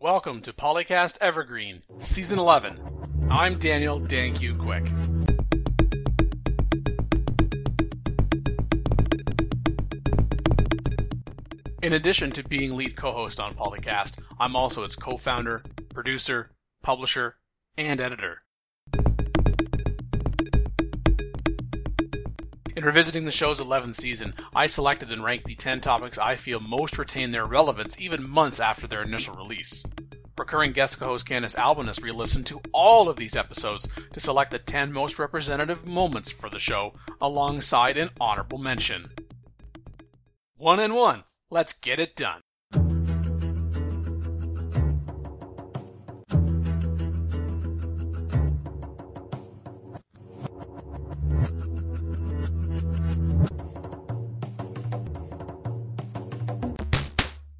Welcome to Polycast Evergreen, Season 11. I'm Daniel DanQ Quick. In addition to being lead co host on Polycast, I'm also its co founder, producer, publisher, and editor. In revisiting the show's 11th season, I selected and ranked the 10 topics I feel most retain their relevance even months after their initial release. Recurring guest co-host Candice Albanus re-listened to all of these episodes to select the 10 most representative moments for the show, alongside an honorable mention. One and one. Let's get it done.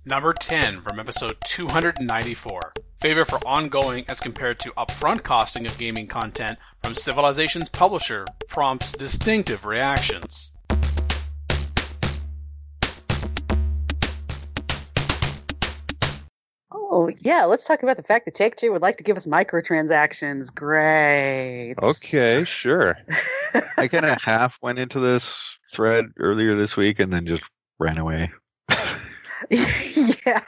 Number 10 from episode 294. Favor for ongoing as compared to upfront costing of gaming content from Civilization's publisher prompts distinctive reactions. Oh, yeah. Let's talk about the fact that Take Two would like to give us microtransactions. Great. Okay, sure. I kind of half went into this thread earlier this week and then just ran away. yeah.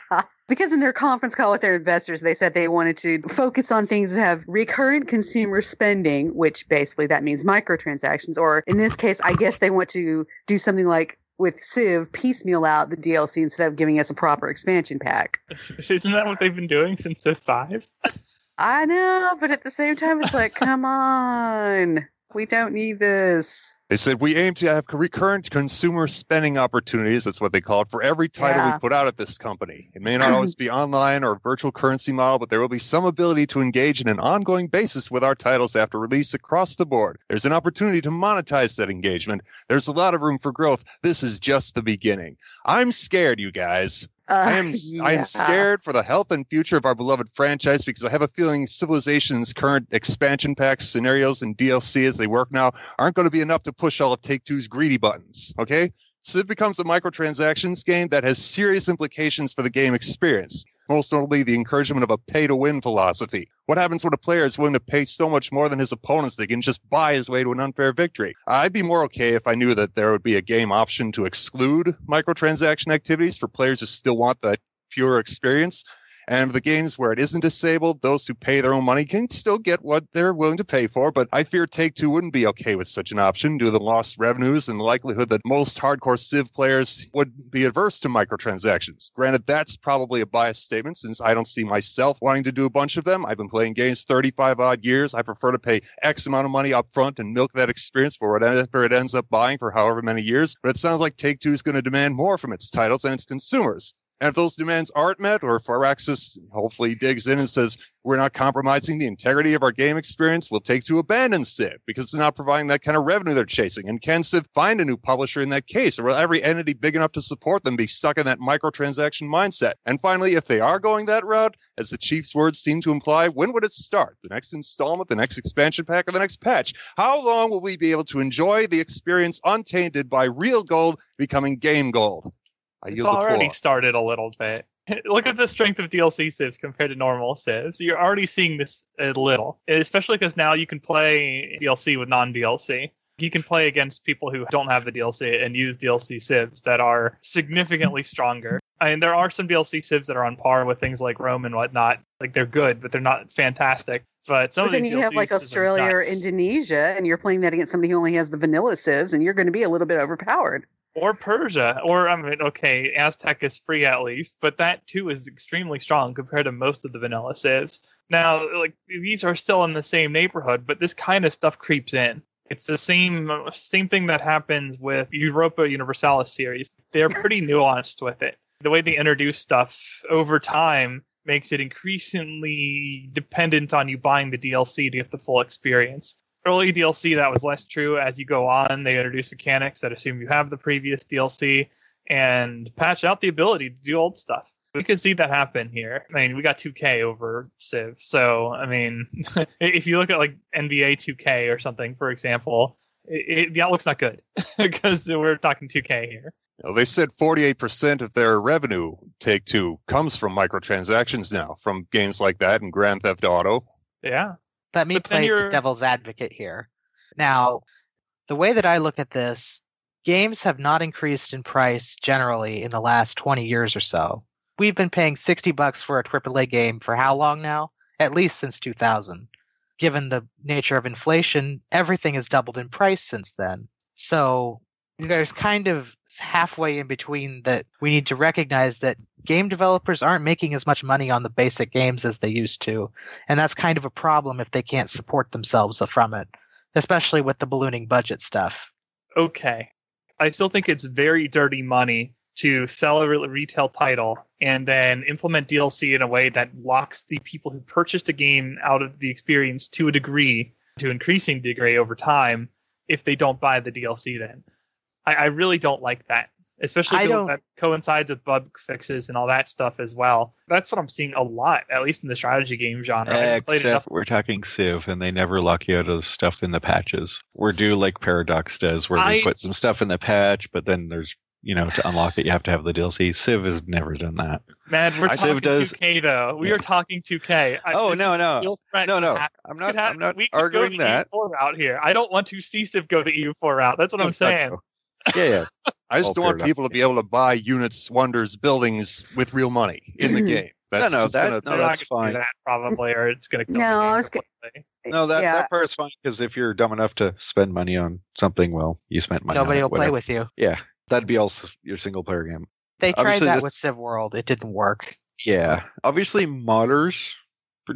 Because in their conference call with their investors, they said they wanted to focus on things that have recurrent consumer spending, which basically that means microtransactions. Or in this case, I guess they want to do something like with Civ, piecemeal out the DLC instead of giving us a proper expansion pack. Isn't that what they've been doing since Civ 5? I know, but at the same time, it's like, come on. We don't need this. They said we aim to have recurrent consumer spending opportunities. That's what they call it for every title Yeah. we put out at this company. It may not always be online or virtual currency model, but there will be some ability to engage in an ongoing basis with our titles after release across the board. There's an opportunity to monetize that engagement. There's a lot of room for growth. This is just the beginning. I'm scared, you guys. Uh, I am I am scared for the health and future of our beloved franchise because I have a feeling Civilization's current expansion packs, scenarios, and DLC as they work now aren't going to be enough to push all of Take Two's greedy buttons. Okay? Civ becomes a microtransactions game that has serious implications for the game experience, most notably the encouragement of a pay to win philosophy. What happens when a player is willing to pay so much more than his opponents they can just buy his way to an unfair victory? I'd be more okay if I knew that there would be a game option to exclude microtransaction activities for players who still want that pure experience. And the games where it isn't disabled, those who pay their own money can still get what they're willing to pay for. But I fear Take Two wouldn't be okay with such an option due to the lost revenues and the likelihood that most hardcore Civ players would be adverse to microtransactions. Granted, that's probably a biased statement since I don't see myself wanting to do a bunch of them. I've been playing games 35 odd years. I prefer to pay X amount of money up front and milk that experience for whatever it ends up buying for however many years. But it sounds like Take Two is going to demand more from its titles and its consumers. And if those demands aren't met, or if Firaxis hopefully digs in and says, we're not compromising the integrity of our game experience, we'll take to abandon Civ because it's not providing that kind of revenue they're chasing. And can Civ find a new publisher in that case? Or will every entity big enough to support them be stuck in that microtransaction mindset? And finally, if they are going that route, as the chief's words seem to imply, when would it start? The next installment, the next expansion pack, or the next patch? How long will we be able to enjoy the experience untainted by real gold becoming game gold? I It's already started a little bit. Look at the strength of DLC civs compared to normal civs. You're already seeing this a little, especially because now you can play DLC with non DLC. You can play against people who don't have the DLC and use DLC civs that are significantly stronger. I mean, there are some DLC civs that are on par with things like Rome and whatnot. Like they're good, but they're not fantastic. But some But of then these you have like Australia or. Indonesia, and you're playing that against somebody who only has the vanilla civs, and you're going to be a little bit overpowered. or Persia, or I mean, okay, Aztec is free at least, but that too is extremely strong compared to most of the vanilla civs. Now, like these are still in the same neighborhood, but this kind of stuff creeps in. It's the same same thing that happens with Europa Universalis series. They're pretty nuanced with it. The way they introduce stuff over time makes it increasingly dependent on you buying the DLC to get the full experience early DLC that was less true as you go on. They introduce mechanics that assume you have the previous DLC and patch out the ability to do old stuff. We could see that happen here. I mean, we got 2K over Civ, so I mean, if you look at like NBA 2K or something, for example, it, it, the outlook's not good because we're talking 2K here. You know, they said 48% of their revenue, Take Two, comes from microtransactions now, from games like that and Grand Theft Auto. Yeah. Let me But play the devil's advocate here. Now, the way that I look at this, games have not increased in price generally in the last 20 years or so. We've been paying 60 bucks for a AAA game for how long now? At least since 2000. Given the nature of inflation, everything has doubled in price since then. So there's kind of halfway in between that we need to recognize that game developers aren't making as much money on the basic games as they used to. And that's kind of a problem if they can't support themselves from it, especially with the ballooning budget stuff. okay. I still think it's very dirty money to sell a retail title and then implement DLC in a way that locks the people who purchased a game out of the experience to a degree, to increasing degree over time, if they don't buy the DLC. Then I, I really don't like that, especially I that coincides with bug fixes and all that stuff as well. That's what I'm seeing a lot, at least in the strategy game genre. I haven't enough Except we're talking Civ, and they never lock you out of stuff in the patches. We're due like Paradox does, where they put some stuff in the patch, but then there's you know to unlock it you have to have the DLC. Civ has never done that. Man, we're I- talking Civ does- 2K though. We Yeah. are talking 2K. I- Oh this no is no no no! I'm not could have- I'm not we could go arguing the that. EU4 route here. I don't want to see Civ go the EU4 route. That's what I'm saying. Yeah yeah. I just All don't want paired up. people to be able to buy units, wonders, buildings with real money in the game. That's no, just that- gonna- no, that's fine. That probably, or it's going to. No, I was No, that yeah. that part's fine because if you're dumb enough to spend money on something, well, you spent money. Nobody on will it, play with you. Yeah, that'd be also your single player game. They tried Obviously that this- with Civ World. It didn't work. Yeah, obviously modders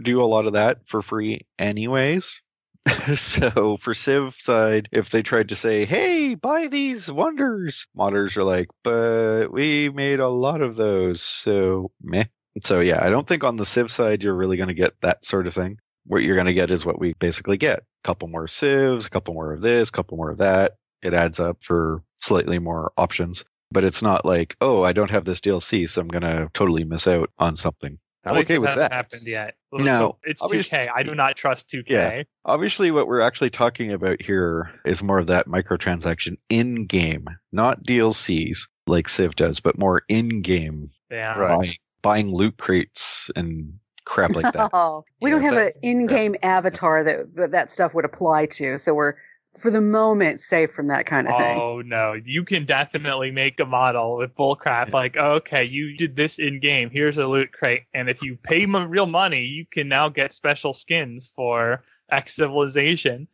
do a lot of that for free, anyways. so for Civ side, if they tried to say, "Hey, buy these wonders," modders are like, "But we made a lot of those, so meh." So yeah, I don't think on the Civ side you're really going to get that sort of thing. What you're going to get is what we basically get: a couple more Civs, a couple more of this, a couple more of that. It adds up for slightly more options but it's not like, oh, I don't have this DLC, so I'm gonna totally miss out on something. I'm okay with that. Happened yet? No, So it's obvious- 2K. I do not trust 2K. Yeah. Obviously, what we're actually talking about here is more of that microtransaction in game, not DLCs like Civ does, but more in game Yeah. Right. buying, buying loot crates and crap like that. Oh, we Yeah, don't have that- an in-game avatar that that that stuff would apply to, so we're for the moment safe from that kind of thing. Oh no, you can definitely make a model with bullcrap. Like, oh, okay, you did this in game. Here's a loot crate, and if you pay m- real money, you can now get special skins for X civilization.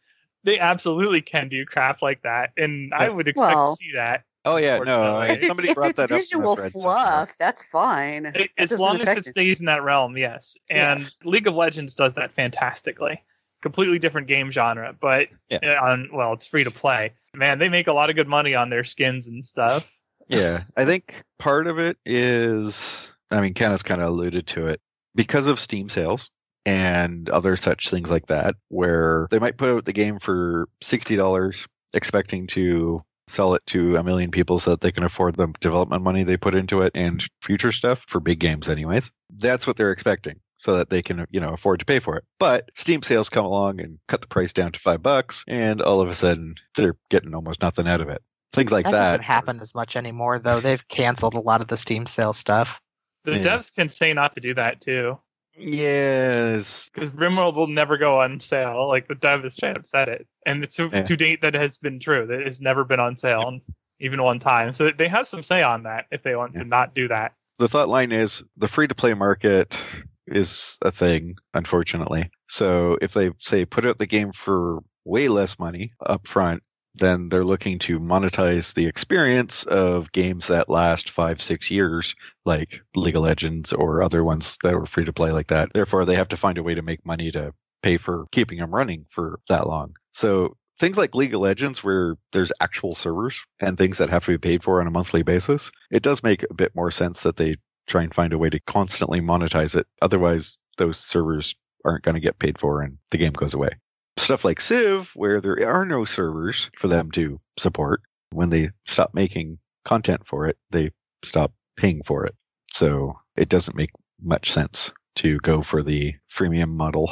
They absolutely can do craft like that, and I would expect Well- to see that. Oh yeah, no, I- if it's, somebody if brought it's that up visual thread fluff, that's fine. It- That as long as it stays in that realm, yes. And Yes. League of Legends does that fantastically. Completely different game genre, but Yeah. uh, on well, it's free to play. Man, they make a lot of good money on their skins and stuff. yeah, I think part of it is, I mean, Kenneth kind of alluded to it because of Steam sales and other such things like that, where they might put out the game for sixty dollars, expecting to sell it to a million people so that they can afford the development money they put into it and future stuff for big games, anyways. That's what they're expecting. So that they can, you know, afford to pay for it. But Steam sales come along and cut the price down to five bucks, and all of a sudden they're getting almost nothing out of it. Things like that, that. doesn't happen as much anymore, though. They've canceled a lot of the Steam sale stuff. The Yeah. devs can say not to do that too. Yes. because RimWorld will never go on sale. Like the dev has straight up said it, and it's to, Yeah. to date that has been true. That it's never been on sale, even one time. So they have some say on that if they want Yeah. to not do that. The thought line is the free to play market is a thing, unfortunately. So if they say put out the game for way less money up front, then they're looking to monetize the experience of games that last five, six years, like League of Legends or other ones that were free to play like that. Therefore, they have to find a way to make money to pay for keeping them running for that long. So things like League of Legends, where there's actual servers and things that have to be paid for on a monthly basis, it does make a bit more sense that they try and find a way to constantly monetize it. Otherwise, those servers aren't going to get paid for and the game goes away. Stuff like Civ, where there are no servers for them to support, when they stop making content for it, they stop paying for it. So it doesn't make much sense to go for the freemium model.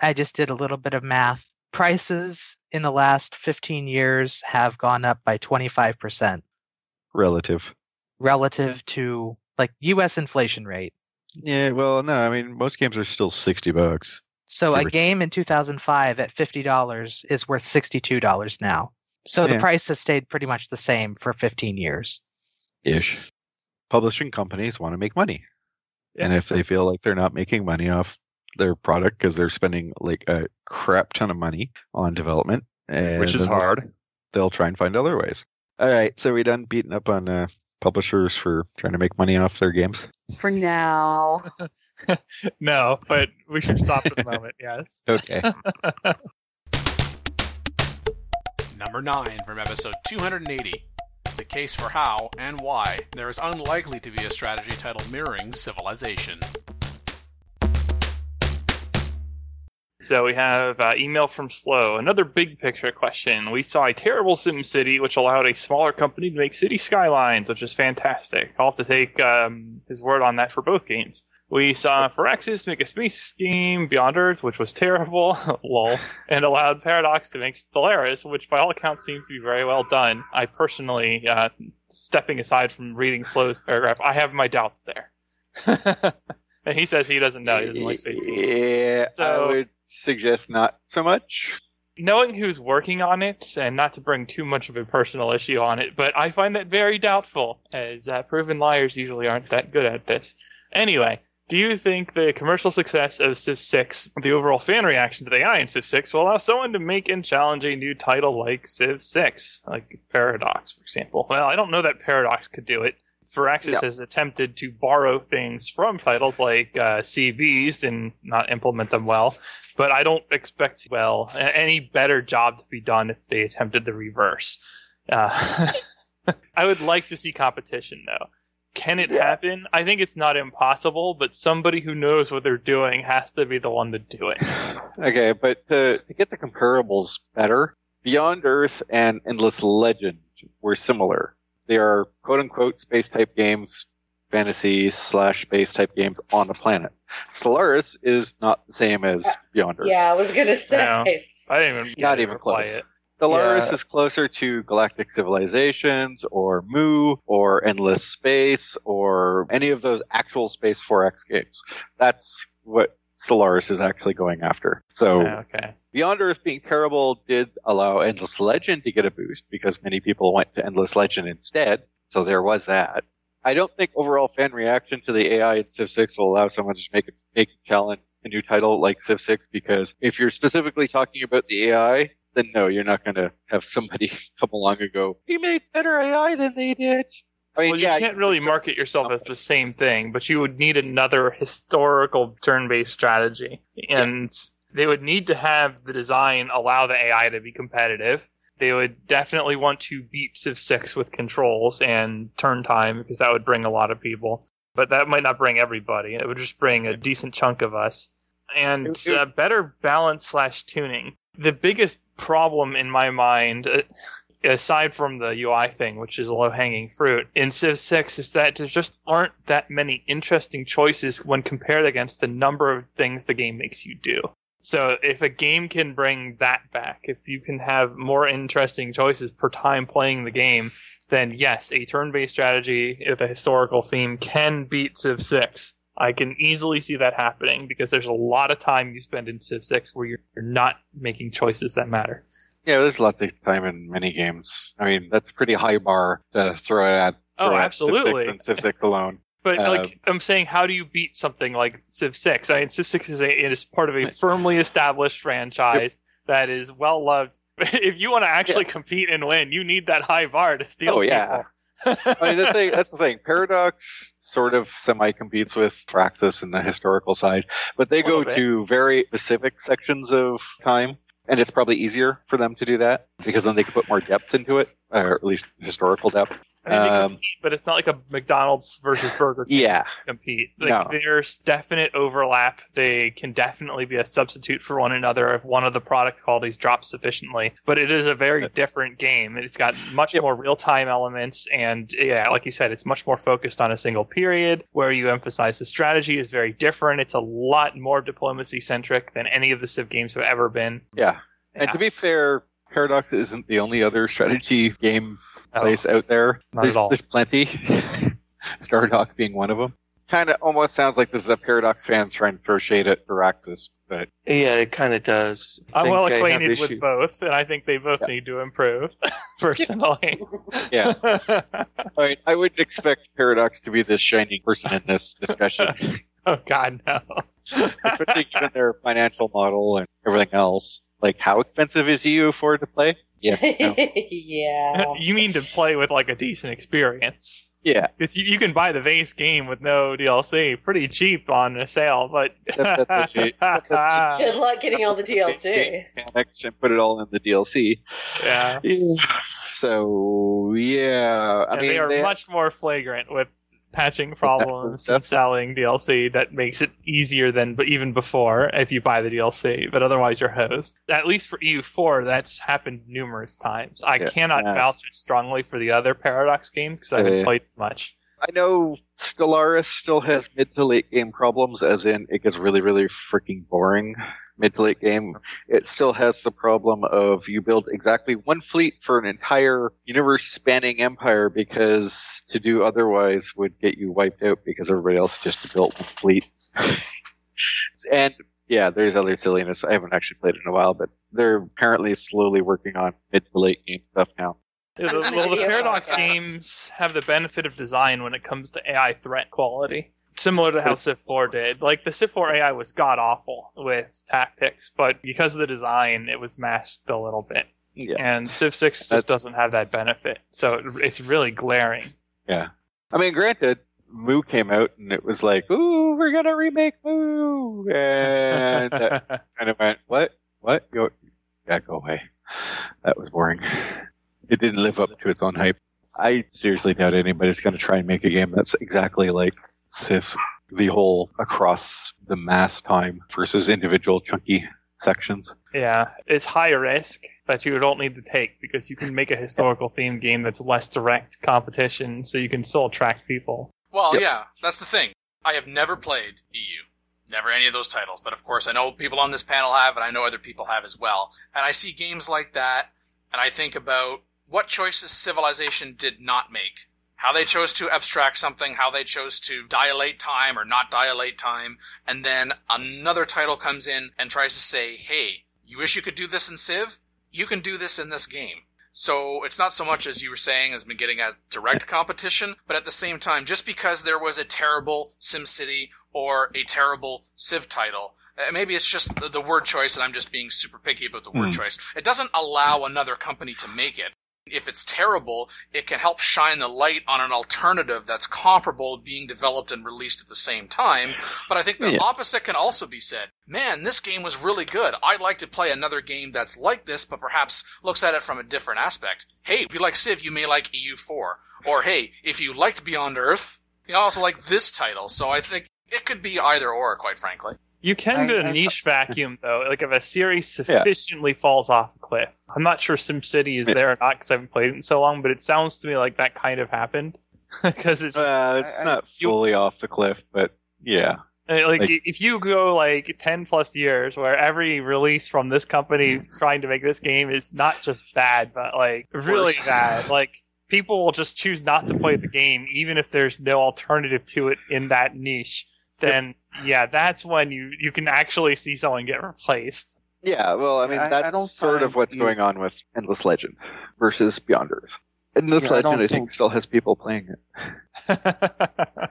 I just did a little bit of math. Prices in the last 15 years have gone up by 25%. relative. relative to like U.S. inflation rate. Yeah, well, no, I mean most games are still sixty bucks So a game in 2005 at fifty dollars is worth sixty-two dollars now. So the price has stayed pretty much the same for 15 years. ish. Publishing companies want to make money, and if they feel like they're not making money off their product because they're spending like a crap ton of money on development, and which is hard. They'll try and find other ways. All right, so we done beating up on uh, publishers for trying to make money off their games. For now. No, but we should stop for the moment. Yes. Okay. Number 9 from episode 280. The case for how and why there is unlikely to be a strategy titled Mirroring Civilization. So we have uh, email from Slow. Another big picture question. We saw a terrible Sim City, which allowed a smaller company to make city skylines, which is fantastic. I'll have to take um, his word on that for both games. We saw Firaxis make a space game, Beyond Earth, which was terrible, lol, and allowed Paradox to make Stellaris, which by all accounts seems to be very well done. I personally, uh, stepping aside from reading Slow's paragraph, I have my doubts there. and he says he doesn't know, he doesn't like space games. Yeah, So- I would suggest not so much. knowing who's working on it, and not to bring too much of a personal issue on it, but I find that very doubtful, as uh, proven liars usually aren't that good at this. Anyway, do you think the commercial success of Civ 6, the overall fan reaction to the AI in Civ 6, will allow someone to make and challenge a new title like Civ 6, like Paradox, for example? Well, I don't know that Paradox could do it. Firaxis No. has attempted to borrow things from titles like uh, CVs and not implement them well but I don't expect well any better job to be done if they attempted the reverse. Uh, I would like to see competition though. Can it happen? I think it's not impossible, but somebody who knows what they're doing has to be the one to do it. Okay, but to, to get the comparables better, Beyond Earth and Endless Legend were similar. They are quote unquote space type games, fantasy slash space type games on the planet. Stellaris is not the same as Beyond Earth. Yeah, I was gonna say. No. I didn't even get Not even close. It. Stellaris Yeah. is closer to Galactic Civilizations or Moo or Endless Space or any of those actual Space 4X games. That's what Stellaris is actually going after. So Yeah, okay. Beyond Earth being terrible did allow Endless Legend to get a boost because many people went to Endless Legend instead. So there was that. I don't think overall fan reaction to the AI in Civ 6 will allow someone to just make, it, make a challenge a new title like Civ 6 because if you're specifically talking about the AI, then no, you're not going to have somebody come along and go, we made better AI than they did. I mean, Well, yeah, you can't really market yourself as the same thing, but you would need another historical turn-based strategy, and they would need to have the design allow the AI to be competitive. They would definitely want to beat Civ 6 with controls and turn time because that would bring a lot of people, but that might not bring everybody. It would just bring a decent chunk of us, and uh, better balance slash tuning. The biggest problem in my mind. Uh, aside from the UI thing, which is a low hanging fruit, in Civ 6 is that there just aren't that many interesting choices when compared against the number of things the game makes you do. So if a game can bring that back, if you can have more interesting choices per time playing the game, then yes, a turn based strategy with a historical theme can beat Civ 6. I can easily see that happening because there's a lot of time you spend in Civ 6 where you're, you're not making choices that matter. yeah, there's lots of time in many games. I mean, that's pretty high bar to throw at. Oh, throw at Civ 6 absolutely. and Civ 6 alone. But Uh, like I'm saying, how do you beat something like Civ Six? I mean, Civ Six is a it is part of a firmly established franchise that is well loved. If you want to actually compete and win, you need that high bar to steal. Oh, yeah. people. I mean, the thing, that's the thing. Paradox sort of semi competes with Firaxis in the historical side, but they go bit. to very specific sections of time, and it's probably easier for them to do that because then they can put more depth into it, or at least historical depth. I mean, they Um, compete, but it's not like a McDonald's versus Burger King Yeah, compete. Like No. there's definite overlap. They can definitely be a substitute for one another if one of the product qualities drops sufficiently. But it is a very different game. It's got much Yep. more real time elements, and yeah, like you said, it's much more focused on a single period where you emphasize the strategy is very different. It's a lot more diplomacy centric than any of the Civ games have ever been. yeah. And Yeah. to be fair, Paradox isn't the only other strategy game place out there. not there's, at all. there's plenty. Stardock being one of them. Kind of almost sounds like this is a Paradox fan trying to throw shade at Firaxis, but Yeah, it kind of does. I I'm well I have acquainted issue- with both, and I think they both Yeah. need to improve. Personally, yeah. I, mean, I wouldn't expect Paradox to be the shining person in this discussion, oh God, no. especially given their financial model and everything else. Like, how expensive is EU4 to play? Yeah. no. yeah. you mean to play with like a decent experience? Yeah. Because you, you can buy the base game with no DLC pretty cheap on a sale, but That- that's legit. That's Good luck getting all the DLC. Mechanics and put it all in the DLC. yeah, So yeah, I and mean they are they- much more flagrant with patching problems and selling DLC that makes it easier than but even before if you buy the DLC. But otherwise, you're hosed. At least for EU4, that's happened numerous times. I Yeah. cannot Yeah. vouch strongly for the other Paradox games because I haven't Yeah. played much. I know Stellaris still has mid to late game problems, as in it gets really, really freaking boring mid to late game. It still has the problem of you build exactly one fleet for an entire universe spanning empire because to do otherwise would get you wiped out because everybody else just built one fleet. and yeah, there's other silliness. I haven't actually played it in a while, but they're apparently slowly working on mid to late game stuff now. Yeah, the- well, the Paradox games have the benefit of design when it comes to AI threat quality. Similar to how Civ 4 did. Like, the Civ 4 AI was god awful with tactics, but because of the design, it was masked a little bit. Yeah. And Civ 6 just That- doesn't have that benefit. So it, it's really glaring. Yeah. I mean, granted, Moo came out and it was like, ooh, we're going to remake Moo. And that kind of went, what? What? Go, yeah, go away. That was boring. It didn't live up to its own hype. I seriously doubt anybody's going to try and make a game that's exactly like Civ, the whole across the mass time versus individual chunky sections. Yeah, it's higher risk that you don't need to take because you can make a historical themed game that's less direct competition so you can still attract people. Well, Yep. yeah, that's the thing. I have never played EU. Never any of those titles, but of course I know people on this panel have, and I know other people have as well. And I see games like that, and I think about what choices Civilization did not make. How they chose to abstract something, how they chose to dilate time or not dilate time, and then another title comes in and tries to say, hey, you wish you could do this in Civ? You can do this in this game. So it's not so much as you were saying as been getting at direct competition, but at the same time, just because there was a terrible SimCity or a terrible Civ title, uh, maybe it's just the, the word choice and I'm just being super picky about the word Hmm. choice. It doesn't allow another company to make it. If it's terrible, it can help shine the light on an alternative that's comparable being developed and released at the same time. But I think the Yeah. opposite can also be said. Man, this game was really good. I'd like to play another game that's like this, but perhaps looks at it from a different aspect. Hey, if you like Civ, you may like EU4. Or hey, if you liked Beyond Earth, you also like this title. So I think it could be either or, quite frankly. You can I- do a I- niche vacuum though, like if a series sufficiently falls off a cliff. I'm not sure SimCity is Yeah. there or not because I haven't played it in so long, but it sounds to me like that kind of happened because it's just, Uh, it's I- I- not you- fully off the cliff, but yeah. uh, like, like- if you go like 10 plus years where every release from this company trying to make this game is not just bad, but like really bad, like people will just choose not to play the game even if there's no alternative to it in that niche. Then yeah, that's when you you can actually see someone get replaced. Yeah, well, I mean, I- I that's don't sort of what's going on with Endless Legend versus Beyond Earth. Endless Yeah, Legend, don't I, think, think- still has people playing it.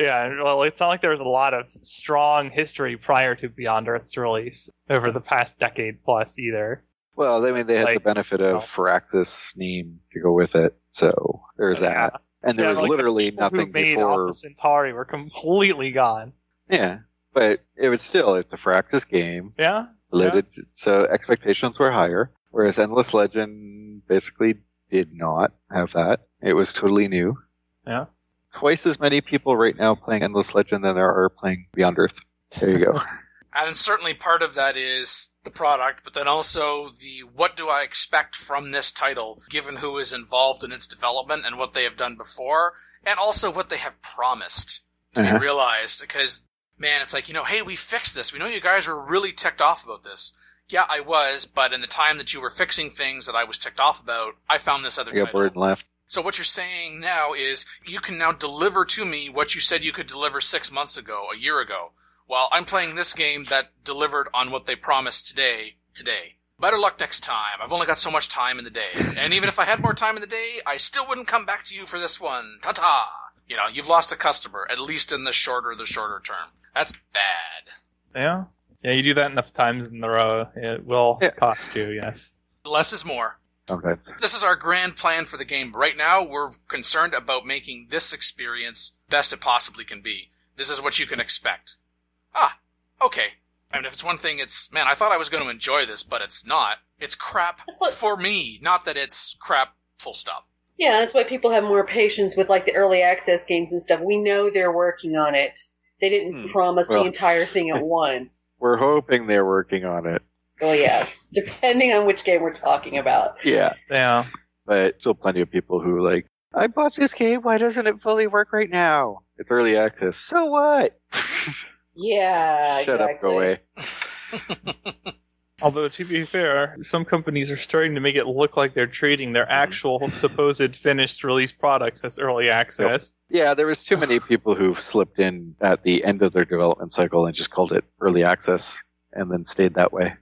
yeah, well, it's not like there was a lot of strong history prior to Beyond Earth's release over the past decade plus either. Well, I mean, they had Like, the benefit of no. Firaxis name to go with it, so there's Yeah. that. And there Yeah, was like, the literally who nothing made before. Alpha Centauri were completely gone. Yeah, but it was still it's a Firaxis game. Yeah, Related, so expectations were higher. Whereas Endless Legend basically did not have that. It was totally new. Yeah. Twice as many people right now playing Endless Legend than there are playing Beyond Earth. There you go. And certainly part of that is the product, but then also the what do I expect from this title, given who is involved in its development and what they have done before, and also what they have promised to Uh-huh. be realized. Because, man, it's like, you know, hey, we fixed this. We know you guys were really ticked off about this. Yeah, I was, but in the time that you were fixing things that I was ticked off about, I found this other title. bored left. So what you're saying now is you can now deliver to me what you said you could deliver six months ago, a year ago. Well, I'm playing this game that delivered on what they promised today, today. Better luck next time. I've only got so much time in the day. And even if I had more time in the day, I still wouldn't come back to you for this one. Ta-ta! You know, you've lost a customer, at least in the shorter, the shorter term. That's bad. Yeah. Yeah, you do that enough times in the row, it will Yeah. cost you, yes. Less is more. Sometimes. This is our grand plan for the game. Right now, we're concerned about making this experience best it possibly can be. This is what you can expect. Ah, okay. I mean, if it's one thing, it's, man, I thought I was going to enjoy this, but it's not. It's crap what- for me, not that it's crap, full stop. Yeah, that's why people have more patience with like the early access games and stuff. We know they're working on it. They didn't Hmm. promise Well- the entire thing at once. We're hoping they're working on it. Oh yes, depending on which game we're talking about. Yeah. Yeah. But still plenty of people who like, I bought this game, why doesn't it fully work right now? It's early access. So what? Yeah, Shut up, go away. Although to be fair, some companies are starting to make it look like they're treating their mm-hmm. actual supposed finished release products as early access. Yeah, there was too many people who slipped in at the end of their development cycle and just called it early access and then stayed that way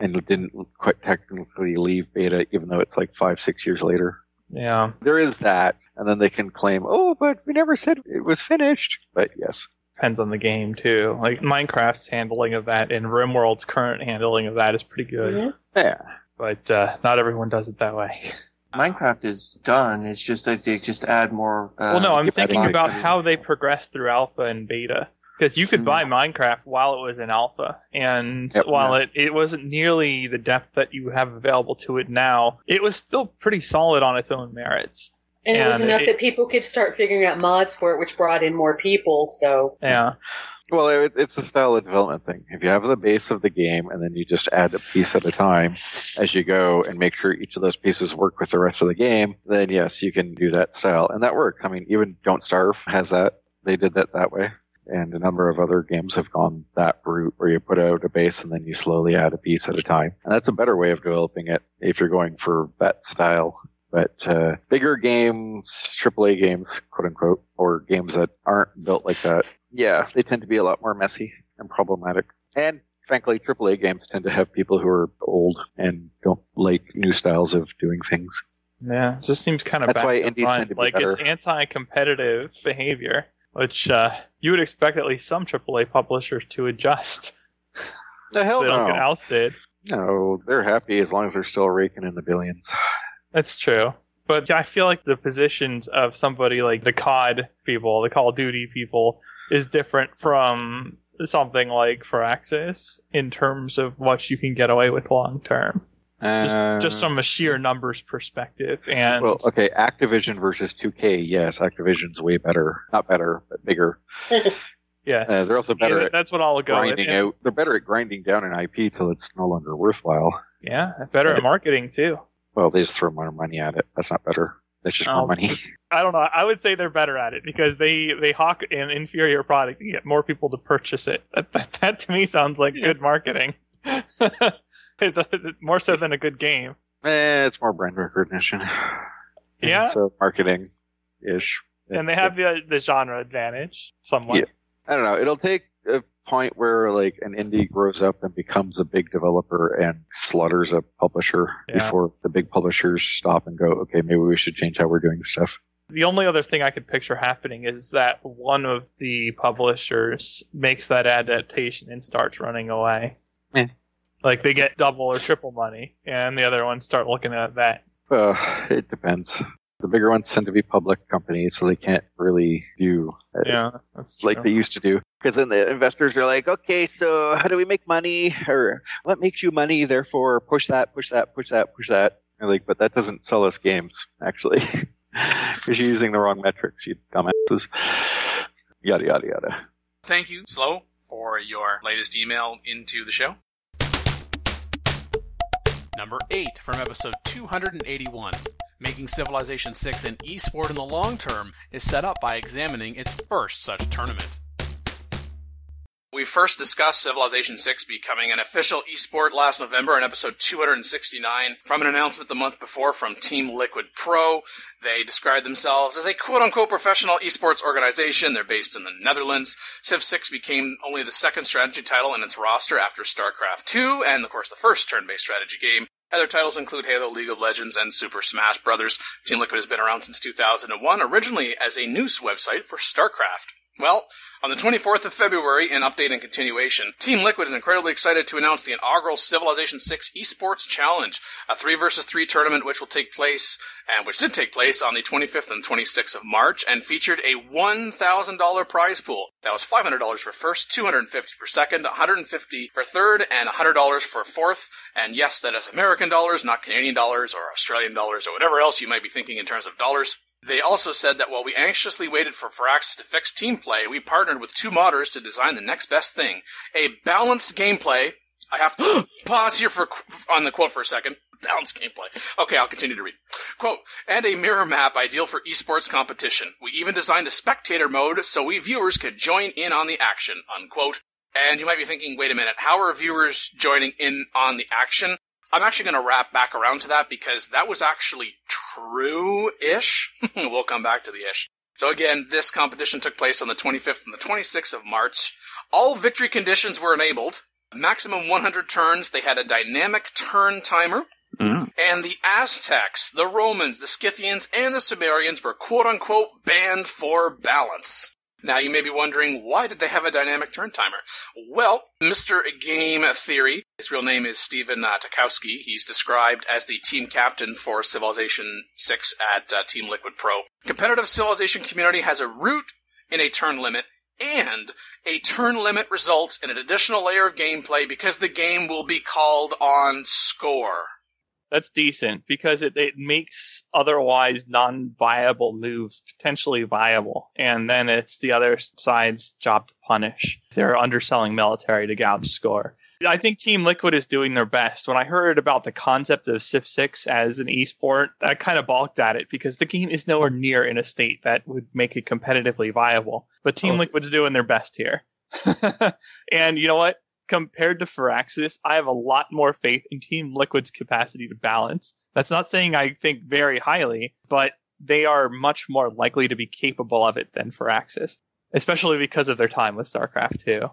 and didn't quite technically leave beta even though it's like five, six years later. Yeah. There is that. And then they can claim, oh, but we never said it was finished. But yes. Depends on the game too. Like Minecraft's handling of that and RimWorld's current handling of that is pretty good. Mhm. Yeah. But uh, not everyone does it that way. Minecraft is done. It's just that they just add more. Uh, well, no, I'm thinking about how they progress through alpha and beta. Because you could Hmm. buy Minecraft while it was in alpha, and Yep. while it, it wasn't nearly the depth that you have available to it now, it was still pretty solid on its own merits. And it was enough it- that people could start figuring out mods for it, which brought in more people. So Yeah. Well, it, it's a style of development thing. If you have the base of the game and then you just add a piece at a time as you go and make sure each of those pieces work with the rest of the game, then yes, you can do that style. And that works. I mean, even Don't Starve has that. They did that that way. And a number of other games have gone that route where you put out a base and then you slowly add a piece at a time. And that's a better way of developing it if you're going for that style. But uh, bigger games, AAA games, quote unquote, or games that aren't built like that, yeah, they tend to be a lot more messy and problematic. And frankly, AAA games tend to have people who are old and don't like new styles of doing things. Yeah, it just seems kind of That's back why indies front. tend to be like it's anti-competitive behavior, which uh, you would expect at least some AAA publishers to adjust. The hell so they don't no. get ousted. No, they're happy as long as they're still raking in the billions. That's true. But I feel like the positions of somebody like the COD people, the Call of Duty people, is different from something like Firaxis in terms of what you can get away with long term. Just, Uh, just from a sheer numbers perspective. And well, okay, Activision versus 2K. Yes, Activision's way better. Not better, but bigger. yes, Uh, they're also better Yeah, that's what I'll go with. grinding out. They're better at grinding down an IP till it's no longer worthwhile. Yeah, better at marketing too. Well, they just throw more money at it. That's not better. That's just Oh. more money. I don't know. I would say they're better at it because they they hawk an inferior product and get more people to purchase it. That, that, that to me sounds like good marketing. More so than a good game. eh, it's more brand recognition. Yeah. So marketing ish. And they have the, the genre advantage somewhat. Yeah. I don't know. It'll take a point where like an indie grows up and becomes a big developer and slaughters a publisher Yeah. before the big publishers stop and go, okay, maybe we should change how we're doing stuff. The only other thing I could picture happening is that one of the publishers makes that adaptation and starts running away. Eh. Like they get double or triple money, and the other ones start looking at that. Uh, it depends. The bigger ones tend to be public companies, so they can't really do uh, Yeah, that's like true. they used to do. Because then the investors are like, okay, so how do we make money? Or what makes you money? Therefore, push that, push that, push that, push that. They're like, but that doesn't sell us games, actually. Because you're using the wrong metrics, you dumbasses. Yada, yada, yada. Thank you, Slow, for your latest email into the show. Number 8 from episode 281. Making Civilization 6 an esport in the long term is set up by examining its first such tournament. We first discussed Civilization 6 becoming an official esport last November in episode 269 from an announcement the month before from Team Liquid Pro. They described themselves as a quote unquote professional esports organization. They're based in the Netherlands. Civ 6 became only the second strategy title in its roster after StarCraft 2 and, of course, the first turn based strategy game. Other titles include Halo, League of Legends, and Super Smash Bros. Team Liquid has been around since 2001, originally as a news website for StarCraft. Well, on the 24th of February, in update and continuation, Team Liquid is incredibly excited to announce the inaugural Civilization 6 Esports Challenge, a 3 versus 3 tournament which will take place, and which did take place on the 25th and 26th of March, and featured a $1,000 prize pool. That was $500 for first, $250 for second, $150 for third, and $100 for fourth. And yes, that is American dollars, not Canadian dollars or Australian dollars or whatever else you might be thinking in terms of dollars. They also said that while we anxiously waited for Firaxis to fix team play, we partnered with two modders to design the next best thing. A balanced gameplay. I have to pause here for on the quote for a second. Balanced gameplay. Okay, I'll continue to read. Quote, and a mirror map ideal for esports competition. We even designed a spectator mode so we viewers could join in on the action, unquote. And you might be thinking, wait a minute, how are viewers joining in on the action? I'm actually going to wrap back around to that because that was actually true-ish. we'll come back to the ish. So again, this competition took place on the 25th and the 26th of March. All victory conditions were enabled. Maximum 100 turns. They had a dynamic turn timer. Mm. And the Aztecs, the Romans, the Scythians, and the Sumerians were quote unquote banned for balance. Now you may be wondering, why did they have a dynamic turn timer? Well, Mr. Game Theory, his real name is Stephen uh, Takowski. He's described as the team captain for Civilization 6 at uh, Team Liquid Pro. Competitive Civilization community has a root in a turn limit and a turn limit results in an additional layer of gameplay because the game will be called on score. That's decent because it, it makes otherwise non viable moves potentially viable. And then it's the other side's job to punish. They're underselling military to gouge score. I think Team Liquid is doing their best. When I heard about the concept of Civ 6 as an esport, I kind of balked at it because the game is nowhere near in a state that would make it competitively viable. But Team Oh. Liquid's doing their best here. and you know what? Compared to Firaxis, I have a lot more faith in Team Liquid's capacity to balance. That's not saying I think very highly, but they are much more likely to be capable of it than Firaxis, especially because of their time with StarCraft 2.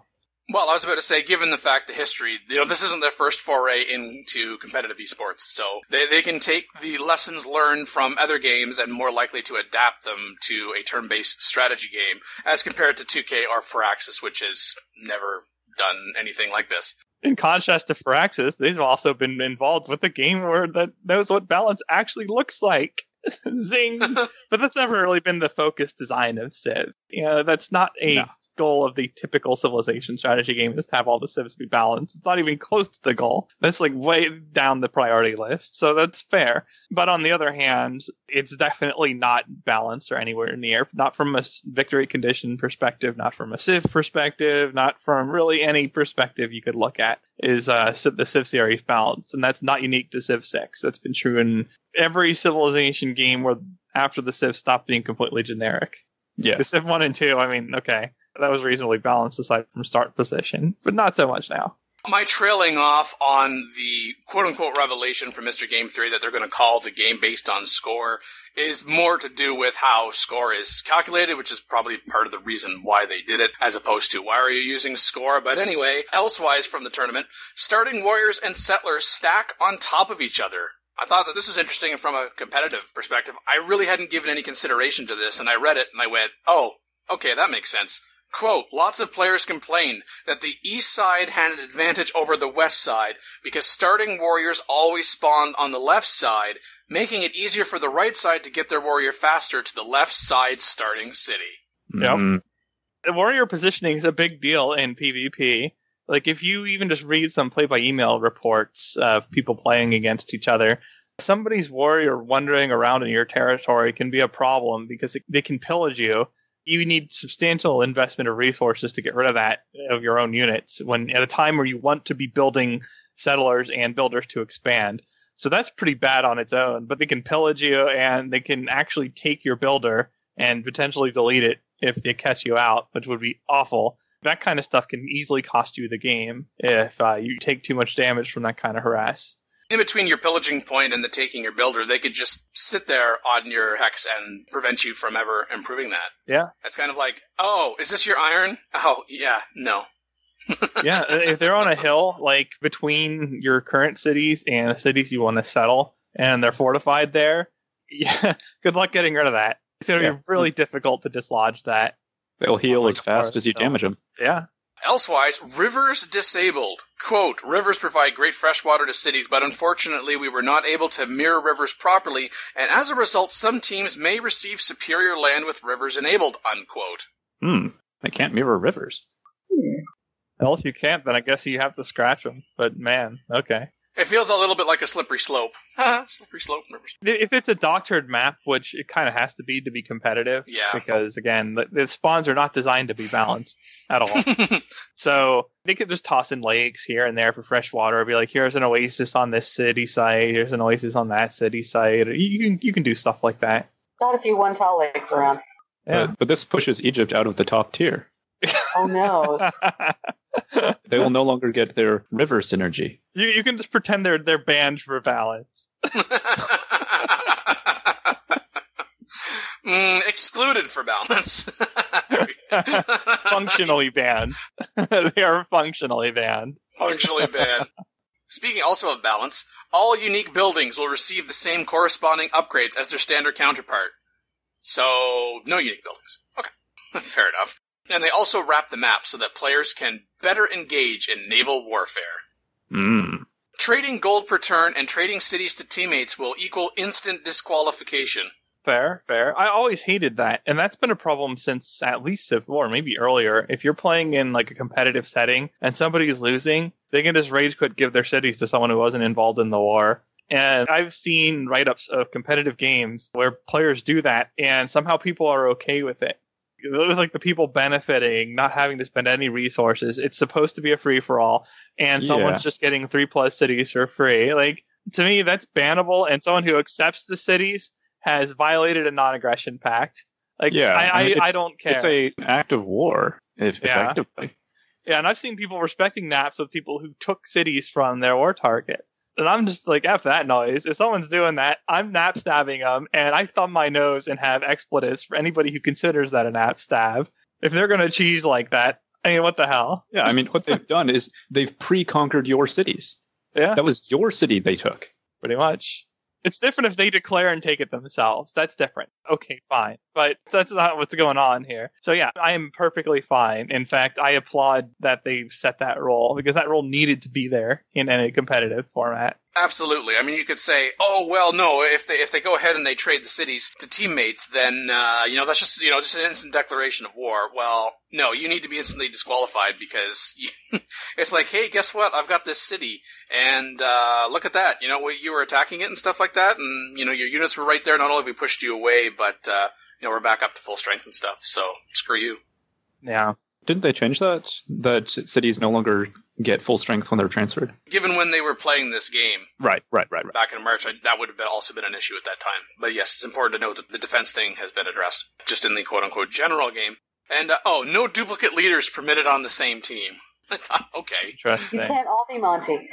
Well, I was about to say, given the fact the history, you know, this isn't their first foray into competitive esports, so they, they can take the lessons learned from other games and more likely to adapt them to a turn-based strategy game, as compared to 2K or Firaxis, which has never done anything like this. In contrast to Firaxis, they've also been involved with a game where that knows what balance actually looks like. Zing! but that's never really been the focus design of Civ. You know, that's not a No. goal of the typical civilization strategy game is to have all the civs be balanced. It's not even close to the goal. That's like way down the priority list. So that's fair. But on the other hand, it's definitely not balanced or anywhere near, not from a victory condition perspective, not from a Civ perspective, not from really any perspective you could look at is uh, the Civ series balanced. And that's not unique to Civ 6. That's been true in every civilization game where after the Civ stopped being completely generic. Yeah. The Civ 1 and 2, I mean, okay, that was reasonably balanced aside from start position, but not so much now. My trailing off on the quote unquote revelation from Mr. Game Theory that they're going to call the game based on score is more to do with how score is calculated, which is probably part of the reason why they did it, as opposed to why are you using score. But anyway, elsewise from the tournament, starting warriors and settlers stack on top of each other. I thought that this was interesting from a competitive perspective. I really hadn't given any consideration to this, and I read it and I went, oh, okay, that makes sense. Quote, lots of players complained that the east side had an advantage over the west side because starting warriors always spawned on the left side, making it easier for the right side to get their warrior faster to the left side starting city. Yep. Mhm. the warrior positioning is a big deal in PvP. Like if you even just read some play by email reports of people playing against each other, somebody's warrior wandering around in your territory can be a problem because it, they can pillage you. You need substantial investment of resources to get rid of that of your own units when at a time where you want to be building settlers and builders to expand. So that's pretty bad on its own, but they can pillage you and they can actually take your builder and potentially delete it if they catch you out, which would be awful. That kind of stuff can easily cost you the game if uh, you take too much damage from that kind of harass. In between your pillaging point and the taking your builder, they could just sit there on your hex and prevent you from ever improving that. Yeah. It's kind of like, oh, is this your iron? Oh, yeah, no. yeah, if they're on a hill, like between your current cities and the cities you want to settle, and they're fortified there, yeah, good luck getting rid of that. It's going to Yeah. be really difficult to dislodge that. They'll heal as fast forest as you hill. damage them. Yeah. Elsewise, rivers disabled. Quote, rivers provide great fresh water to cities, but unfortunately we were not able to mirror rivers properly, and as a result, some teams may receive superior land with rivers enabled, unquote. Hmm. They can't mirror rivers. Well, if you can't, then I guess you have to scratch them. But man, okay. It feels a little bit like a slippery slope. slippery slope. If it's a doctored map, which it kind of has to be to be competitive, Yeah. because again, the, the spawns are not designed to be balanced at all. So they could just toss in lakes here and there for fresh water. Be like, here's an oasis on this city site. Here's an oasis on that city site. You you can you can do stuff like that. Got a few one tile lakes around. Yeah. But, but this pushes Egypt out of the top tier. Oh no. They will no longer get their river synergy. you you can just pretend they're they're banned for balance. mm, excluded for balance. functionally banned. they are functionally banned. Functionally banned. Speaking also of balance, all unique buildings will receive the same corresponding upgrades as their standard counterpart. So, no unique buildings. Okay. Fair enough. And they also wrap the map so that players can better engage in naval warfare. Hmm. Trading gold per turn and trading cities to teammates will equal instant disqualification. Fair, fair. I always hated that, and that's been a problem since at least Civ 4, maybe earlier. If you're playing in like a competitive setting and somebody is losing, they can just rage quit, give their cities to someone who wasn't involved in the war. And I've seen write ups of competitive games where players do that, and somehow people are okay with it. It was like the people benefiting, not having to spend any resources. It's supposed to be a free for all, and someone's Yeah. just getting three plus cities for free. Like to me, that's bannable. And someone who accepts the cities has violated a non-aggression pact. Like, Yeah, I, I I, don't care. It's a an act of war, if Yeah. effectively. yeah, and I've seen people respecting naps with people who took cities from their war target. And I'm just like, F that noise. If someone's doing that, I'm nap stabbing them, and I thumb my nose and have expletives for anybody who considers that a nap stab. If they're going to cheese like that, I mean, what the hell? Yeah, I mean, what they've done is they've pre-conquered your cities. Yeah, That was your city they took. pretty much. It's different if they declare and take it themselves. That's different. Okay, fine. But that's not what's going on here. So yeah, I am perfectly fine. In fact, I applaud that they've set that role because that role needed to be there in any competitive format. Absolutely. I mean, you could say, "Oh well, no. If they if they go ahead and they trade the cities to teammates, then uh, you know that's just you know just an instant declaration of war." Well, no, you need to be instantly disqualified because you, it's like, hey, guess what? I've got this city, and uh, look at that. You know, you were attacking it and stuff like that, and you know your units were right there. Not only have we pushed you away, but uh, you know we're back up to full strength and stuff. So screw you. Yeah. Didn't they change that? That cities no longer get full strength when they're transferred? Given when they were playing this game, Right, right, right, right. back in March, I, that would have been, also been an issue at that time. But yes, it's important to note that the defense thing has been addressed, just in the quote unquote general game. And, uh, oh, no duplicate leaders permitted on the same team. I thought, okay. You can't all be Monty.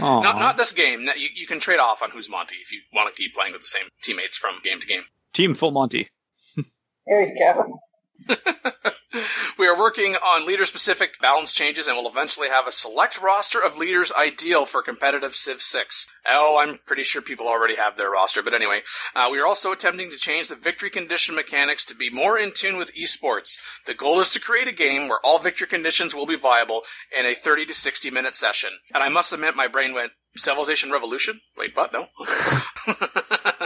Aw. Not, not this game. You, you can trade off on who's Monty if you want to keep playing with the same teammates from game to game. Team Full Monty. There you go. we are working on leader specific balance changes and will eventually have a select roster of leaders ideal for competitive Civ 6. Oh, I'm pretty sure people already have their roster, but anyway. Uh, we are also attempting to change the victory condition mechanics to be more in tune with esports. The goal is to create a game where all victory conditions will be viable in a 30 to 60 minute session. And I must admit, my brain went, Civilization Revolution? Wait, what? No.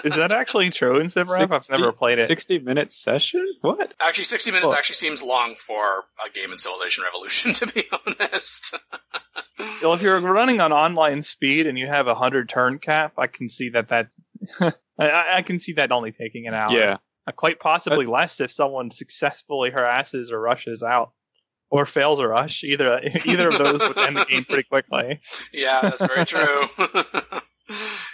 Is that actually true in Civ Rev? I've never played it. 60 minute session? What? Actually, 60 minutes Well- actually seems long for a game in Civilization Revolution, to be honest. Well, if you're running on online speed and you have a hundred turn cap, I can see that that I- I, I can see that only taking an hour. Yeah. Uh, quite possibly less if someone successfully harasses or rushes out, or fails a rush. Either either of those would end the game pretty quickly. Yeah, that's very true.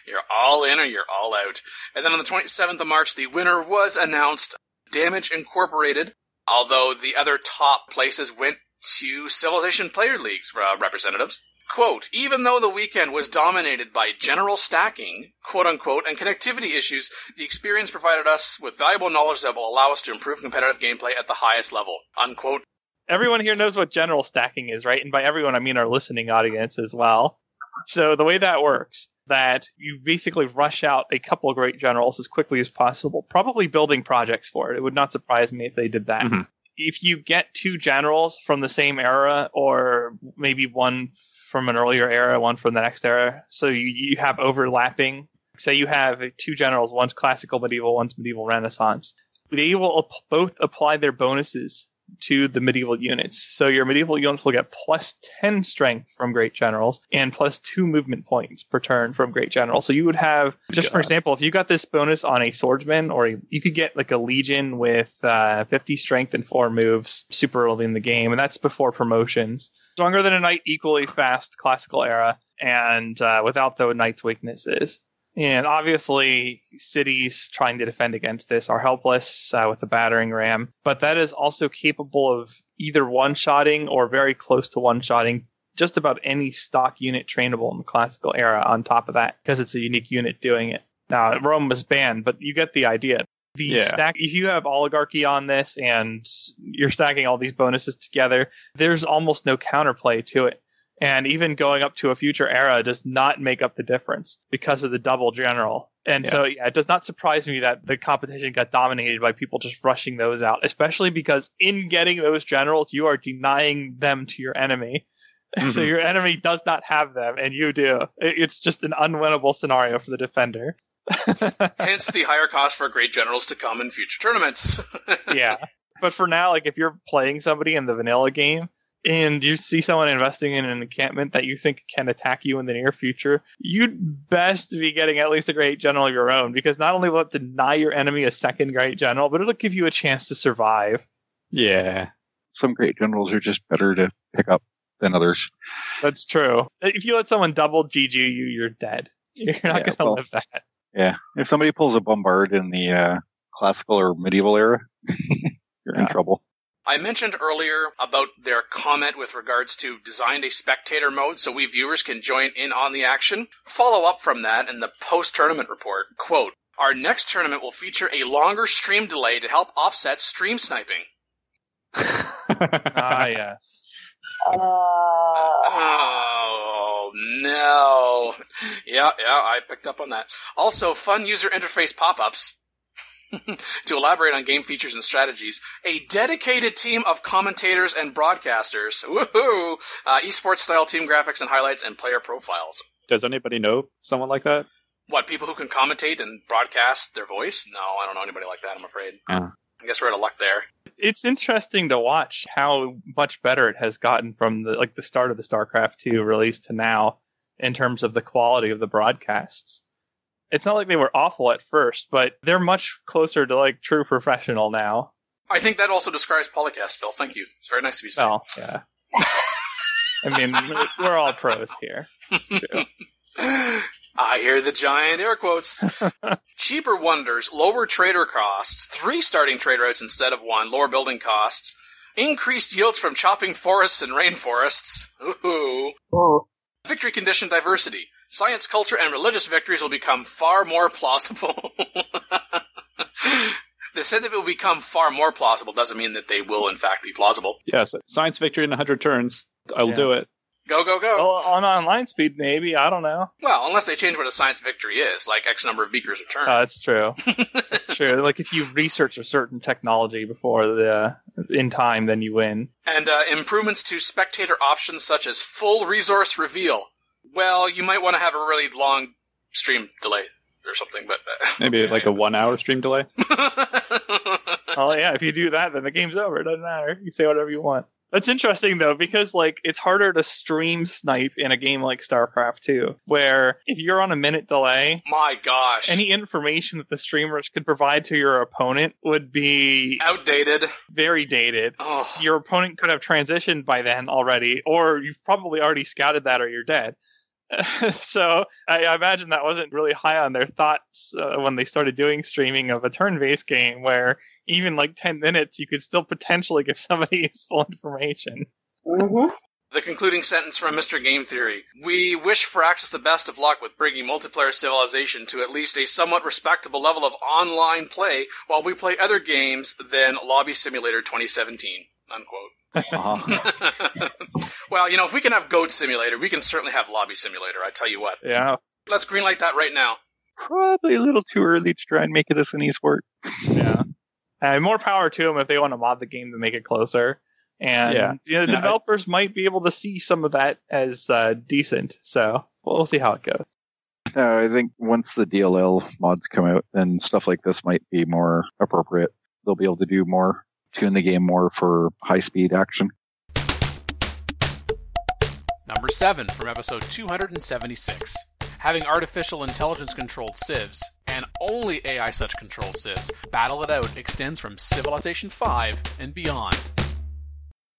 you're all in or you're all out. And then on the 27th of March, the winner was announced Damage Incorporated. Although the other top places went to Civilization Player League's uh, representatives. Quote, even though the weekend was dominated by general stacking, quote unquote, and connectivity issues, the experience provided us with valuable knowledge that will allow us to improve competitive gameplay at the highest level. Unquote. Everyone here knows what general stacking is, right? And by everyone, I mean our listening audience as well. So the way that works, that you basically rush out a couple of great generals as quickly as possible, probably building projects for it. It would not surprise me if they did that. Mhm. If you get two generals from the same era, or maybe one from an earlier era, one from the next era, so you, you have overlapping. Say you have two generals, one's classical medieval, one's medieval renaissance. They will both apply their bonuses to the medieval units. So your medieval units will get plus 10 strength from great generals and plus 2 movement points per turn from great generals. So you would have just for example, if you got this bonus on a swordsman or a, you could get like a legion with uh, 50 strength and 4 moves super early in the game and that's before promotions. Stronger than a knight, equally fast classical era and uh, without the knight's weaknesses. And obviously, cities trying to defend against this are helpless uh, with the battering ram, but that is also capable of either one shotting or very close to one shotting just about any stock unit trainable in the classical era on top of that, because it's a unique unit doing it. Now, Rome was banned, but you get the idea. The Yeah. stack, if you have oligarchy on this and you're stacking all these bonuses together, there's almost no counterplay to it. And even going up to a future era does not make up the difference because of the double general. And so, yeah, it does not surprise me that the competition got dominated by people just rushing those out, especially because in getting those generals, you are denying them to your enemy. So Mhm. your enemy does not have them, and you do. It's just an unwinnable scenario for the defender. Hence the higher cost for great generals to come in future tournaments. yeah. But for now, like if you're playing somebody in the vanilla game and you see someone investing in an encampment that you think can attack you in the near future, you'd best be getting at least a great general of your own because not only will it deny your enemy a second great general, but it'll give you a chance to survive. Yeah. Some great generals are just better to pick up than others. That's true. If you let someone double GG you, you're dead. You're not Yeah, going to well- live that. Yeah. If somebody pulls a bombard in the uh, classical or medieval era, you're in trouble. I mentioned earlier about their comment with regards to designed a spectator mode so we viewers can join in on the action. Follow up from that in the post tournament report. Quote, our next tournament will feature a longer stream delay to help offset stream sniping. Ah, yes. Oh no. Yeah, yeah, I picked up on that. Also, fun user interface pop-ups. to elaborate on game features and strategies, a dedicated team of commentators and broadcasters. Woohoo! Uh, esports style team graphics and highlights and player profiles. Does anybody know someone like that? What, people who can commentate and broadcast their voice? No, I don't know anybody like that, I'm afraid. Yeah. I guess we're out of luck there. it's interesting to watch how much better it has gotten from the like the start of the StarCraft 2 release to now in terms of the quality of the broadcasts. It's not like they were awful at first, but they're much closer to like true professional now. I think that also describes Polycast, Phil. Thank you. It's very nice of you to say. Well, yeah. I mean, we're all pros here. True. I hear the giant air quotes. Cheaper wonders, lower trader costs, three starting trade routes instead of one, lower building costs, increased yields from chopping forests and rainforests. Ooh. Oh, Victory condition diversity. Science, culture, and religious victories will become far more plausible. they said that it will become far more plausible doesn't mean that they will in fact be plausible. Yes. Science victory in 100 turns. I'll Yeah. do it. Go, go, go. Well, on online speed, maybe. I don't know. Well, unless they change what a science victory is, like X number of beakers a turn. Uh, that's true. That's true. Like if you research a certain technology before the in time, then you win. and uh, improvements to spectator options such as full resource reveal. Well, you might want to have a really long stream delay or something, but uh, Maybe like a one hour stream delay. Oh yeah, if you do that, then the game's over. It doesn't matter. You say whatever you want. That's interesting though, because like it's harder to stream snipe in a game like StarCraft 2, where if you're on a minute delay, My gosh, any information that the streamers could provide to your opponent would be outdated. very dated. Oh, Your opponent could have transitioned by then already, or you've probably already scouted that, or you're dead. so I, I imagine that wasn't really high on their thoughts uh, when they started doing streaming of a turn-based game, where even like ten minutes, you could still potentially give somebody useful information. Mm-hmm. The concluding sentence from Mr. Game Theory. We wish Firaxis the best of luck with bringing multiplayer civilization to at least a somewhat respectable level of online play while we play other games than Lobby Simulator 2017. Unquote. well, you know, if we can have Goat Simulator, we can certainly have Lobby Simulator, I tell you what. Yeah. Let's greenlight that right now. Probably a little too early to try and make this an esport. Yeah. And more power to them if they want to mod the game to make it closer. And Yeah. you know, the Yeah, I- developers might be able to see some of that as uh, decent. So we'll see how it goes. Uh, I think once the DLL mods come out, then stuff like this might be more appropriate. They'll be able to do more, tune the game more for high speed action. Number 7 from episode 276. Having artificial intelligence controlled civs, and only AI such controlled civs, Battle It Out extends from Civilization 5 and beyond.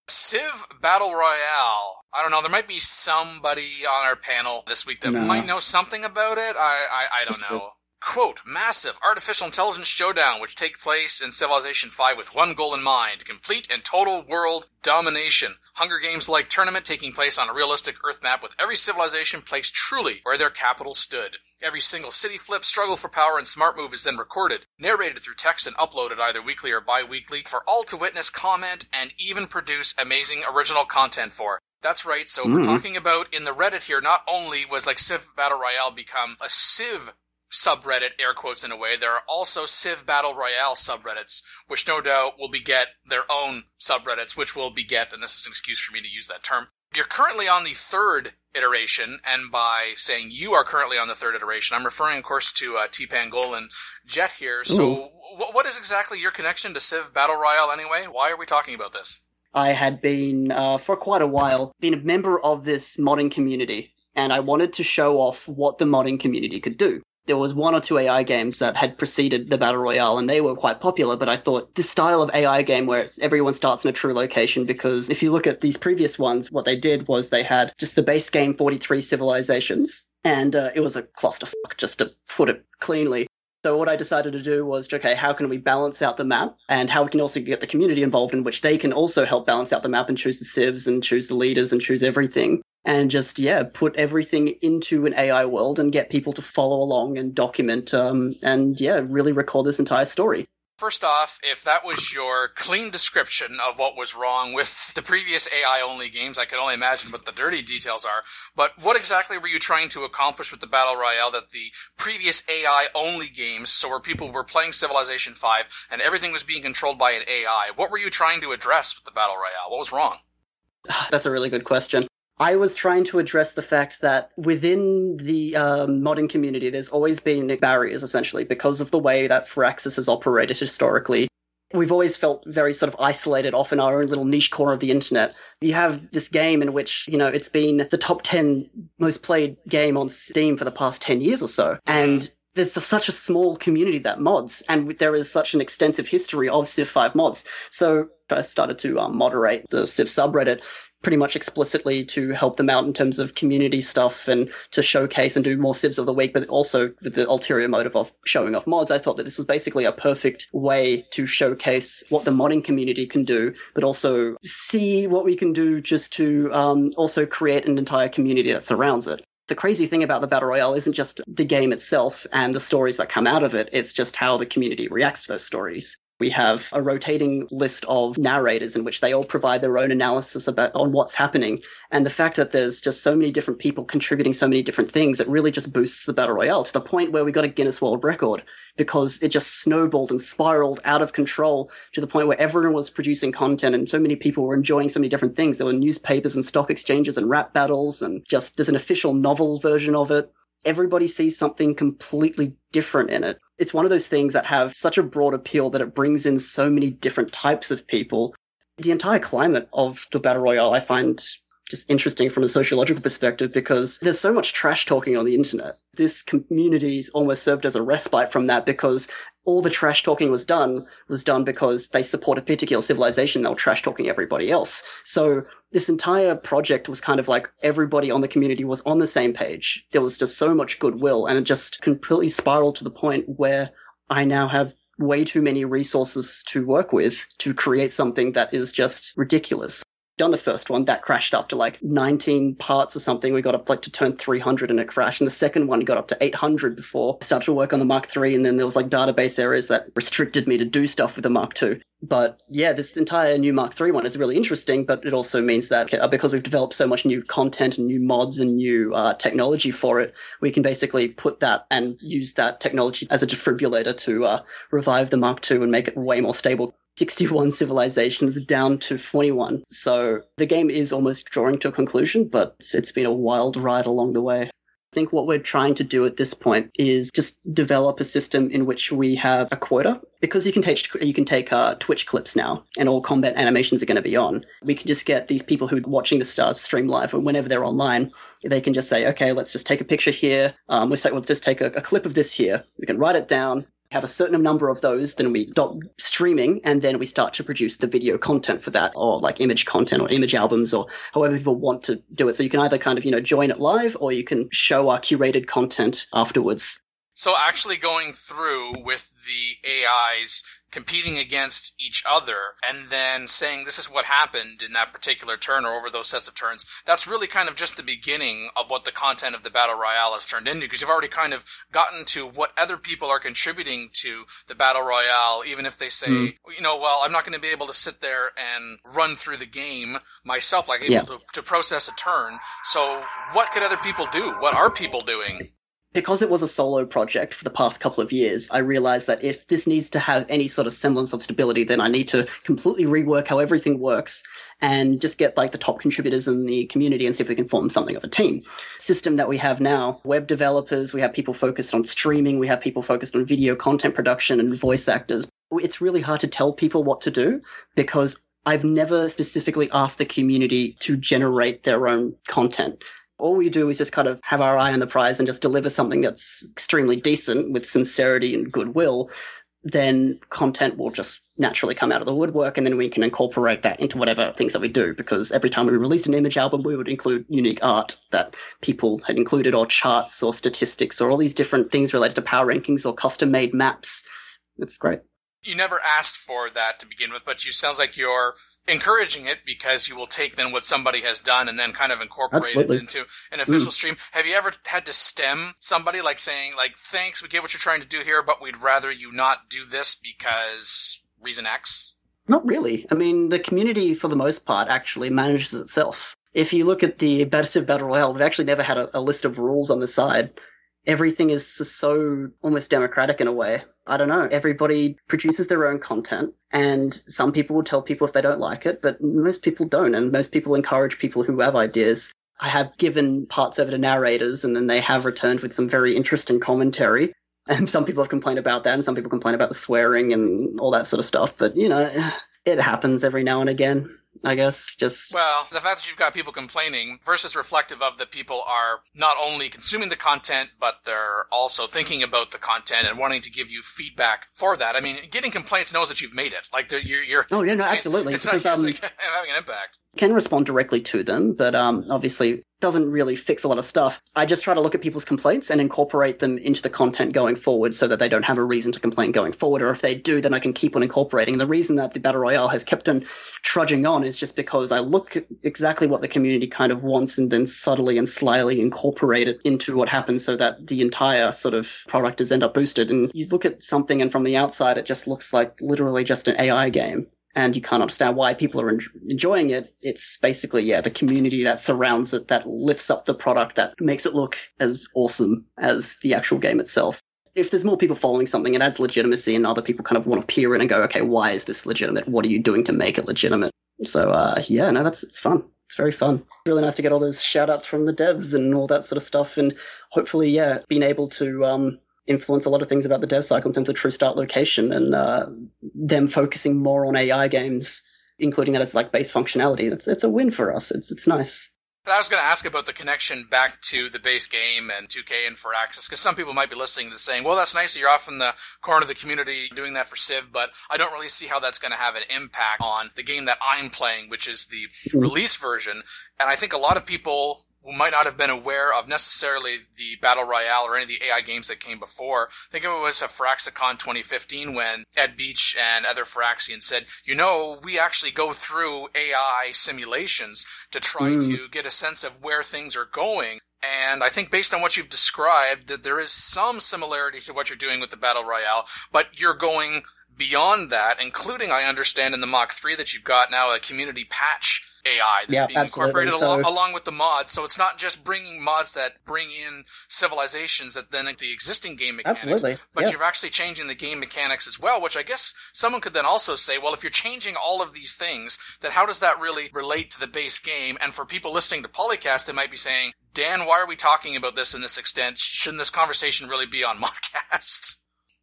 Civ Battle Royale. I don't know, there might be somebody on our panel this week that No. might know something about it. I, I, I don't know. Quote, massive artificial intelligence showdown which take place in Civilization 5 with one goal in mind, complete and total world domination. Hunger Games like tournament taking place on a realistic Earth map with every civilization placed truly where their capital stood. Every single city flip, struggle for power, and smart move is then recorded, narrated through text and uploaded either weekly or bi-weekly for all to witness, comment, and even produce amazing original content for. That's right, so if we're mm-hmm. talking about in the Reddit here, not only was like Civ Battle Royale become a Civ subreddit, air quotes in a way, there are also Civ Battle Royale subreddits, which no doubt will beget their own subreddits, which will beget, and this is an excuse for me to use that term. You're currently on the third iteration, and by saying you are currently on the third iteration, I'm referring, of course, to uh, T Pangolin Jet here. So, wh- what is exactly your connection to Civ Battle Royale anyway? Why are we talking about this? I had been, uh, for quite a while, been a member of this modding community, and I wanted to show off what the modding community could do. There was one or two AI games that had preceded the Battle Royale, and they were quite popular, but I thought this style of AI game where everyone starts in a true location, because if you look at these previous ones, what they did was they had just the base game 43 civilizations, and uh, it was a clusterfuck, just to put it cleanly. So what I decided to do was, okay, how can we balance out the map, and how we can also get the community involved, in which they can also help balance out the map and choose the civs and choose the leaders and choose everything, and just yeah, put everything into an AI world and get people to follow along and document, um, and yeah, really record this entire story. First off, if that was your clean description of what was wrong with the previous AI only games, I can only imagine what the dirty details are. But what exactly were you trying to accomplish with the Battle Royale that the previous AI only games, so where people were playing Civilization 5 and everything was being controlled by an AI, what were you trying to address with the Battle Royale? What was wrong? That's a really good question. I was trying to address the fact that within the um, modding community, there's always been barriers, essentially, because of the way that Firaxis has operated historically. We've always felt very sort of isolated off in our own little niche corner of the internet. You have this game in which, you know, it's been the top 10 most played game on Steam for the past 10 years or so. And there's such a small community that mods, and there is such an extensive history of Civ 5 mods. So I started to um, moderate the Civ subreddit pretty much explicitly to help them out in terms of community stuff and to showcase and do more civs of the week, but also with the ulterior motive of showing off mods. I thought that this was basically a perfect way to showcase what the modding community can do, but also see what we can do just to um, also create an entire community that surrounds it. The crazy thing about the Battle Royale isn't just the game itself and the stories that come out of it, it's just how the community reacts to those stories. We have a rotating list of narrators in which they all provide their own analysis about on what's happening. And the fact that there's just so many different people contributing so many different things, it really just boosts the Battle Royale to the point where we got a Guinness World Record because it just snowballed and spiraled out of control to the point where everyone was producing content and so many people were enjoying so many different things. There were newspapers and stock exchanges and rap battles and just there's an official novel version of it everybody sees something completely different in it. It's one of those things that have such a broad appeal that it brings in so many different types of people. The entire climate of the Battle Royale I find just interesting from a sociological perspective because there's so much trash talking on the internet. This community's almost served as a respite from that because all the trash talking was done was done because they support a particular civilization. They were trash talking everybody else. So this entire project was kind of like everybody on the community was on the same page. There was just so much goodwill and it just completely spiraled to the point where I now have way too many resources to work with to create something that is just ridiculous. Done the first one, that crashed up to like 19 parts or something. We got up like to turn 300 and it crashed. And the second one got up to 800 before I started to work on the Mark III. And then there was like database errors that restricted me to do stuff with the Mark II. But yeah, this entire new Mark III one is really interesting, but it also means that uh, because we've developed so much new content and new mods and new uh, technology for it, we can basically put that and use that technology as a defibrillator to uh, revive the Mark II and make it way more stable. 61 civilizations down to 41. So the game is almost drawing to a conclusion, but it's been a wild ride along the way. I think what we're trying to do at this point is just develop a system in which we have a quota because you can take you can take uh, Twitch clips now, and all combat animations are going to be on. We can just get these people who are watching the stuff stream live, and whenever they're online, they can just say, okay, let's just take a picture here. Um, we'll, say, we'll just take a, a clip of this here. We can write it down, have a certain number of those, then we stop streaming and then we start to produce the video content for that or like image content or image albums or however people want to do it. So you can either kind of, you know, join it live or you can show our curated content afterwards. So actually going through with the AIs competing against each other and then saying this is what happened in that particular turn or over those sets of turns, that's really kind of just the beginning of what the content of the Battle Royale has turned into because you've already kind of gotten to what other people are contributing to the Battle Royale, even if they say, mm. you know, well, I'm not going to be able to sit there and run through the game myself, like able yeah. to, to process a turn. So what could other people do? What are people doing? Because it was a solo project for the past couple of years, I realized that if this needs to have any sort of semblance of stability, then I need to completely rework how everything works and just get like the top contributors in the community and see if we can form something of a team. System that we have now, web developers, we have people focused on streaming, we have people focused on video content production and voice actors. It's really hard to tell people what to do because I've never specifically asked the community to generate their own content all we do is just kind of have our eye on the prize and just deliver something that's extremely decent with sincerity and goodwill, then content will just naturally come out of the woodwork and then we can incorporate that into whatever things that we do. Because every time we released an image album we would include unique art that people had included or charts or statistics or all these different things related to power rankings or custom made maps. It's great. You never asked for that to begin with, but you sounds like you're encouraging it because you will take then what somebody has done and then kind of incorporate Absolutely. it into an official mm. stream. Have you ever had to stem somebody like saying like, "Thanks, we get what you're trying to do here, but we'd rather you not do this because reason X"? Not really. I mean, the community for the most part actually manages itself. If you look at the Civ Battle Royale, we've actually never had a, a list of rules on the side everything is so almost democratic in a way. I don't know. Everybody produces their own content, and some people will tell people if they don't like it, but most people don't, and most people encourage people who have ideas. I have given parts over to narrators, and then they have returned with some very interesting commentary. And some people have complained about that, and some people complain about the swearing and all that sort of stuff. But, you know, it happens every now and again. I guess. Just well, the fact that you've got people complaining versus reflective of that people are not only consuming the content, but they're also thinking about the content and wanting to give you feedback for that. I mean, getting complaints knows that you've made it. Like you're, you're. Oh yeah, no, absolutely. It's, not, um, like having an impact. Can respond directly to them, but um, obviously doesn't really fix a lot of stuff. I just try to look at people's complaints and incorporate them into the content going forward so that they don't have a reason to complain going forward. Or if they do, then I can keep on incorporating. The reason that the Battle Royale has kept on trudging on is just because I look at exactly what the community kind of wants and then subtly and slyly incorporate it into what happens so that the entire sort of product is end up boosted. And you look at something and from the outside, it just looks like literally just an AI game and you can't understand why people are enjoying it. It's basically, yeah, the community that surrounds it that lifts up the product that makes it look as awesome as the actual game itself. If there's more people following something, it adds legitimacy, and other people kind of want to peer in and go, okay, why is this legitimate? What are you doing to make it legitimate? So, uh, yeah, no, that's it's fun. It's very fun. Really nice to get all those shout outs from the devs and all that sort of stuff, and hopefully, yeah, being able to um, influence a lot of things about the dev cycle in terms of true start location and uh, them focusing more on AI games, including that as like base functionality. It's it's a win for us. It's it's nice. But I was going to ask about the connection back to the base game and 2K and Firaxis, because some people might be listening to saying, well, that's nice that you're off in the corner of the community doing that for Civ, but I don't really see how that's going to have an impact on the game that I'm playing, which is the mm-hmm. release version. And I think a lot of people who might not have been aware of necessarily the Battle Royale or any of the AI games that came before. Think of it was at Firaxicon 2015 when Ed Beach and other Firaxians said, you know, we actually go through AI simulations to try Mm. to get a sense of where things are going. And I think based on what you've described, that there is some similarity to what you're doing with the Battle Royale, but you're going beyond that, including, I understand, in the Mark III that you've got now a community patch AI that's Yeah, being absolutely. incorporated So- along, along with the mods. So it's not just bringing mods that bring in civilizations that then the existing game mechanics, Absolutely, but yeah. you're actually changing the game mechanics as well, which I guess someone could then also say, well, if you're changing all of these things, then how does that really relate to the base game? And for people listening to Polycast, they might be saying, Dan, why are we talking about this in this extent? Shouldn't this conversation really be on Modcast?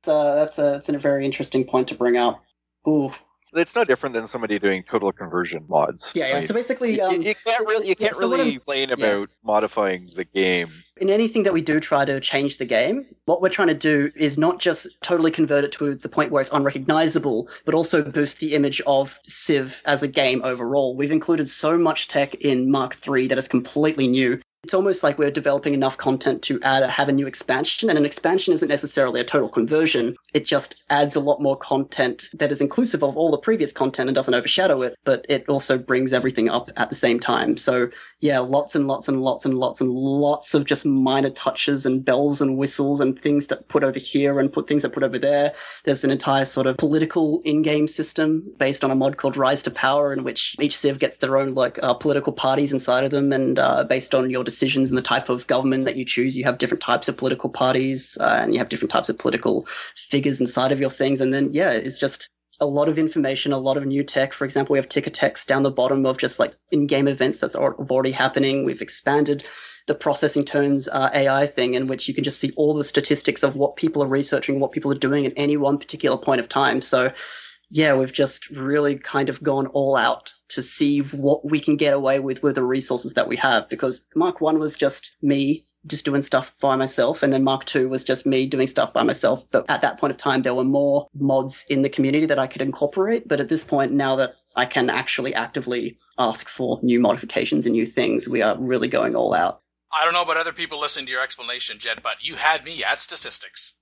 Uh, that's a that's a very interesting point to bring out. Ooh, It's no different than somebody doing total conversion mods. yeah, yeah. right? So basically, you, um, you can't really you can't so really complain yeah. about modifying the game. in anything that we do try to change the game, what we're trying to do is not just totally convert it to the point where it's unrecognizable, but also boost the image of Civ as a game overall. We've included so much tech in Mark III that is completely new. It's almost like we're developing enough content to add a have a new expansion, and an expansion isn't necessarily a total conversion. It just adds a lot more content that is inclusive of all the previous content and doesn't overshadow it, but it also brings everything up at the same time. So yeah, lots and lots and lots and lots and lots of just minor touches and bells and whistles and things that put over here and put things that put over there. There's an entire sort of political in-game system based on a mod called Rise to Power, in which each civ gets their own like uh, political parties inside of them, and uh, based on your decisions and the type of government that you choose, you have different types of political parties, uh, and you have different types of political figures inside of your things. And then yeah, it's just a lot of information, a lot of new tech. For example, we have ticker text down the bottom of just like in-game events that's already happening. We've expanded the processing turns uh, AI thing in which you can just see all the statistics of what people are researching, what people are doing at any one particular point of time. So yeah, we've just really kind of gone all out to see what we can get away with with the resources that we have because Mark 1 was just me just doing stuff by myself. And then Mark 2 was just me doing stuff by myself. But at that point of time there were more mods in the community that I could incorporate. But at this point now that I can actually actively ask for new modifications and new things we are really going all out. I don't know about other people listening to your explanation, Jed, but you had me at statistics.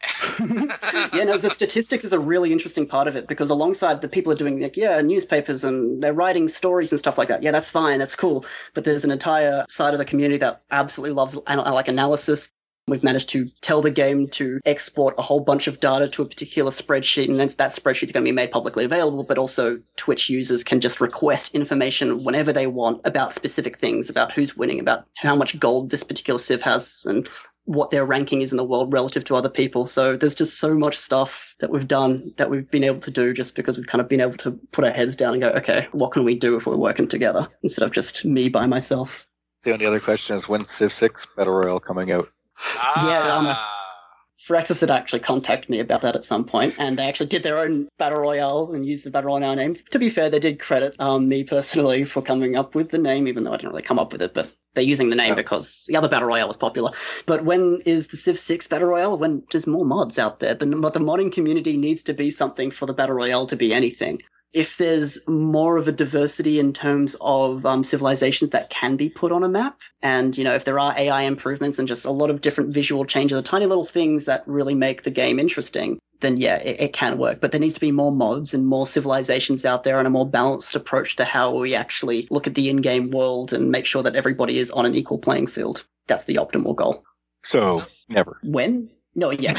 yeah, no, the statistics is a really interesting part of it because alongside the people are doing like yeah newspapers and they're writing stories and stuff like that. Yeah, that's fine, that's cool. But there's an entire side of the community that absolutely loves uh, uh, like analysis. We've managed to tell the game to export a whole bunch of data to a particular spreadsheet, and then that spreadsheet is going to be made publicly available. But also, Twitch users can just request information whenever they want about specific things, about who's winning, about how much gold this particular civ has, and what their ranking is in the world relative to other people. So there's just so much stuff that we've done that we've been able to do just because we've kind of been able to put our heads down and go, okay, what can we do if we're working together instead of just me by myself? The only other question is when Civ 6 Battle Royale coming out? Yeah, um, Ah. Firaxis had actually contacted me about that at some point, and they actually did their own battle royale and used the battle royale name. To be fair, they did credit um, me personally for coming up with the name, even though I didn't really come up with it. But they're using the name Yeah. because the other battle royale was popular. But when is the Civ Six battle royale? When there's more mods out there, the, but the modding community needs to be something for the battle royale to be anything. If there's more of a diversity in terms of um, civilizations that can be put on a map, and you know if there are AI improvements and just a lot of different visual changes, the tiny little things that really make the game interesting, then yeah, it, it can work. But there needs to be more mods and more civilizations out there, and a more balanced approach to how we actually look at the in-game world and make sure that everybody is on an equal playing field. That's the optimal goal. So, never. When? No, yeah,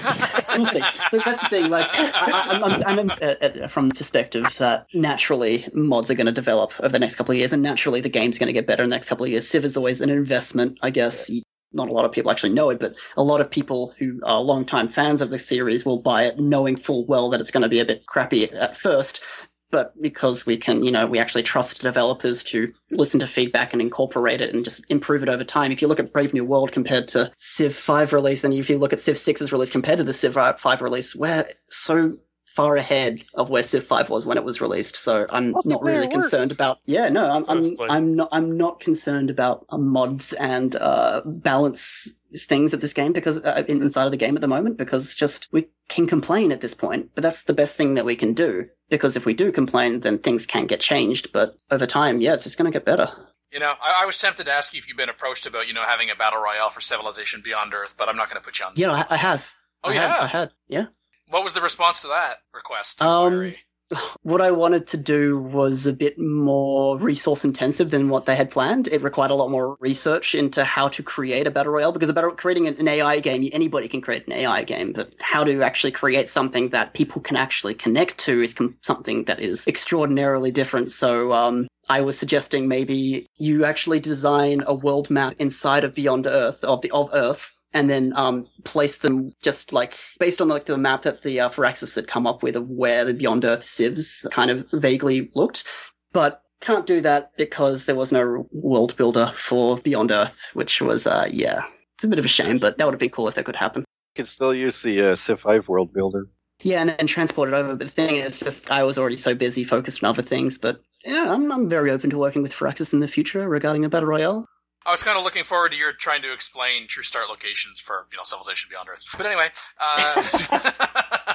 we'll see. But that's the thing. Like, I, I, I'm, I'm in, uh, uh, from the perspective that naturally mods are going to develop over the next couple of years, and naturally the game's going to get better in the next couple of years. Civ is always an investment, I guess. Not a lot of people actually know it, but a lot of people who are longtime fans of the series will buy it knowing full well that it's going to be a bit crappy at first. But because we can, you know, we actually trust developers to listen to feedback and incorporate it and just improve it over time. If you look at Brave New World compared to Civ 5 release, and if you look at Civ 6's release compared to the Civ 5 release, we're so far ahead of where Civ 5 was when it was released. So I'm not really concerned works. about. Yeah, no, I'm I'm, I'm not I'm not concerned about uh, mods and uh, balance things at this game because uh, in- inside of the game at the moment because just we can complain at this point, but that's the best thing that we can do because if we do complain, then things can get changed. But over time, yeah, it's just going to get better. You know, I, I was tempted to ask you if you've been approached about, you know, having a battle royale for Civilization Beyond Earth, but I'm not going to put you on. the Yeah. I, I have. Oh, I you had, have? I had. Yeah. What was the response to that request? Um, what I wanted to do was a bit more resource intensive than what they had planned. It required a lot more research into how to create a battle royale because a battle creating an AI game, anybody can create an AI game, but how to actually create something that people can actually connect to is com- something that is extraordinarily different. So um, I was suggesting maybe you actually design a world map inside of Beyond Earth of the of Earth and then um, place them just like based on like the map that the uh, Firaxis had come up with of where the Beyond Earth civs kind of vaguely looked, but can't do that because there was no world builder for Beyond Earth, which was uh, yeah, it's a bit of a shame, but that would have been cool if that could happen. You can still use the uh, Civ 5 world builder. Yeah, and then transport it over. But the thing is, just I was already so busy focused on other things. But yeah, I'm, I'm very open to working with Firaxis in the future regarding a battle royale. I was kind of looking forward to your trying to explain true start locations for, you know, Civilization Beyond Earth. But anyway, uh,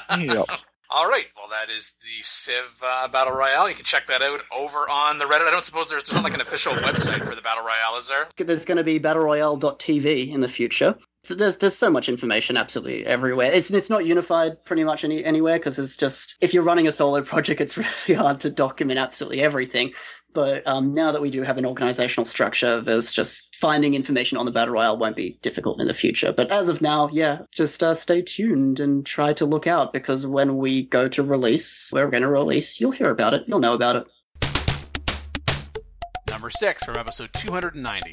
Yep. all right. Well, that is the Civ uh, Battle Royale. You can check that out over on the Reddit. I don't suppose there's, there's not like an official website for the Battle Royale, is there? There's going to be battleroyale.tv in the future. So There's there's so much information absolutely everywhere. It's it's not unified pretty much any anywhere because it's just if you're running a solo project, it's really hard to document absolutely everything. But um, now that we do have an organizational structure, there's just finding information on the battle royale won't be difficult in the future. But as of now, yeah, just uh, stay tuned and try to look out because when we go to release, we're going to release, you'll hear about it, you'll know about it. Number six from episode 290.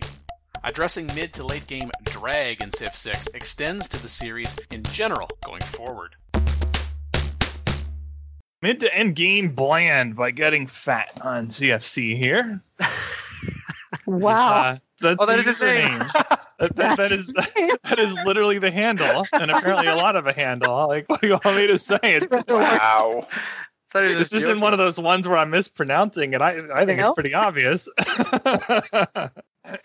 Addressing mid to late game drag in Civ 6 extends to the series in general going forward. Mid to end game bland by getting fat on CFC here. Wow. Uh, that's Oh, that the is his name. that, that- that is that is literally the handle, and apparently a lot of a handle. Like, what do you want me to say? It's, Wow. This isn't one of those ones where I'm mispronouncing it. I I think it's pretty obvious.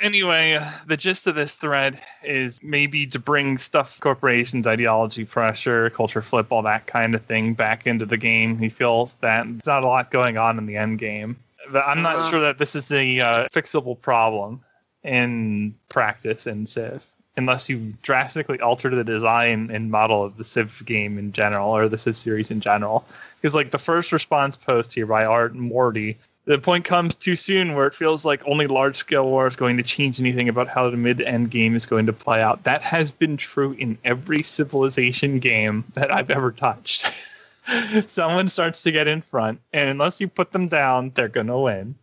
Anyway, the gist of this thread is maybe to bring stuff, corporations, ideology, pressure, culture flip, all that kind of thing back into the game. He feels that there's not a lot going on in the end game. But I'm not Uh-huh. sure that this is a uh, fixable problem in practice in Civ. Unless you drastically alter the design and model of the Civ game in general, or the Civ series in general, because like the first response post here by Art Morty, the point comes too soon where it feels like only large scale war is going to change anything about how the mid end game is going to play out. That has been true in every civilization game that I've ever touched. Someone starts to get in front, and unless you put them down, they're gonna win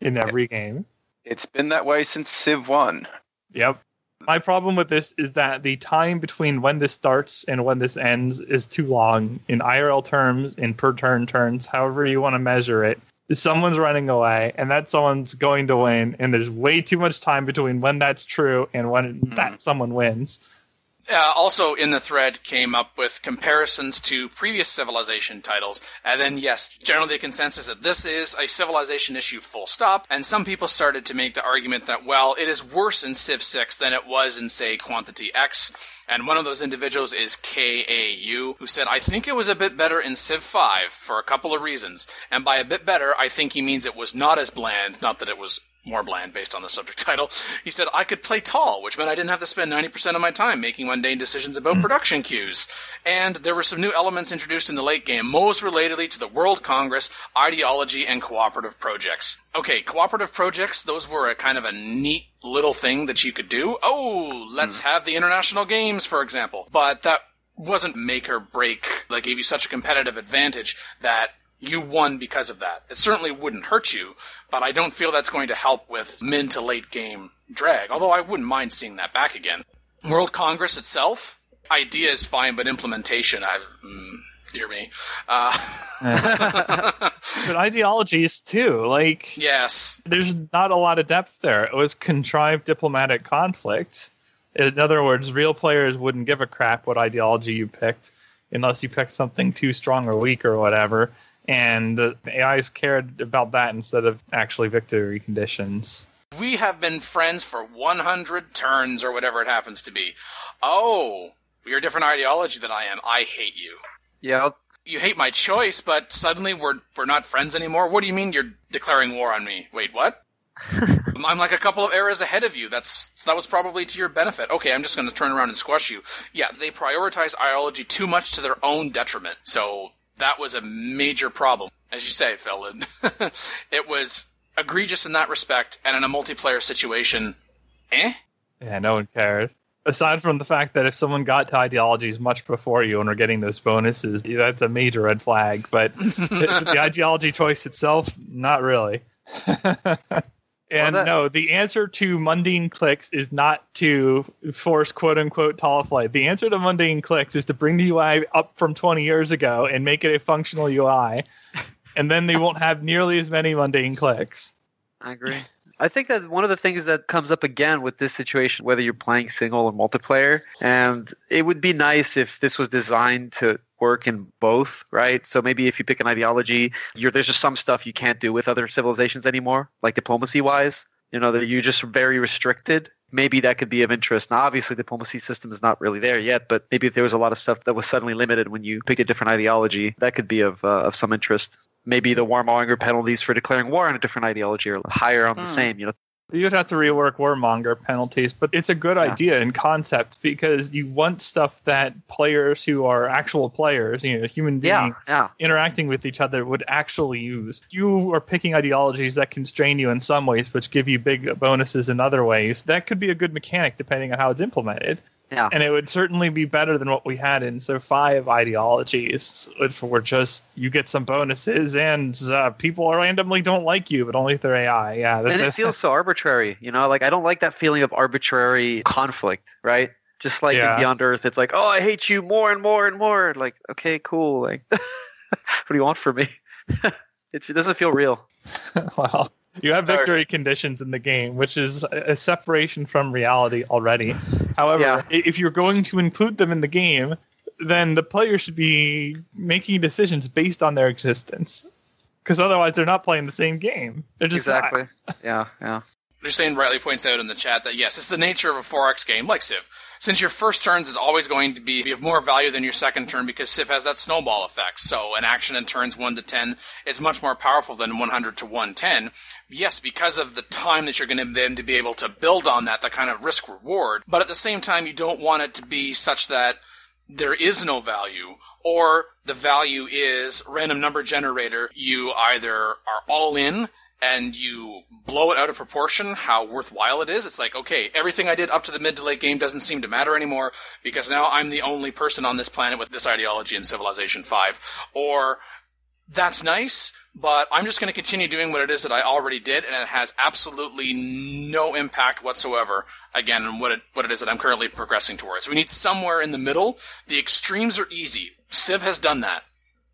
in every game. It's been that way since Civ 1. Yep. My problem with this is that the time between when this starts and when this ends is too long in IRL terms, in per turn terms, however you want to measure it. Someone's running away, and that someone's going to win, and there's way too much time between when that's true and when mm-hmm. that someone wins. Uh, also in the thread came up with comparisons to previous civilization titles, and then yes, generally the consensus that this is a civilization issue full stop, and some people started to make the argument that, well, it is worse in Civ 6 than it was in, say, Quantity X, and one of those individuals is KAU, who said, I think it was a bit better in Civ 5 for a couple of reasons, and by a bit better, I think he means it was not as bland, not that it was more bland based on the subject title. He said, I could play tall, which meant I didn't have to spend 90% of my time making mundane decisions about mm. production queues. And there were some new elements introduced in the late game, most relatedly to the World Congress, ideology, and cooperative projects. Okay, cooperative projects, those were a kind of a neat little thing that you could do. Oh, let's mm. have the international games, for example. But that wasn't make or break, that gave you such a competitive advantage that you won because of that. It certainly wouldn't hurt you, but I don't feel that's going to help with mid to late game drag, although I wouldn't mind seeing that back again. World Congress itself, idea is fine, but implementation, I, mm, dear me. Uh, But ideologies too, like yes. there's not a lot of depth there. It was contrived diplomatic conflict. In other words, real players wouldn't give a crap what ideology you picked unless you picked something too strong or weak or whatever. And uh, the AIs cared about that instead of actually victory conditions. We have been friends for 100 turns or whatever it happens to be. Oh, you're a different ideology than I am. I hate you. Yeah, You hate my choice, but suddenly we're we're not friends anymore. What do you mean you're declaring war on me? Wait, what? I'm like a couple of eras ahead of you. That's that was probably to your benefit. Okay, I'm just going to turn around and squash you. Yeah, they prioritize ideology too much to their own detriment. So that was a major problem, as you say, Phil. And it was egregious in that respect, and in a multiplayer situation, eh? Yeah, no one cared. Aside from the fact that if someone got to ideologies much before you and are getting those bonuses, that's a major red flag. But the ideology choice itself, not really. and that- no, the answer to mundane clicks is not to force quote unquote tall flight. The answer to mundane clicks is to bring the UI up from 20 years ago and make it a functional UI. And then they won't have nearly as many mundane clicks. I agree. I think that one of the things that comes up again with this situation, whether you're playing single or multiplayer, and it would be nice if this was designed to work in both, right? So maybe if you pick an ideology, you're, there's just some stuff you can't do with other civilizations anymore, like diplomacy wise. You know, that you're just very restricted. Maybe that could be of interest. Now, obviously, the diplomacy system is not really there yet, but maybe if there was a lot of stuff that was suddenly limited when you picked a different ideology, that could be of uh, of some interest. Maybe the warmonger penalties for declaring war on a different ideology are higher on the Hmm. same. You know, You'd have to rework warmonger penalties, but it's a good idea in concept because you want stuff that players who are actual players, you know, human Yeah, beings yeah. interacting with each other would actually use. You are picking ideologies that constrain you in some ways, which give you big bonuses in other ways. That could be a good mechanic depending on how it's implemented. Yeah. And it would certainly be better than what we had in so five ideologies, which were just you get some bonuses and uh, people randomly don't like you, but only if they're AI. Yeah, and it feels so arbitrary. You know, like I don't like that feeling of arbitrary conflict, right? Just like Yeah. in Beyond Earth, it's like, oh, I hate you more and more and more. Like, okay, cool. Like, what do you want from me? it, it doesn't feel real. wow. You have victory conditions in the game, which is a a separation from reality already. However, Yeah. if you're going to include them in the game, then the player should be making decisions based on their existence. Because otherwise, they're not playing the same game. They're just not. exactly. Yeah, yeah. Hussein rightly points out in the chat that yes, it's the nature of a 4X game like Civ. Since your first turns is always going to be of more value than your second turn because Civ has that snowball effect. So an action in turns 1 to 10 is much more powerful than 100 to 110. Yes, because of the time that you're going to then to be able to build on that, the kind of risk reward. But at the same time, you don't want it to be such that there is no value or the value is random number generator. You either are all in and you blow it out of proportion how worthwhile it is. It's like, okay, everything I did up to the mid to late game doesn't seem to matter anymore because now I'm the only person on this planet with this ideology in Civilization 5. Or that's nice, but I'm just going to continue doing what it is that I already did, and it has absolutely no impact whatsoever. Again, on what it what it is that I'm currently progressing towards. We need somewhere in the middle. The extremes are easy. Civ has done that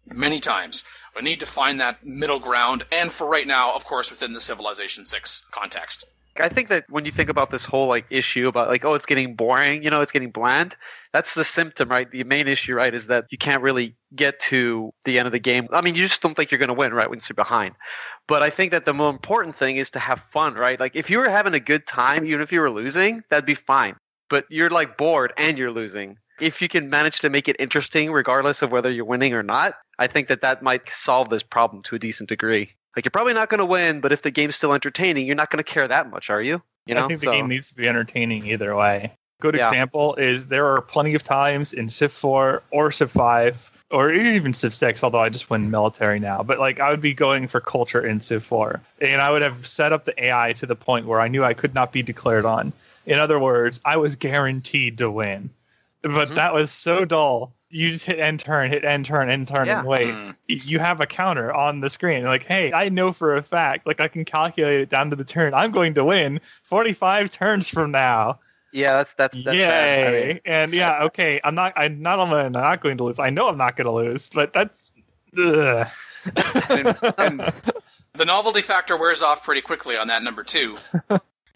many times. We need to find that middle ground, and for right now, of course, within the Civilization Six context. I think that when you think about this whole like issue about like oh it's getting boring, you know, it's getting bland. That's the symptom, right? The main issue, right, is that you can't really get to the end of the game. I mean, you just don't think you're going to win, right, when you're behind. But I think that the more important thing is to have fun, right? Like if you were having a good time, even if you were losing, that'd be fine. But you're like bored and you're losing. If you can manage to make it interesting, regardless of whether you're winning or not, I think that that might solve this problem to a decent degree. Like you're probably not going to win, but if the game's still entertaining, you're not going to care that much, are you? You know, I think the So- game needs to be entertaining either way. Good Yeah. example is there are plenty of times in Civ 4 or Civ 5 or even Civ 6, although I just went military now. But like I would be going for culture in Civ 4, and I would have set up the AI to the point where I knew I could not be declared on. In other words, I was guaranteed to win. Mm-hmm. But that was so dull. You just hit end turn, hit end turn, end turn, Yeah. and wait. Mm. You have a counter on the screen. Like, hey, I know for a fact, like I can calculate it down to the turn. I'm going to win 45 turns from now. yeah, that's that's that's Yay! bad. I mean, and yeah, okay, I'm not. I'm not only am not going to lose. I know I'm not going to lose, but that's. Ugh. The novelty factor wears off pretty quickly on that number two.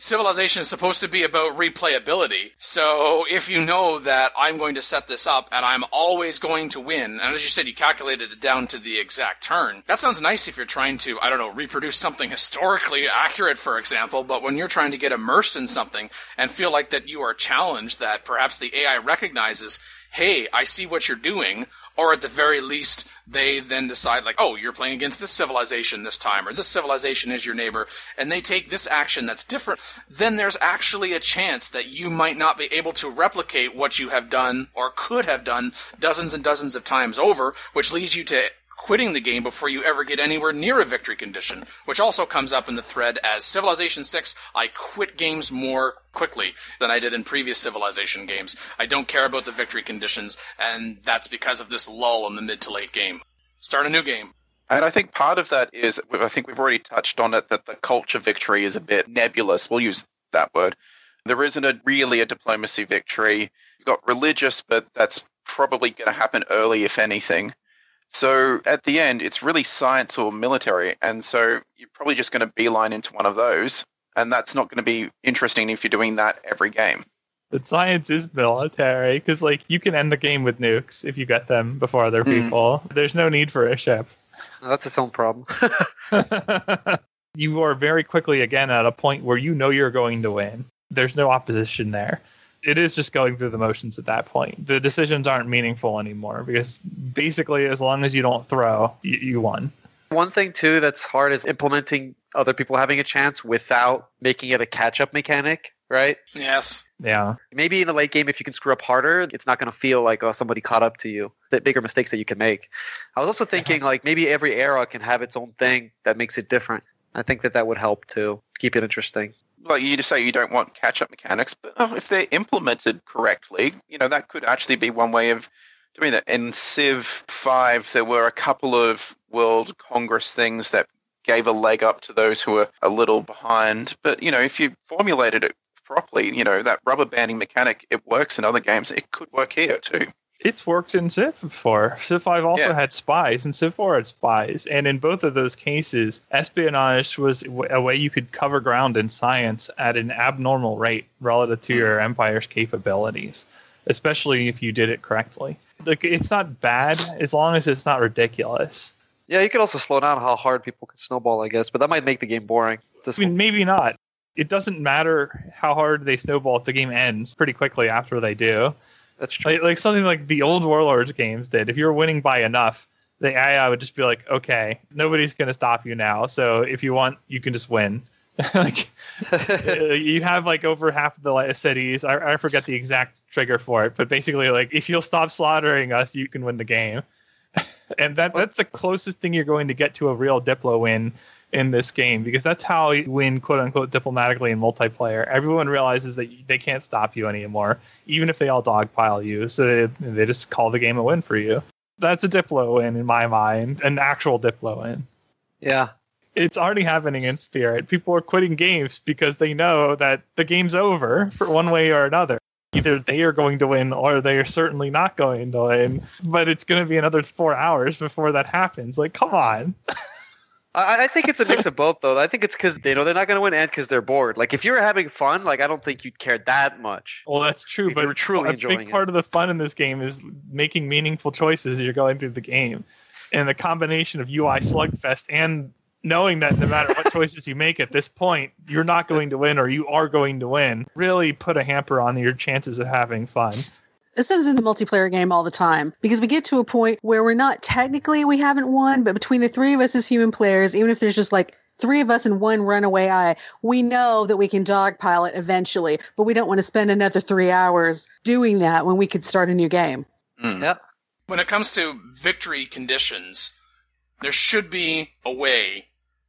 Civilization is supposed to be about replayability, so if you know that I'm going to set this up and I'm always going to win, and as you said, you calculated it down to the exact turn, that sounds nice if you're trying to, I don't know, reproduce something historically accurate, for example, but when you're trying to get immersed in something and feel like that you are challenged, that perhaps the AI recognizes, hey, I see what you're doing, Or at the very least, they then decide, like, oh, you're playing against this civilization this time, or this civilization is your neighbor, and they take this action that's different, then there's actually a chance that you might not be able to replicate what you have done or could have done dozens and dozens of times over, which leads you to quitting the game before you ever get anywhere near a victory condition, which also comes up in the thread as Civilization 6, I quit games more quickly than I did in previous Civilization games. I don't care about the victory conditions, and that's because of this lull in the mid to late game. Start a new game. And I think part of that is, I think we've already touched on it, that the culture victory is a bit nebulous. We'll use that word. There isn't a, really a diplomacy victory. You've got religious, but that's probably going to happen early, if anything. So at the end, it's really science or military. And so you're probably just going to beeline into one of those. And that's not going to be interesting if you're doing that every game. The science is military because, like, you can end the game with nukes if you get them before other Mm. people. There's no need for a ship. That's its own problem. you are very quickly again at a point where you know you're going to win. There's no opposition there. It is just going through the motions at that point. The decisions aren't meaningful anymore because basically, as long as you don't throw, you, you won. One thing too that's hard is implementing other people having a chance without making it a catch-up mechanic, right? Yes. Yeah. Maybe in the late game, if you can screw up harder, it's not going to feel like oh somebody caught up to you. The bigger mistakes that you can make. I was also thinking like maybe every era can have its own thing that makes it different. I think that that would help to keep it interesting. Like you just say you don't want catch-up mechanics, but oh, if they're implemented correctly, you know that could actually be one way of doing that. In Civ Five, there were a couple of World Congress things that gave a leg up to those who were a little behind. But you know, if you formulated it properly, you know that rubber banding mechanic, it works in other games. It could work here too. It's worked in Civ 4. Civ 5 also Yeah. had spies, and Civ 4 had spies. And in both of those cases, espionage was a way you could cover ground in science at an abnormal rate relative to hmm. your empire's capabilities, especially if you did it correctly. Like, it's not bad as long as it's not ridiculous. Yeah, you could also slow down how hard people can snowball, I guess, but that might make the game boring. I mean, maybe not. It doesn't matter how hard they snowball if the game ends pretty quickly after they do. That's true. Like, like something like the old Warlords games did. If you were winning by enough, the AI would just be like, okay, nobody's going to stop you now. So if you want, you can just win. like you have like over half of the cities. I, I forget the exact trigger for it, but basically, like if you'll stop slaughtering us, you can win the game. and that that's the closest thing you're going to get to a real Diplo win in this game because that's how you win quote unquote diplomatically in multiplayer. Everyone realizes that they can't stop you anymore, even if they all dogpile you. So they, they just call the game a win for you. That's a Diplo win in my mind, an actual Diplo win. yeah. It's already happening in Spirit. People are quitting games because they know that the game's over for one way or another. Either they are going to win or they are certainly not going to win. But it's going to be another four hours before that happens. Like, come on. I, I think it's a mix of both, though. I think it's because they know they're not going to win and because they're bored. Like, if you were having fun, like, I don't think you'd care that much. Well, that's true, If but you were truly a enjoying big it. part of the fun in this game is making meaningful choices as you're going through the game, and the combination of UI slugfest and knowing that no matter what choices you make at this point, you're not going to win or you are going to win, really put a hamper on your chances of having fun. This is in the multiplayer game all the time because we get to a point where we're not technically we haven't won, but between the three of us as human players, even if there's just like three of us and one runaway eye, we know that we can dogpile it eventually, but we don't want to spend another three hours doing that when we could start a new game. Mm. Yep. When it comes to victory conditions, there should be a way,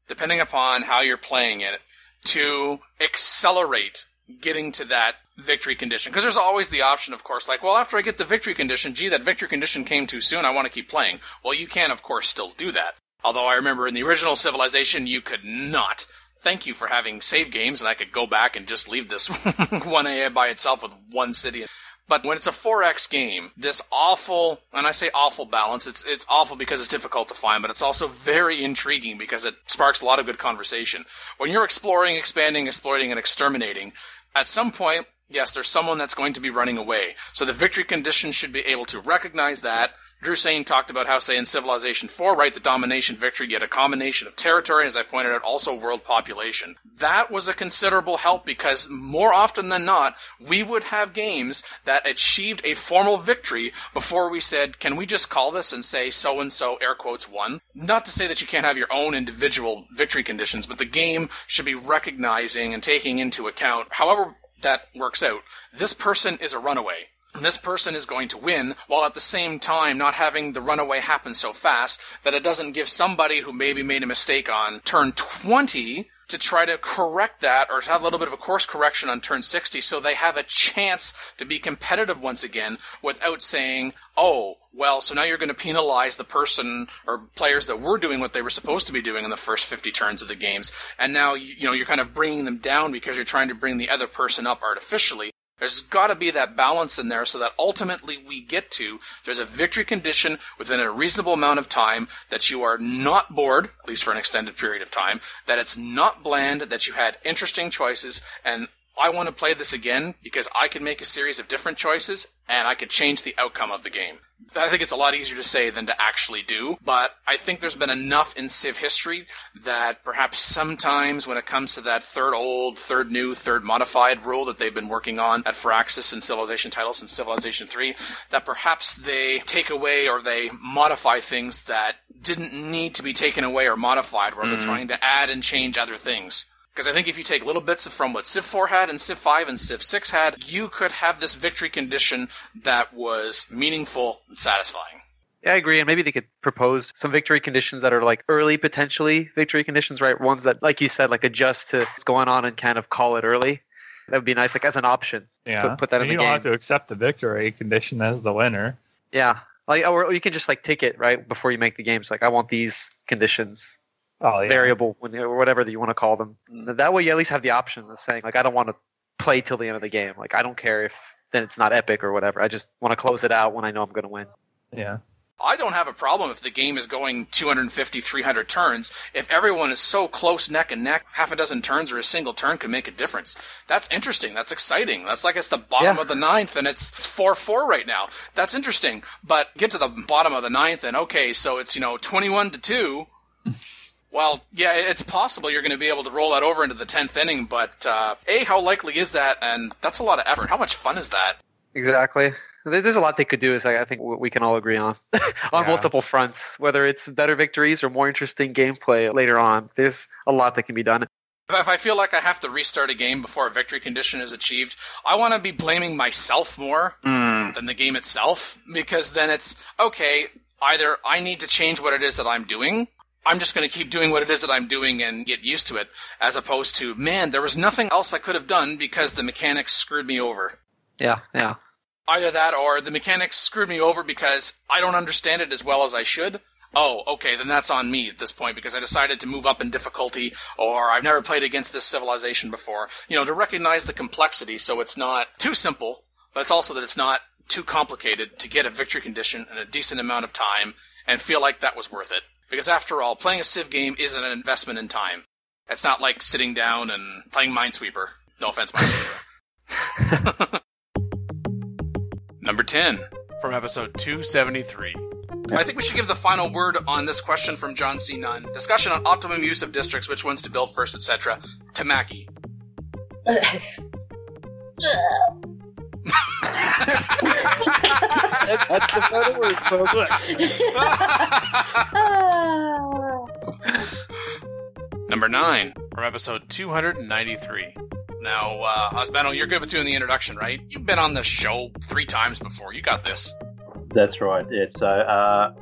depending upon how you're playing it, to accelerate getting to that victory condition. Because there's always the option, of course, like, well, after I get the victory condition, gee, that victory condition came too soon, I want to keep playing. Well, you can, of course, still do that. Although I remember in the original Civilization, you could not. Thank you for having save games, and I could go back and just leave this one AI by itself with one city. But when it's a 4X game, this awful, and I say awful balance, it's, it's awful because it's difficult to find, but it's also very intriguing because it sparks a lot of good conversation. When you're exploring, expanding, exploiting, and exterminating, at some point, Yes, there's someone that's going to be running away. So the victory condition should be able to recognize that. Drew Sane talked about how, say, in Civilization 4, right, the domination victory, you had a combination of territory, as I pointed out, also world population. That was a considerable help because more often than not, we would have games that achieved a formal victory before we said, can we just call this and say so and so, air quotes, won? Not to say that you can't have your own individual victory conditions, but the game should be recognizing and taking into account, however that works out, this person is a runaway. This person is going to win, while at the same time not having the runaway happen so fast that it doesn't give somebody who maybe made a mistake on turn 20 to try to correct that or to have a little bit of a course correction on turn 60 so they have a chance to be competitive once again without saying, oh, well, so now you're going to penalize the person or players that were doing what they were supposed to be doing in the first 50 turns of the games. And now, you know, you're kind of bringing them down because you're trying to bring the other person up artificially. There's got to be that balance in there so that ultimately we get to there's a victory condition within a reasonable amount of time that you are not bored, at least for an extended period of time, that it's not bland, that you had interesting choices, and I want to play this again because I can make a series of different choices and I could change the outcome of the game. I think it's a lot easier to say than to actually do, but I think there's been enough in Civ history that perhaps sometimes when it comes to that third old, third new, third modified rule that they've been working on at Firaxis and Civilization titles and Civilization 3, that perhaps they take away or they modify things that didn't need to be taken away or modified, where they're Mhm. trying to add and change other things. Because I think if you take little bits from what Civ 4 had and Civ 5 and Civ 6 had, you could have this victory condition that was meaningful and satisfying. Yeah, I agree. And maybe they could propose some victory conditions that are like early potentially victory conditions, right? Ones that, like you said, like adjust to what's going on and kind of call it early. That would be nice, like as an option. Yeah, Put, put that And in the you game. don't have to accept the victory condition as the winner. Yeah. Like, or you can just like take it right before you make the games. Like, I want these conditions, Oh yeah. variable, when or whatever that you want to call them. Mm. That way, you at least have the option of saying, like, I don't want to play till the end of the game. Like, I don't care if then it's not epic or whatever. I just want to close it out when I know I'm going to win. Yeah. I don't have a problem if the game is going 250, 300 turns. If everyone is so close neck and neck, half a dozen turns or a single turn can make a difference. That's interesting. That's exciting. That's like it's the bottom Yeah. of the ninth and it's, it's 4-4 right now. That's interesting. But get to the bottom of the ninth and okay, so it's, you know, 21 to 2. Well, yeah, it's possible you're going to be able to roll that over into the 10th inning, but, uh, A, how likely is that? And that's a lot of effort. How much fun is that? Exactly. There's a lot they could do, is I I think we can all agree on, on Yeah. multiple fronts. Whether it's better victories or more interesting gameplay later on, there's a lot that can be done. If I feel like I have to restart a game before a victory condition is achieved, I want to be blaming myself more than the game itself because then it's okay, either I need to change what it is that I'm doing. I'm just going to keep doing what it is that I'm doing and get used to it, as opposed to, man, there was nothing else I could have done because the mechanics screwed me over. Yeah, yeah. Either that or the mechanics screwed me over because I don't understand it as well as I should. Oh, okay, then that's on me at this point because I decided to move up in difficulty or I've never played against this civilization before. You know, to recognize the complexity so it's not too simple, but it's also that it's not too complicated to get a victory condition in a decent amount of time and feel like that was worth it. Because after all, playing a Civ game is an investment in time. It's not like sitting down and playing Minesweeper. No offense, Minesweeper. Number 10 from episode 273. I think we should give the final word on this question from John C. Nunn. Discussion on optimum use of districts, which ones to build first, etc. Tamaki. That's the final word, folks. Number 9 from episode 293. Now, uh, Osbano, you're good with doing the introduction, right? You've been on the show three times before. You got this. That's right. Yeah. So, uh,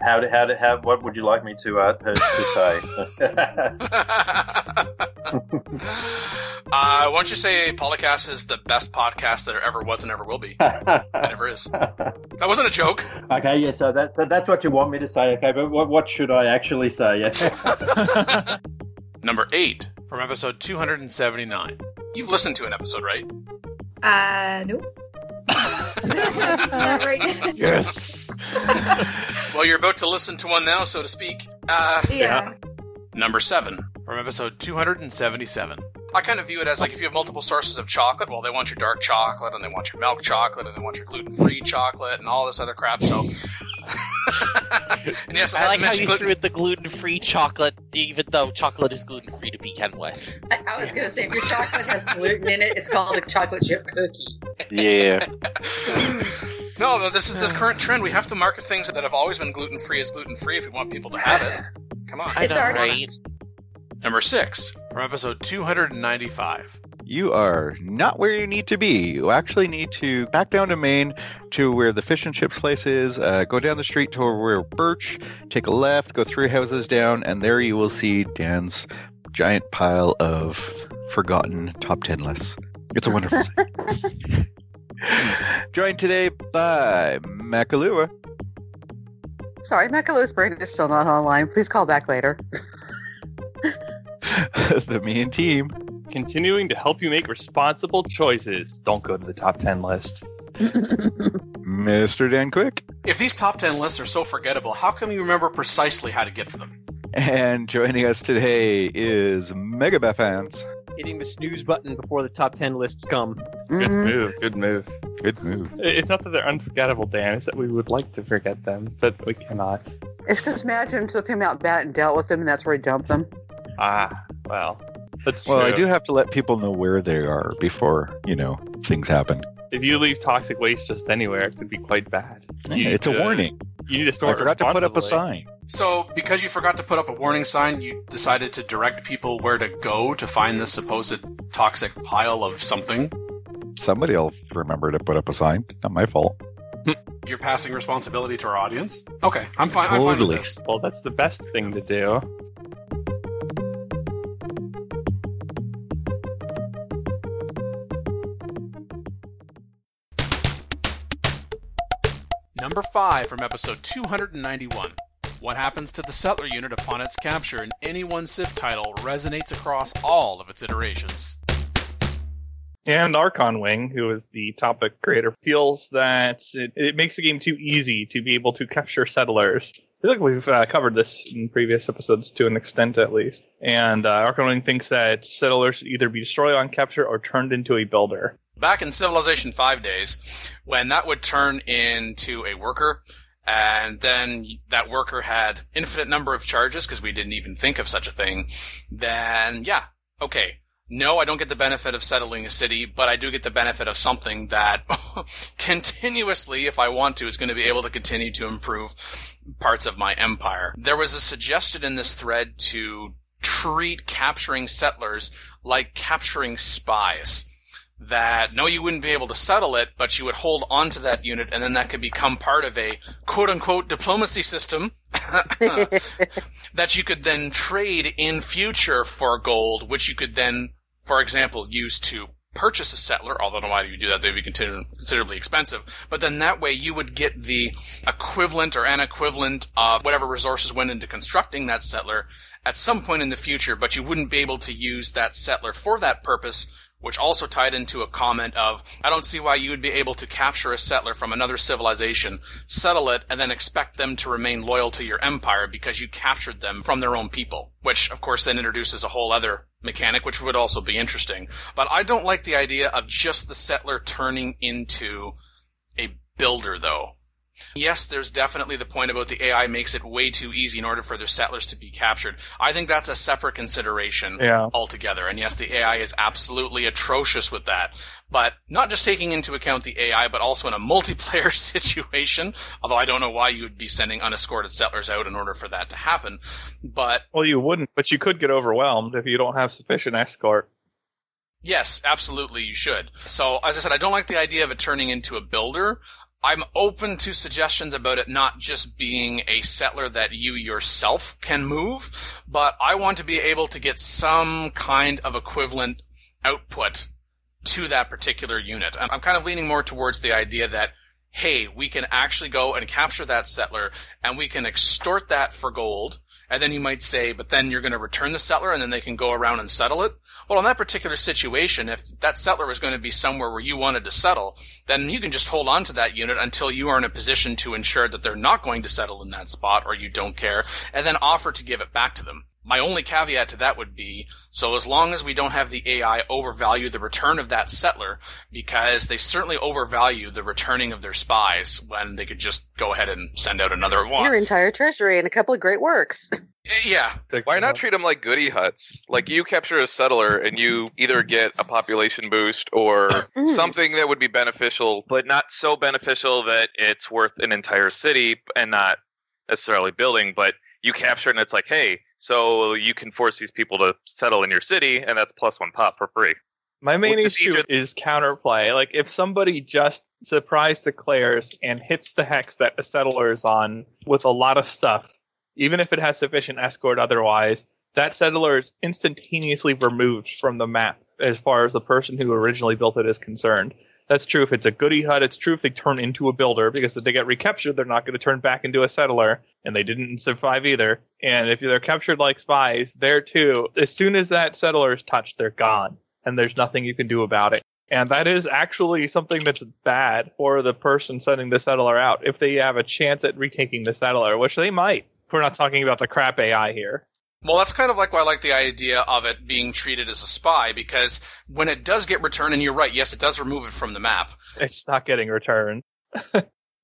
how to, how to, how, what would you like me to, uh, to, to say? Uh, why don't you say Polycast is the best podcast that ever was and ever will be? it never is. That wasn't a joke. okay. Yeah. So that, that, that's what you want me to say. Okay. But what, what should I actually say? Yeah. Number 8 from episode 279. You've listened to an episode, right? Uh, nope. Not right. Yes. Well, you're about to listen to one now, so to speak. Uh, Yeah. Number 7 from episode 277. I kind of view it as like if you have multiple sources of chocolate, well, they want your dark chocolate and they want your milk chocolate and they want your gluten free chocolate and all this other crap. So, and yes, I, I like how you gluten- threw in the gluten-free chocolate, even though chocolate is gluten-free to begin with. I, I was gonna say if your chocolate has gluten in it, it's called a chocolate chip cookie. Yeah. No, no, this is this current trend. We have to market things that have always been gluten free as gluten free if we want people to have it. Come on. I know, right? Number six from episode 295. You are not where you need to be. You actually need to back down to Maine to where the fish and chips place is. Uh, go down the street to where Birch, take a left, go three houses down, and there you will see Dan's giant pile of forgotten top 10 lists. It's a wonderful thing. Joined today by Makahlua. Sorry, Mechalo's brain is still not online. Please call back later. the and team. Continuing to help you make responsible choices. Don't go to the top 10 list. Mr. Dan Quick. If these top 10 lists are so forgettable, how come you remember precisely how to get to them? And joining us today is Mega Befans. Hitting the snooze button before the top 10 lists come. Good move. Good move. Good move. It's not that they're unforgettable, Dan. It's that we would like to forget them, but we cannot. It's because Imagine took him out bat and dealt with them, and that's where he dumped them. Ah, well, that's Well, I do have to let people know where they are before, you know, things happen. If you leave toxic waste just anywhere, it could be quite bad. You it's a warning. You need to store I it forgot to put up a sign. So, because you forgot to put up a warning sign, you decided to direct people where to go to find this supposed toxic pile of something? Somebody will remember to put up a sign. Not my fault. You're passing responsibility to our audience? Okay, I'm fine. I'm fine with Totally. this. Well, that's the best thing to do. Number 5 from episode 291. What happens to the settler unit upon its capture in any one Civ title resonates across all of its iterations. And Archon Wing, who is the topic creator, feels that it, it makes the game too easy to be able to capture settlers. I feel like we've uh, covered this in previous episodes to an extent, at least. And uh, Archon Wing thinks that settlers should either be destroyed on capture or turned into a builder. Back in Civilization 5 days, when that would turn into a worker, and then that worker had infinite number of charges because we didn't even think of such a thing, then yeah, okay. No, I don't get the benefit of settling a city, but I do get the benefit of something that continuously, if I want to, is going to be able to continue to improve parts of my empire. There was a suggestion in this thread to treat capturing settlers like capturing spies that no, you wouldn't be able to settle it, but you would hold on to that unit, and then that could become part of a quote unquote diplomacy system that you could then trade in future for gold, which you could then, for example, use to purchase a settler, although why do you do that? They'd be consider- considerably expensive. But then that way you would get the equivalent or an equivalent of whatever resources went into constructing that settler at some point in the future, but you wouldn't be able to use that settler for that purpose which also tied into a comment of, I don't see why you would be able to capture a settler from another civilization, settle it, and then expect them to remain loyal to your empire because you captured them from their own people. Which, of course, then introduces a whole other mechanic, which would also be interesting. But I don't like the idea of just the settler turning into a builder, though. Yes, there's definitely the point about the AI makes it way too easy in order for their settlers to be captured. I think that's a separate consideration Yeah. altogether. And yes, the AI is absolutely atrocious with that. But not just taking into account the AI, but also in a multiplayer situation, although I don't know why you would be sending unescorted settlers out in order for that to happen. But Well, you wouldn't, but you could get overwhelmed if you don't have sufficient escort. Yes, absolutely, you should. So, as I said, I don't like the idea of it turning into a builder. I'm open to suggestions about it not just being a settler that you yourself can move, but I want to be able to get some kind of equivalent output to that particular unit. I'm I'm kind of leaning more towards the idea that, hey, we can actually go and capture that settler and we can extort that for gold. And then you might say, but then you're going to return the settler and then they can go around and settle it. Well, in that particular situation, if that settler was going to be somewhere where you wanted to settle, then you can just hold on to that unit until you are in a position to ensure that they're not going to settle in that spot or you don't care, and then offer to give it back to them. My only caveat to that would be so as long as we don't have the AI overvalue the return of that settler, because they certainly overvalue the returning of their spies when they could just go ahead and send out another one. Your entire treasury and a couple of great works. Yeah. Why not treat them like goody huts? Like you capture a settler and you either get a population boost or Mm. something that would be beneficial, but not so beneficial that it's worth an entire city and not necessarily building, but you capture it and it's like, hey, so you can force these people to settle in your city and that's plus one pop for free. My main Which is issue is counterplay. Like if somebody just surprise declares and hits the hex that a settler is on with a lot of stuff, even if it has sufficient escort otherwise, that settler is instantaneously removed from the map as far as the person who originally built it is concerned. That's true if it's a goody hut. It's true if they turn into a builder because if they get recaptured, they're not going to turn back into a settler, and they didn't survive either. And if they're captured like spies, there too, as soon as that settler is touched, they're gone, and there's nothing you can do about it. And that is actually something that's bad for the person sending the settler out if they have a chance at retaking the settler, which they might. We're not talking about the crap AI here. Well, that's kind of like why I like the idea of it being treated as a spy, because when it does get returned, and you're right, yes, it does remove it from the map. It's not getting returned.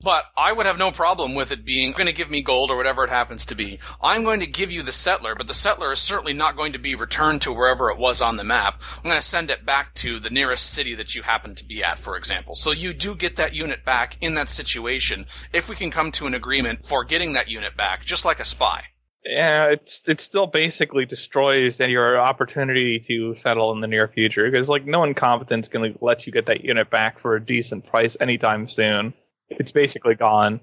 But I would have no problem with it being going to give me gold or whatever it happens to be. I'm going to give you the settler, but the settler is certainly not going to be returned to wherever it was on the map. I'm going to send it back to the nearest city that you happen to be at, for example. So you do get that unit back in that situation if we can come to an agreement for getting that unit back, just like a spy. Yeah, it's it still basically destroys your opportunity to settle in the near future because like no incompetent's going to let you get that unit back for a decent price anytime soon. It's basically gone.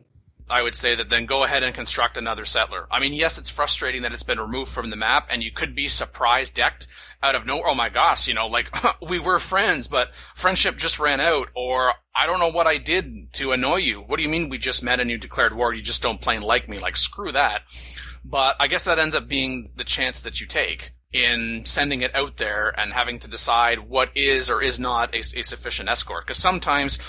I would say that then go ahead and construct another settler. I mean, yes, it's frustrating that it's been removed from the map, and you could be surprised decked out of nowhere. Oh my gosh, you know, like we were friends, but friendship just ran out, or I don't know what I did to annoy you. What do you mean we just met and you declared war? You just don't plain like me. Like screw that. But I guess that ends up being the chance that you take in sending it out there and having to decide what is or is not a, a sufficient escort. Because sometimes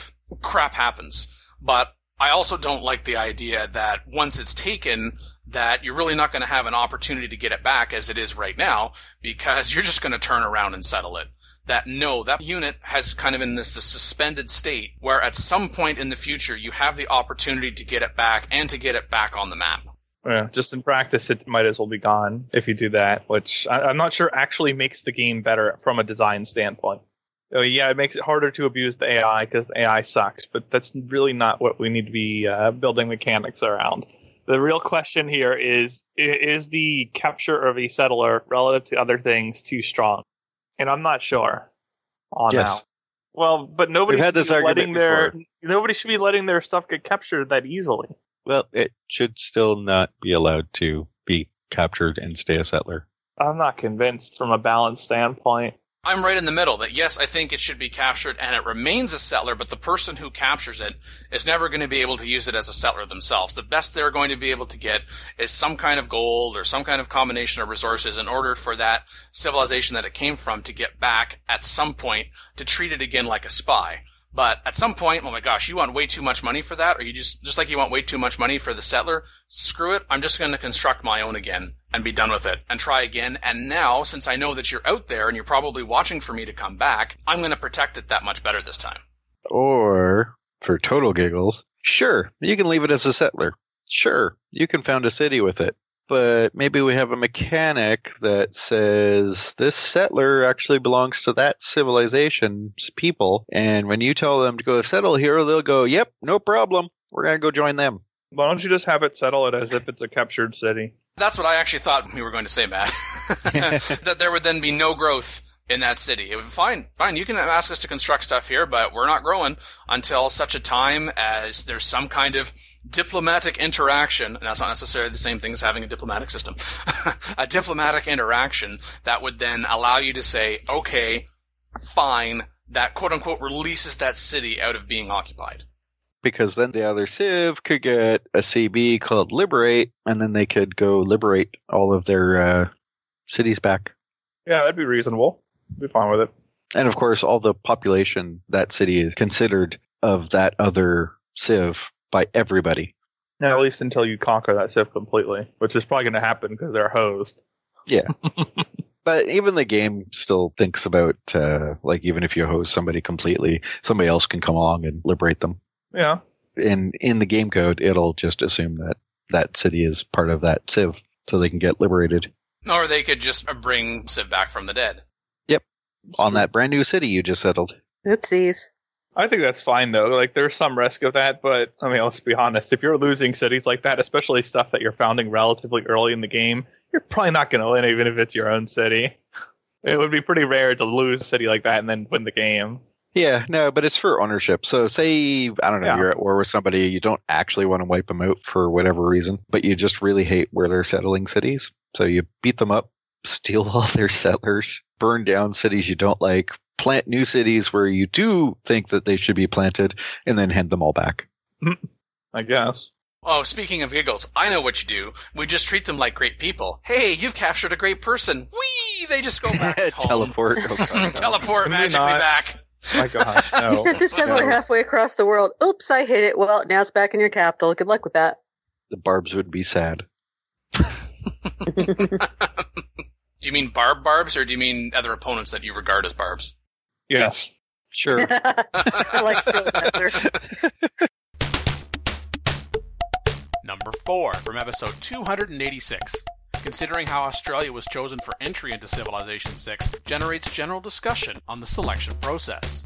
crap happens. But I also don't like the idea that once it's taken, that you're really not going to have an opportunity to get it back as it is right now, because you're just going to turn around and settle it. That no, that unit has kind of in this, this suspended state where at some point in the future you have the opportunity to get it back and to get it back on the map. Yeah, just in practice, it might as well be gone if you do that, which I, I'm not sure actually makes the game better from a design standpoint. Oh, yeah, it makes it harder to abuse the AI because the AI sucks, but that's really not what we need to be uh, building mechanics around. The real question here is: Is the capture of a settler relative to other things too strong? And I'm not sure on Yes. that. Well, but nobody We've had should this be argument letting their before. nobody should be letting their stuff get captured that easily. Well, it should still not be allowed to be captured and stay a settler. I'm not convinced from a balance standpoint. I'm right in the middle that yes, I think it should be captured and it remains a settler, but the person who captures it is never going to be able to use it as a settler themselves. The best they're going to be able to get is some kind of gold or some kind of combination of resources in order for that civilization that it came from to get back at some point to treat it again like a spy. But at some point, oh my gosh, you want way too much money for that? Or you just, just like you want way too much money for the settler? Screw it. I'm just going to construct my own again and be done with it and try again. And now, since I know that you're out there and you're probably watching for me to come back, I'm going to protect it that much better this time. Or, for total giggles, sure, you can leave it as a settler. Sure, you can found a city with it. But maybe we have a mechanic that says this settler actually belongs to that civilization's people. And when you tell them to go settle here, they'll go, yep, no problem. We're going to go join them. Why don't you just have it settle it as if it's a captured city? That's what I actually thought we were going to say, Matt. that there would then be no growth in that city. It would- Fine, fine. You can ask us to construct stuff here, but we're not growing until such a time as there's some kind of diplomatic interaction. And that's not necessarily the same thing as having a diplomatic system. a diplomatic interaction that would then allow you to say, okay, fine, that quote unquote releases that city out of being occupied. Because then the other civ could get a CB called Liberate, and then they could go liberate all of their uh, cities back. Yeah, that'd be reasonable. Be fine with it. And of course, all the population that city is considered of that other civ by everybody. Now, at least until you conquer that civ completely, which is probably going to happen because they're hosed. Yeah. but even the game still thinks about uh, like even if you host somebody completely, somebody else can come along and liberate them. Yeah. In in the game code, it'll just assume that that city is part of that civ, so they can get liberated. Or they could just bring Civ back from the dead. Yep. On that brand new city you just settled. Oopsies. I think that's fine though. Like there's some risk of that, but I mean, let's be honest. If you're losing cities like that, especially stuff that you're founding relatively early in the game, you're probably not going to win, even if it's your own city. It would be pretty rare to lose a city like that and then win the game. Yeah, no, but it's for ownership. So say I don't know, Yeah. you're at war with somebody, you don't actually want to wipe them out for whatever reason, but you just really hate where they're settling cities. So you beat them up, steal all their settlers, burn down cities you don't like, plant new cities where you do think that they should be planted, and then hand them all back. I guess. Oh, speaking of giggles, I know what you do. We just treat them like great people. Hey, you've captured a great person. Whee! They just go back home. Teleport. Oh, God. Teleport Can magically back. My gosh, uh-huh, no. You sent this settler No. halfway across the world. Oops, I hit it. Well, now it's back in your capital. Good luck with that. The barbs would be sad. Do you mean barb barbs, or do you mean other opponents that you regard as barbs? Yes. Sure. I like Phil's settler. Number 4 from episode 286. Considering how Australia was chosen for entry into Civilization 6 generates general discussion on the selection process.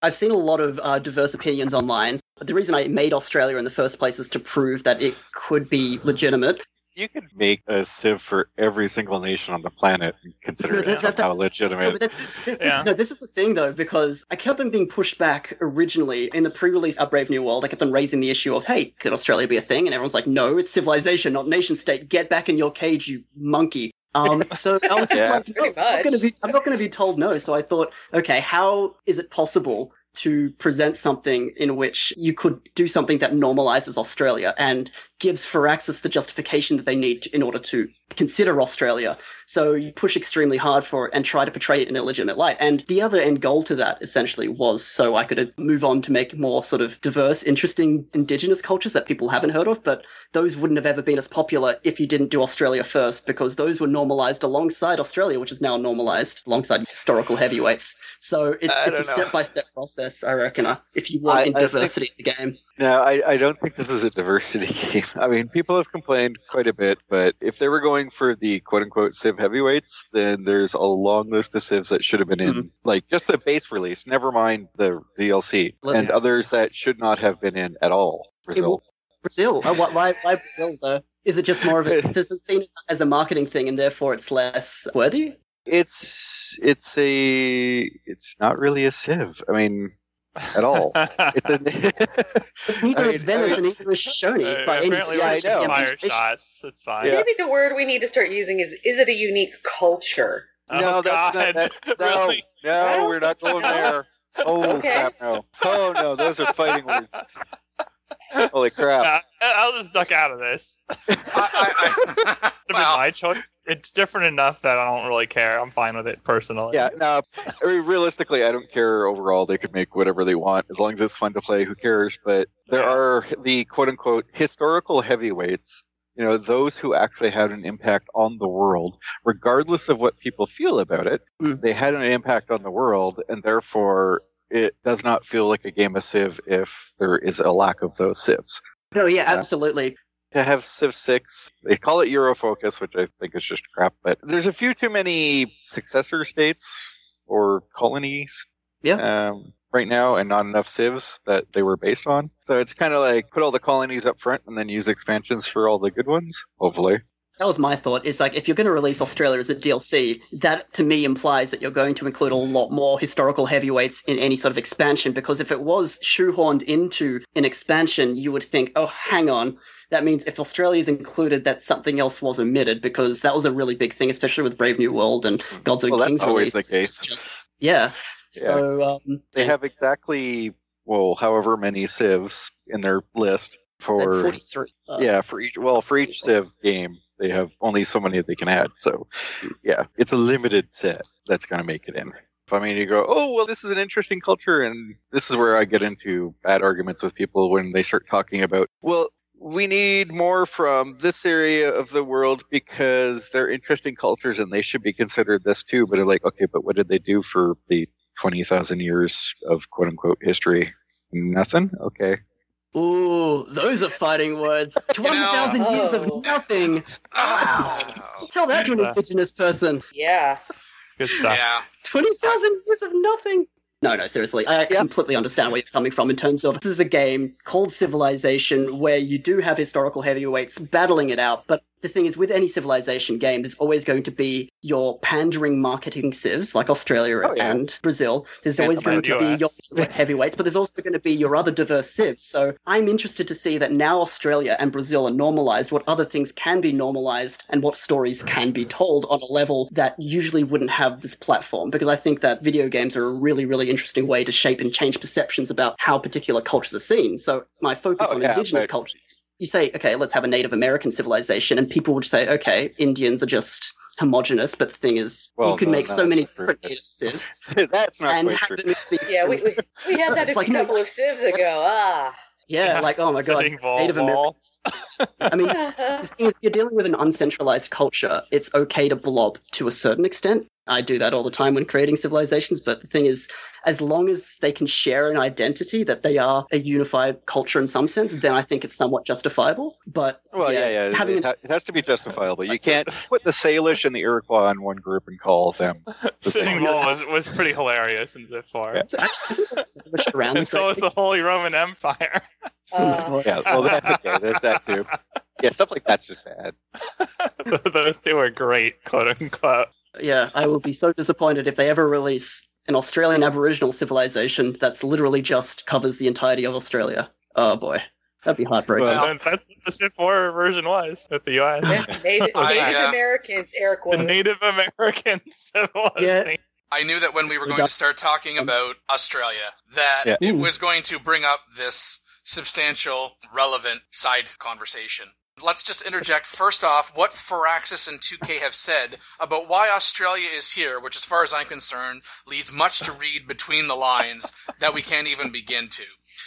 I've seen a lot of uh, diverse opinions online. The reason I made Australia in the first place is to prove that it could be legitimate. You could make a civ for every single nation on the planet and consider No, it that- that- somehow No, legitimate. but this, this, Yeah. no, this is the thing though, because I kept on being pushed back originally in the pre-release of Brave New World. I kept on raising the issue of, hey, could Australia be a thing? And everyone's like, no, it's civilization, not nation state. Get back in your cage, you monkey. Um, so I was just Yeah. like, no, I'm not going to be, I'm not going to be told no. So I thought, okay, how is it possible to present something in which you could do something that normalizes Australia and gives Firaxis the justification that they need in order to consider Australia. So you push extremely hard for it and try to portray it in a legitimate light. And the other end goal to that essentially was so I could move on to make more sort of diverse, interesting indigenous cultures that people haven't heard of, but those wouldn't have ever been as popular if you didn't do Australia first, because those were normalized alongside Australia, which is now normalized alongside historical heavyweights. So it's, it's a step by step process, I reckon, if you want I- in I think- diversity in the game. No, I, I don't think this is a diversity game. I mean, people have complained quite a bit, but if they were going for the quote unquote Civ heavyweights, then there's a long list of Civs that should have been in, Mhm. like just the base release, never mind the DLC, Let- and others that should not have been in at all. Brazil. Brazil. Oh, why, why, Brazil though? Is it just more of a does it seem as a marketing thing and therefore it's less worthy? It's it's a it's not really a Civ. I mean, at all. It's a, Neither I is mean- Venice I mean- and neither is Shoshone Uh, by any apparently, stretch we're of fire shots. It's fine. Yeah. Maybe the word we need to start using is is it a unique culture? Oh, no, that's not, that, no, really? no, we're not going there. Oh Okay. crap! No. Oh no, those are fighting words. Holy crap! Uh, I'll just duck out of this. I, I, It'd be Wow. my choice. It's different enough that I don't really care. I'm fine with it personally. Yeah, no. I mean, realistically, I don't care overall. They could make whatever they want as long as it's fun to play. Who cares? But there are the quote unquote historical heavyweights. You know, those who actually had an impact on the world, regardless of what people feel about it. Mm. They had an impact on the world, and therefore it does not feel like a game of Civ if there is a lack of those Civs. No, yeah, absolutely. To have Civ 6. They call it Eurofocus, which I think is just crap, but there's a few too many successor states or colonies Yeah. um, right now and not enough Civs that they were based on. So it's kind of like put all the colonies up front and then use expansions for all the good ones, hopefully. That was my thought. Is like if you're going to release Australia as a DLC, that to me implies that you're going to include a lot more historical heavyweights in any sort of expansion. Because if it was shoehorned into an expansion, you would think, oh, hang on. That means if Australia is included, that something else was omitted because that was a really big thing, especially with Brave New World and Gods and Well, that's always release. the case. Yeah. Yeah. So um, They have exactly, well, however many Civs in their list for. 43. Uh, yeah, for each well, for each Civ game, they have only so many that they can add. So, yeah, it's a limited set that's going to make it in. If I mean, you go, oh well, this is an interesting culture, and this is where I get into bad arguments with people when they start talking about, well, we need more from this area of the world because they're interesting cultures and they should be considered this too. But they're like, okay, but what did they do for the 20,000 years of quote unquote history? Nothing? Okay. Ooh, those are fighting words. 20,000 years of oh. nothing. Oh. Wow. Tell that to an indigenous person. Yeah. Good stuff. Yeah. 20,000 years of nothing. No, no, seriously. I completely understand where you're coming from in terms of this is a game called Civilization where you do have historical heavyweights battling it out. But the thing is, with any Civilization game, there's always going to be your pandering marketing civs like Australia Oh, yeah. and Brazil. There's And always going to be your heavyweights, but there's also going to be your other diverse civs. So I'm interested to see that now Australia and Brazil are normalized, what other things can be normalized, and what stories can be told on a level that usually wouldn't have this platform. Because I think that video games are a really, really interesting way to shape and change perceptions about how particular cultures are seen. So my focus Oh, on yeah, indigenous but- cultures. You say, okay, let's have a Native American civilization, and people would say, okay, Indians are just homogenous, but the thing is, Well, you could no, make so many different native civs That's not and quite have true. Yeah, we, we, we had that a like, no- couple of civs ago. Ah. Yeah, like oh my god, Native. Americans. I mean, the thing is, if you're dealing with an uncentralized culture, it's okay to blob to a certain extent. I do that all the time when creating civilizations, but the thing is, as long as they can share an identity that they are a unified culture in some sense, then I think it's somewhat justifiable. But Well, yeah, yeah. having it, ha- it has to be justifiable. You can't put the Salish and the Iroquois in one group and call them. the Sitting. Bull was, was pretty hilarious in Civ 4. established around and so is the Holy Roman Empire. Uh, Yeah, well, that's okay. There's that too. Yeah, stuff like that's just bad. Those two are great, quote unquote. Yeah, I will be so disappointed if they ever release an Australian Aboriginal civilization that's literally just covers the entirety of Australia. Oh boy, that'd be heartbreaking. And that's what the Civ 4 version was with the US. Native, I, uh, Americans, air The. Native American civilization. I knew that when we were going to start talking about Australia, that Yeah. it was going to bring up this substantial, relevant side conversation. Let's just interject first off what Firaxis and 2K have said about why Australia is here, which, as far as I'm concerned, leads much to read between the lines that we can't even begin to.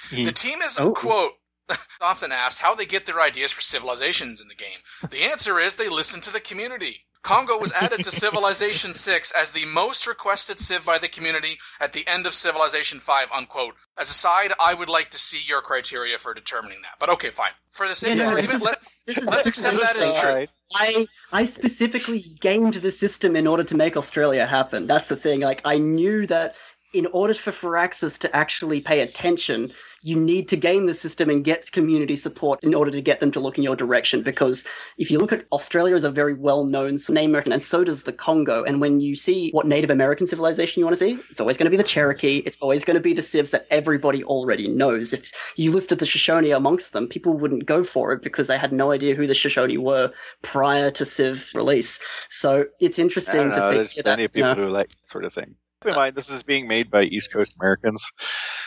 The team is, Oh. quote, often asked how they get their ideas for civilizations in the game. The answer is they listen to the community. Congo was added to Civilization 6 as the most requested civ by the community at the end of Civilization 5, unquote. As a side, I would like to see your criteria for determining that. But okay, fine. For the sake of no, argument, let, This is- let's accept that as true. Alright. I I specifically gamed the system in order to make Australia happen. That's the thing. Like I knew that in order for Firaxis to actually pay attention, you need to game the system and get community support in order to get them to look in your direction. Because if you look at Australia as a very well-known name American, and so does the Congo. And when you see what Native American civilization you want to see, it's always going to be the Cherokee. It's always going to be the civs that everybody already knows. If you listed the Shoshone amongst them, people wouldn't go for it because they had no idea who the Shoshone were prior to Civ release. So it's interesting know. to There's see that. plenty of people no. who like that sort of thing. Keep in mind, this is being made by East Coast Americans,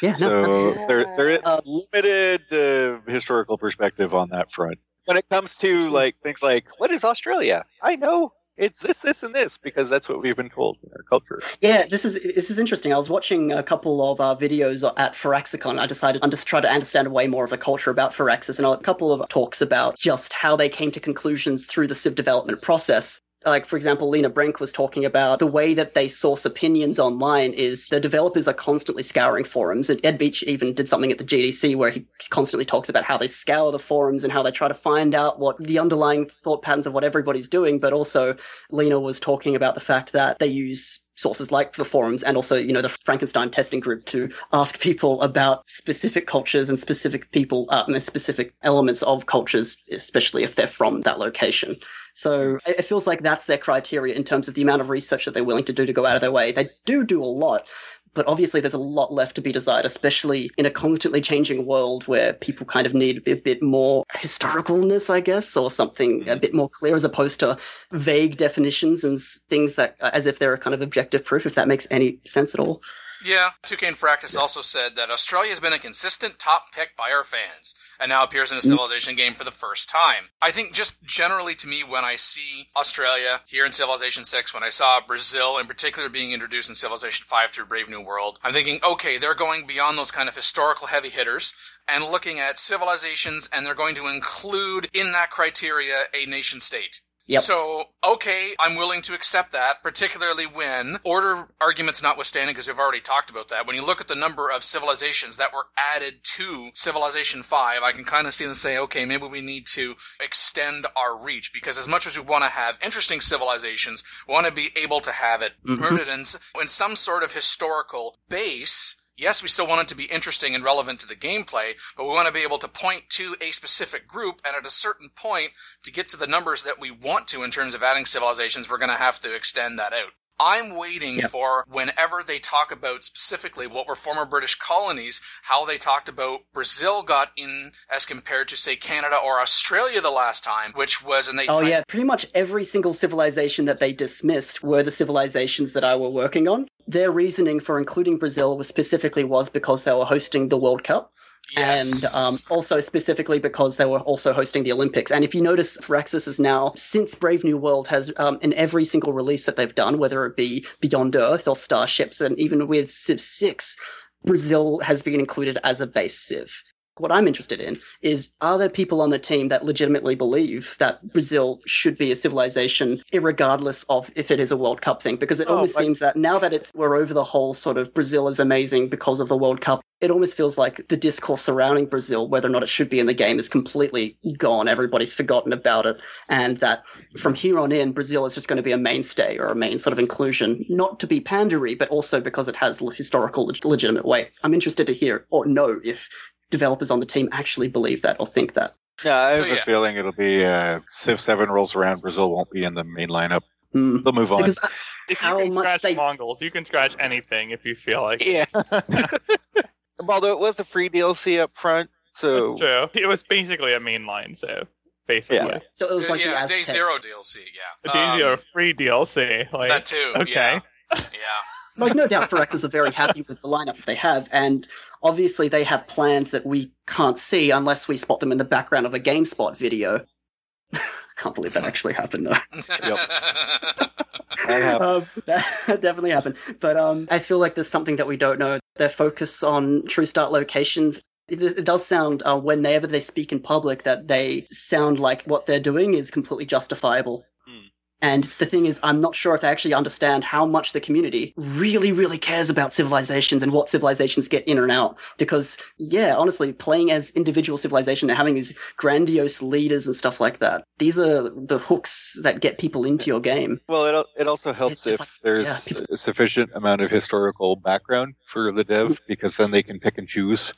Yeah, no, so that's- there there is a limited uh, historical perspective on that front. When it comes to like things like what is Australia, I know it's this, this, and this because that's what we've been told in our culture. Yeah, this is this is interesting. I was watching a couple of uh, videos at Firaxicon. I decided to just try to understand way more of the culture about Firaxis, and a couple of talks about just how they came to conclusions through the Civ development process. Like, for example, Lena Brenk was talking about the way that they source opinions online is the developers are constantly scouring forums. And Ed Beach even did something at the GDC where he constantly talks about how they scour the forums and how they try to find out what the underlying thought patterns of what everybody's doing. But also, Lena was talking about the fact that they use sources like the forums and also you know the frankenstein testing group to ask people about specific cultures and specific people uh, and specific elements of cultures especially if they're from that location so it feels like that's their criteria in terms of the amount of research that they're willing to do to go out of their way. They do do a lot but obviously there's a lot left to be desired especially in a constantly changing world where people kind of need a bit more historicalness i guess or something a mm-hmm. bit more clear as opposed to vague definitions and things that as if they're a kind of objective proof if that makes any sense at all Yeah, 2K and Firaxis also said that Australia has been a consistent top pick by our fans, and now appears in a mm. Civilization game for the first time. I think just generally to me, when I see Australia here in Civilization 6, when I saw Brazil in particular being introduced in Civilization 5 through Brave New World, I'm thinking, okay, they're going beyond those kind of historical heavy hitters and looking at civilizations, and they're going to include in that criteria a nation state. Yep. So, okay, I'm willing to accept that, particularly when, order arguments notwithstanding, because we've already talked about that, when you look at the number of civilizations that were added to Civilization 5, I can kind of see them say, okay, maybe we need to extend our reach, because as much as we want to have interesting civilizations, we want to be able to have it Mhm. rooted in, in some sort of historical base. Yes, we still want it to be interesting and relevant to the gameplay, but we want to be able to point to a specific group, and at a certain point, to get to the numbers that we want to in terms of adding civilizations, we're going to have to extend that out. I'm waiting for whenever they talk about specifically what were former British colonies, how they talked about Brazil got in as compared to, say, Canada or Australia the last time, which was, and they Oh tied- yeah, pretty much every single civilization that they dismissed were the civilizations that I were working on. Their reasoning for including Brazil was specifically was because they were hosting the World Cup. Yes. And um, also specifically because they were also hosting the Olympics. And if you notice, Firaxis is now, since Brave New World has, um, in every single release that they've done, whether it be Beyond Earth or Starships, and even with Civ 6, Brazil has been included as a base Civ. What I'm interested in is are there people on the team that legitimately believe that Brazil should be a civilization, regardless of if it is a World Cup thing? Because it Oh, almost like- seems that now that it's we're over the whole sort of Brazil is amazing because of the World Cup, it almost feels like the discourse surrounding Brazil, whether or not it should be in the game, is completely gone. Everybody's forgotten about it, and that from here on in, Brazil is just going to be a mainstay or a main sort of inclusion, not to be pandery, but also because it has historical legitimate weight. I'm interested to hear or know if developers on the team actually believe that or think that. Yeah, I have So, a yeah. feeling it'll be uh, Civ 7 rolls around. Brazil won't be in the main lineup. Hmm. They'll move on. Because If you can scratch Mongols, you can scratch anything if you feel like. Yeah. Although it was a free DLC up front, so That's true. It was basically a mainline so. basically. Yeah. So it was like yeah, the Day Zero DLC, yeah. A Day Zero Um, free DLC. Like, that too, Okay. yeah. Like no doubt Firaxis are very happy with the lineup that they have, and obviously they have plans that we can't see unless we spot them in the background of a GameSpot video. I can't believe that actually happened though. Um, that definitely happened. But um, I feel like there's something that we don't know. Their focus on True Start locations. It, it does sound, uh, whenever they speak in public, that they sound like what they're doing is completely justifiable. And the thing is, I'm not sure if they actually understand how much the community really, really cares about civilizations and what civilizations get in and out. Because, yeah, honestly, playing as individual civilization and having these grandiose leaders and stuff like that, these are the hooks that get people into your game. Well, it it also helps if there's a sufficient amount of historical background for the dev, because then they can pick and choose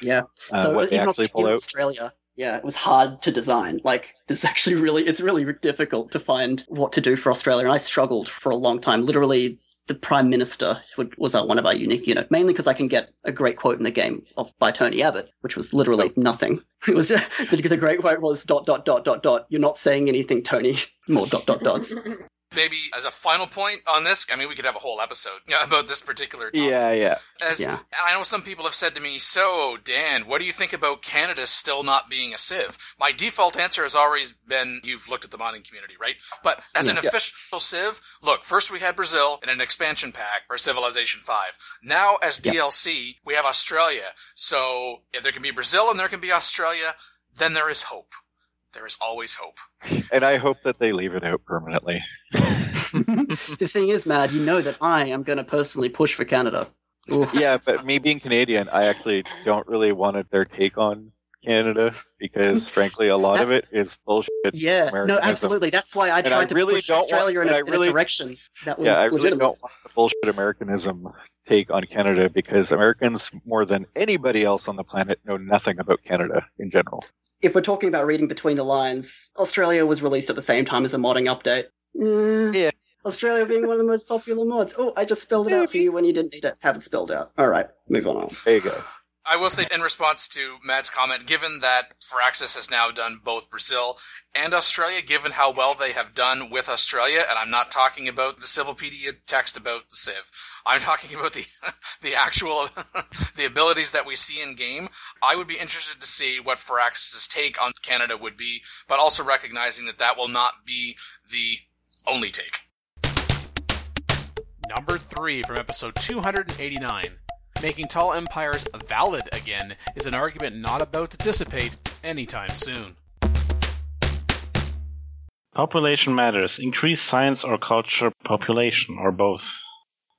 Yeah. uh, so what they even actually pull in out. Australia, yeah, it was hard to design. Like this actually really, it's really difficult to find what to do for Australia, and I struggled for a long time. Literally, the prime minister would, was one of our unique unit, mainly because I can get a great quote in the game of by Tony Abbott, which was literally nothing. It was the, the great quote was dot dot dot dot dot. You're not saying anything, Tony. More dot dot dots. Maybe as a final point on this, I mean, we could have a whole episode about this particular topic. Yeah, yeah. As Yeah. I know some people have said to me, "So, Dan, what do you think about Canada still not being a Civ?" My default answer has always been, "You've looked at the modding community, right?" But as an Yeah. official Civ, look, first we had Brazil in an expansion pack for Civilization Five. Now, as Yeah. DLC, we have Australia. So, if there can be Brazil and there can be Australia, then there is hope. There is always hope. And I hope that they leave it out permanently. the thing is, Mad, you know that I am going to personally push for Canada. yeah, but me being Canadian, I actually don't really want their take on Canada because, frankly, a lot of it is bullshit. Yeah, no, absolutely. That's why I And tried I to really push don't Australia want, in, a, I really, in a direction that was yeah, I really legitimate. don't want the bullshit Americanism take on Canada because Americans, more than anybody else on the planet, know nothing about Canada in general. If we're talking about reading between the lines, Australia was released at the same time as a modding update. Mm. yeah. Australia being one of the most popular mods. Oh, I just spelled it out for you when you didn't need to have it spelled out. All right, move on. There you go. I will say in response to Matt's comment, given that Firaxis has now done both Brazil and Australia, given how well they have done with Australia, and I'm not talking about the Civilopedia uh, text about the Civ, I'm talking about the the actual the abilities that we see in game. I would be interested to see what Firaxis' take on Canada would be, but also recognizing that that will not be the only take. Number three from episode 289. Making tall empires valid again is an argument not about to dissipate anytime soon. Population matters. Increase science or culture, population, or both.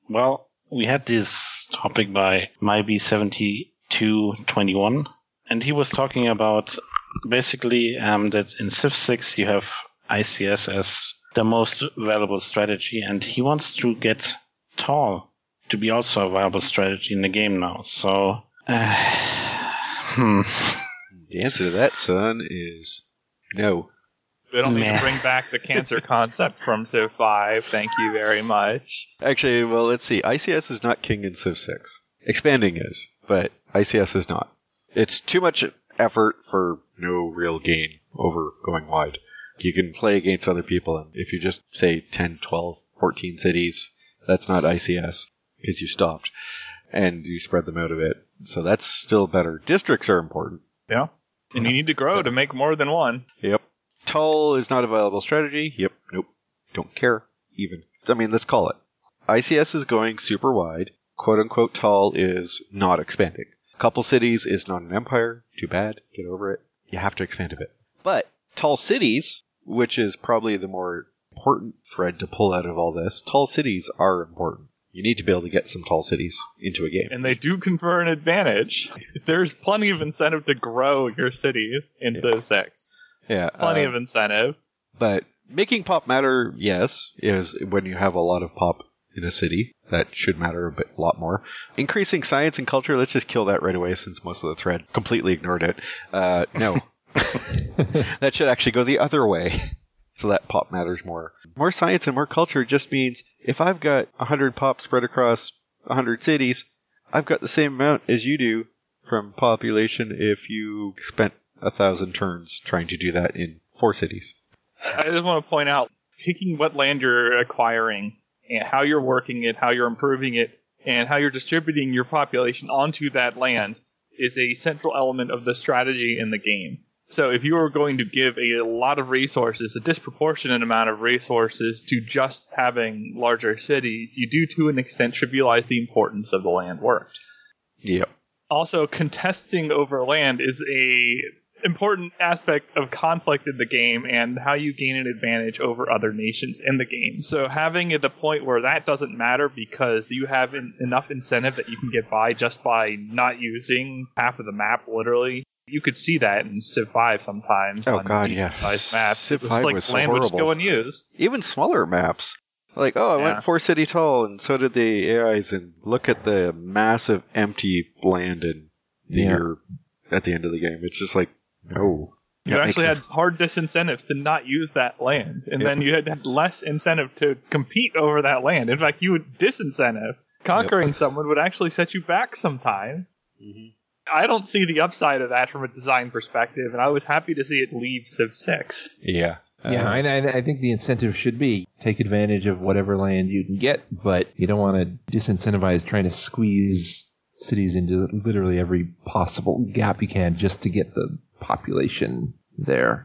Well, we had this topic by MyB7221, and he was talking about basically um, that in Civ 6 you have ICS as the most valuable strategy, and he wants to get tall to be also a viable strategy in the game now. So, uh, hmm. The answer to that, son, is no. They don't need Meh. to bring back the cancer concept from Civ 5. Thank you very much. Actually, well, let's see. ICS is not king in Civ 6. Expanding is, but ICS is not. It's too much effort for no real gain over going wide. You can play against other people, and if you just say 10, 12, 14 cities, that's not ICS because you stopped and you spread them out a bit. So that's still better. Districts are important. Yeah. And you need to grow to make more than one. Yep. Tall is not a viable strategy. Yep. Nope. Don't care. Even. I mean, let's call it. ICS is going super wide. Quote unquote tall is not expanding. Couple cities is not an empire. Too bad. Get over it. You have to expand a bit. But tall cities, which is probably the more important thread to pull out of all this, tall cities are important. You need to be able to get some tall cities into a game. And they do confer an advantage. There's plenty of incentive to grow your cities in Civ 6. Yeah. Plenty uh, of incentive. But making pop matter, yes, is when you have a lot of pop in a city. That should matter a bit, a lot more. Increasing science and culture, let's just kill that right away since most of the thread completely ignored it. Uh, no. that should actually go the other way. So that pop matters more. More science and more culture just means if I've got 100 pop spread across 100 cities, I've got the same amount as you do from population if you spent a thousand turns trying to do that in four cities. I just want to point out picking what land you're acquiring and how you're working it, how you're improving it, and how you're distributing your population onto that land is a central element of the strategy in the game. So if you are going to give a lot of resources, a disproportionate amount of resources to just having larger cities, you do to an extent trivialize the importance of the land worked. Yep. Also, contesting over land is a important aspect of conflict in the game and how you gain an advantage over other nations in the game. So having it the point where that doesn't matter because you have en- enough incentive that you can get by just by not using half of the map literally. You could see that in Civ 5 sometimes. Oh on god, yeah. decent-sized maps. Civ it was 5 like was land would just horrible. go unused. Even smaller maps. Like, oh, I Yeah. went four city tall, and so did the AIs, and look at the massive empty land in the Yeah. year at the end of the game. It's just like, no. You That actually makes had hard disincentives to not use that land, and then you had less incentive to compete over that land. In fact, you would disincentive. Conquering someone would actually set you back sometimes. Mm-hmm. I don't see the upside of that from a design perspective, and I was happy to see it leave Civ 6. Yeah. Yeah, Uh, and I, I think the incentive should be take advantage of whatever land you can get, but you don't want to disincentivize trying to squeeze cities into literally every possible gap you can just to get the population there.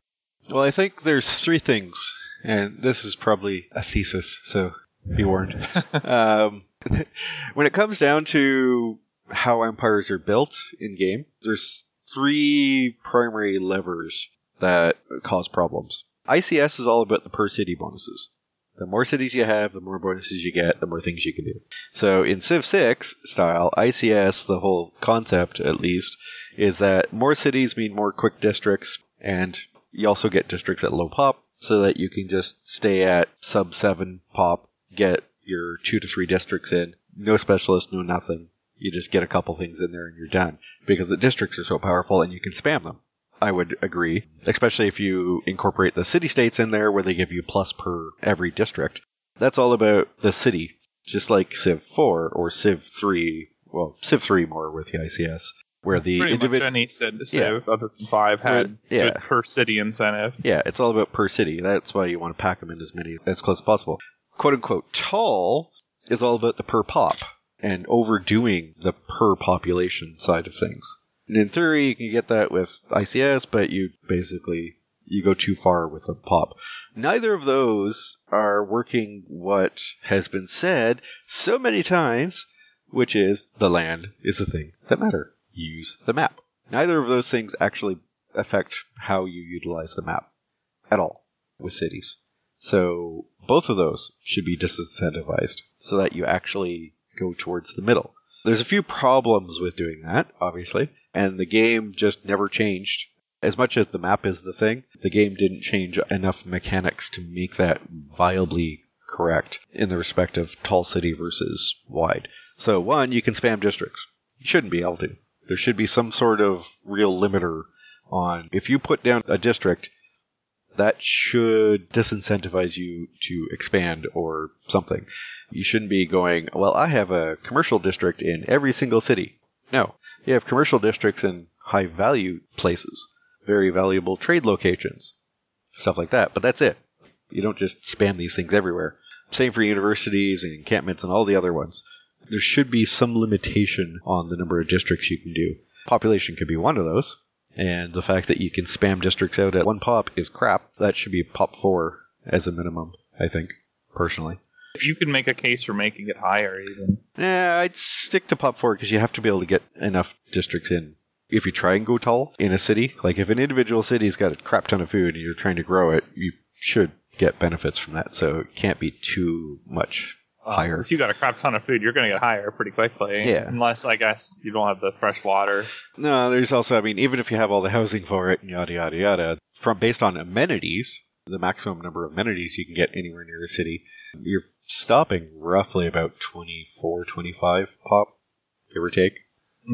Well, I think there's three things, and this is probably a thesis, so be warned. um, when it comes down to how empires are built in game, there's three primary levers that cause problems. ICS is all about the per city bonuses. The more cities you have, the more bonuses you get, the more things you can do. So in Civ 6 style, ICS, the whole concept at least, is that more cities mean more quick districts, and you also get districts at low pop, so that you can just stay at sub 7 pop, get your 2 to 3 districts in, no specialist, no nothing. You just get a couple things in there and you're done. Because the districts are so powerful and you can spam them. I would agree, especially if you incorporate the city states in there where they give you plus per every district. That's all about the city, just like Civ 4 or Civ 3, well, Civ 3 more with the ICS. where the individual any said to Yeah. other than five had Yeah. good per city incentive. Yeah, it's all about per city. That's why you want to pack them in as many as close as possible. Quote unquote tall is all about the per pop and overdoing the per population side of things. And in theory, you can get that with ICS, but you basically you go too far with a pop. Neither of those are working what has been said so many times, which is the land is the thing that matter. Use the map. Neither of those things actually affect how you utilize the map at all with cities. So both of those should be disincentivized so that you actually go towards the middle. There's a few problems with doing that, obviously, and the game just never changed. As much as the map is the thing, the game didn't change enough mechanics to make that viably correct in the respect of tall city versus wide. So one, you can spam districts. You shouldn't be able to. There should be some sort of real limiter on if you put down a district that should disincentivize you to expand or something. You shouldn't be going, well, I have a commercial district in every single city. No, you have commercial districts in high value places, very valuable trade locations, stuff like that, but that's it. You don't just spam these things everywhere. Same for universities and encampments and all the other ones. There should be some limitation on the number of districts you can do. Population could be one of those. And the fact that you can spam districts out at one pop is crap. That should be pop four as a minimum, I think, personally. If you can make a case for making it higher, even. Yeah, I'd stick to pop four because you have to be able to get enough districts in. If you try and go tall in a city, like if an individual city's got a crap ton of food and you're trying to grow it, you should get benefits from that. So it can't be too much higher. If you got a crap ton of food, you're going to get higher pretty quickly. Yeah. Unless, I guess, you don't have the fresh water. No, there's also, I mean, even if you have all the housing for it and yada yada yada, from based on amenities, the maximum number of amenities you can get anywhere near the city, you're stopping roughly about 24, 25 pop, give or take.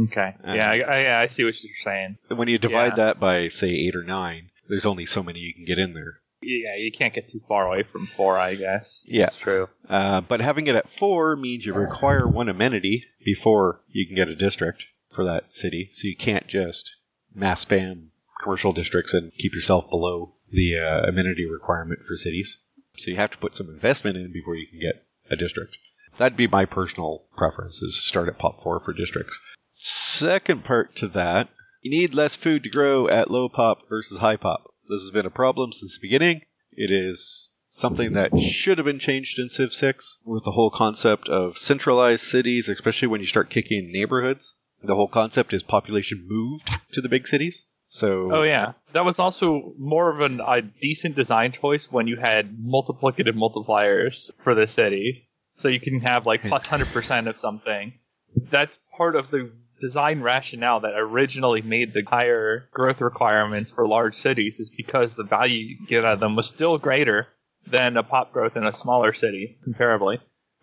Okay. Uh, yeah, I, I, I see what you're saying. When you divide Yeah. that by say eight or nine, there's only so many you can get in there. Yeah, you can't get too far away from four, I guess. Yeah, That's true. Uh, but having it at four means you require one amenity before you can get a district for that city. So you can't just mass spam commercial districts and keep yourself below the uh, amenity requirement for cities. So you have to put some investment in before you can get a district. That'd be my personal preference: is start at pop four for districts. Second part to that, you need less food to grow at low pop versus high pop. This has been a problem since the beginning. It is something that should have been changed in Civ 6 with the whole concept of centralized cities, especially when you start kicking neighborhoods. The whole concept is population moved to the big cities. So Oh yeah, that was also more of an, a decent design choice when you had multiplicative multipliers for the cities, so you can have like plus plus hundred percent of something. That's part of the design rationale that originally made the higher growth requirements for large cities is because the value you get out of them was still greater than a pop growth in a smaller city comparably.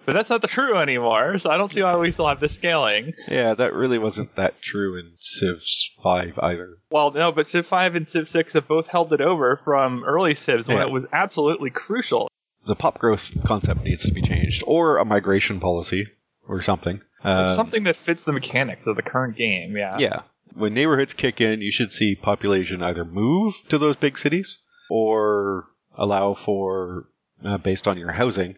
But that's not the true anymore, so I don't see why we still have this scaling. yeah, that really wasn't that true in Civ 5 either. Well, no, but Civ 5 and Civ 6 have both held it over from early Civs when Yeah. it was absolutely crucial. The pop growth concept needs to be changed, or a migration policy, or something. It's something that fits the mechanics of the current game, yeah. Yeah. When neighborhoods kick in, you should see population either move to those big cities or allow for, uh, based on your housing,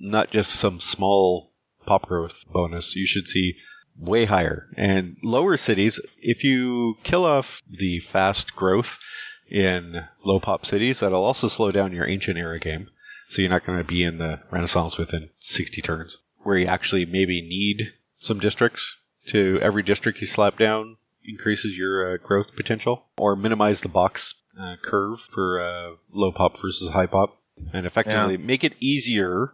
not just some small pop growth bonus. You should see way higher. And lower cities, if you kill off the fast growth in low pop cities, that'll also slow down your ancient era game. So you're not going to be in the Renaissance within 60 turns, where you actually maybe need some districts to every district you slap down increases your uh, growth potential, or minimize the box uh, curve for uh, low pop versus high pop, and effectively make it easier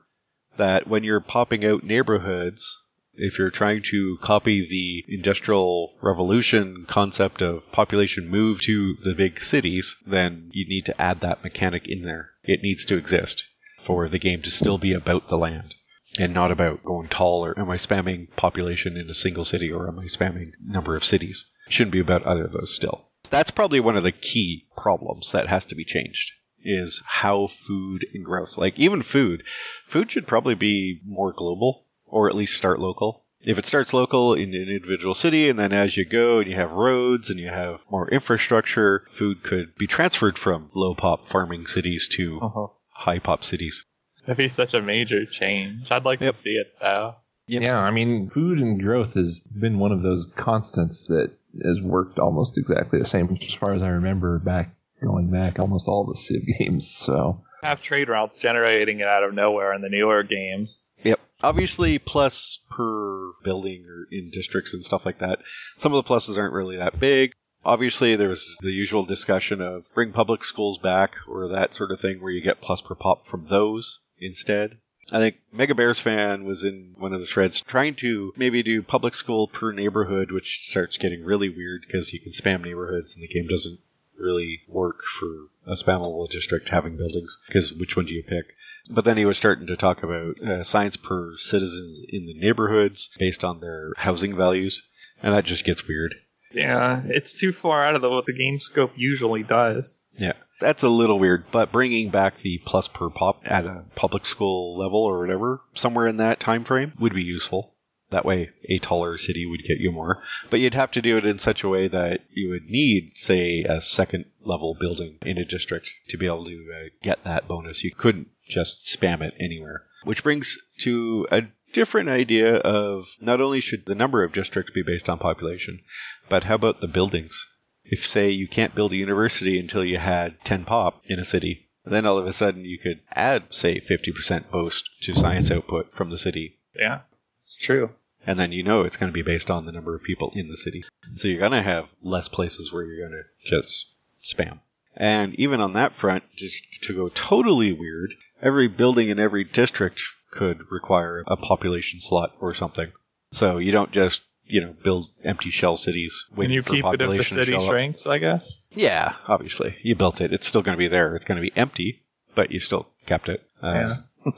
that when you're popping out neighborhoods, if you're trying to copy the industrial revolution concept of population move to the big cities, then you need to add that mechanic in there. It needs to exist for the game to still be about the land and not about going tall or am I spamming population in a single city or am I spamming number of cities. Shouldn't be about either of those still. That's probably one of the key problems that has to be changed is how food and growth, like even food, food should probably be more global or at least start local. If it starts local in an individual city, and then as you go and you have roads and you have more infrastructure, food could be transferred from low pop farming cities to Uh-huh. high pop cities. That'd be such a major change. I'd like to see it though. Yeah, I mean, food and growth has been one of those constants that has worked almost exactly the same as far as I remember back going back almost all the Civ games. So Have trade routes generating it out of nowhere in the newer games. Yep. Obviously, plus per building or in districts and stuff like that. Some of the pluses aren't really that big. Obviously, there's the usual discussion of bring public schools back or that sort of thing where you get plus per pop from those instead. I think Mega Bears fan was in one of the threads trying to maybe do public school per neighborhood, which starts getting really weird because you can spam neighborhoods and the game doesn't really work for a spammable district having buildings because which one do you pick? But then he was starting to talk about uh, science per citizens in the neighborhoods based on their housing values, and that just gets weird. Yeah, it's too far out of the, what the game scope usually does. Yeah, that's a little weird, but bringing back the plus per pop at a public school level or whatever, somewhere in that time frame, would be useful. That way, a taller city would get you more. But you'd have to do it in such a way that you would need, say, a second level building in a district to be able to uh, get that bonus. You couldn't just spam it anywhere. Which brings to a different idea of not only should the number of districts be based on population, but how about the buildings? If, say, you can't build a university until you had 10 pop in a city, then all of a sudden you could add, say, 50% boost to science output from the city. Yeah, it's true. And then you know it's going to be based on the number of people in the city. So you're going to have less places where you're going to just spam. And even on that front, just to go totally weird, every building in every district could require a population slot or something. So you don't just, you know, build empty shell cities When you keep it if the city up. shrinks, I guess. Yeah, obviously. You built it. It's still going to be there. It's going to be empty, but you still kept it. Uh,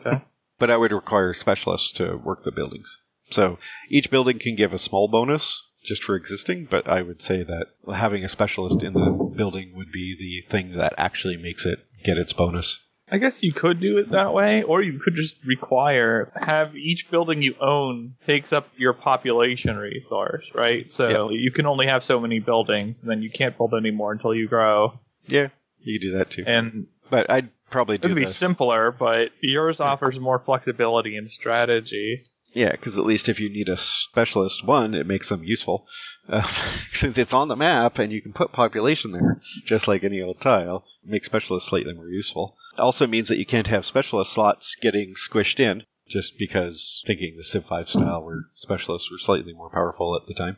Yeah. but I would require specialists to work the buildings. So each building can give a small bonus just for existing, but I would say that having a specialist in the building would be the thing that actually makes it get its bonus. I guess you could do it that way, or you could just require have each building you own takes up your population resource, right? So you can only have so many buildings, and then you can't build any more until you grow. Yeah, you could do that too. And but I'd probably do it'd be the- simpler, but yours offers more flexibility and strategy. Yeah, because at least if you need a specialist, one, it makes them useful. Uh, since it's on the map and you can put population there, just like any old tile, Make specialists slightly more useful. Also means that you can't have specialist slots getting squished in, just because thinking the Civ 5 style where specialists were slightly more powerful at the time.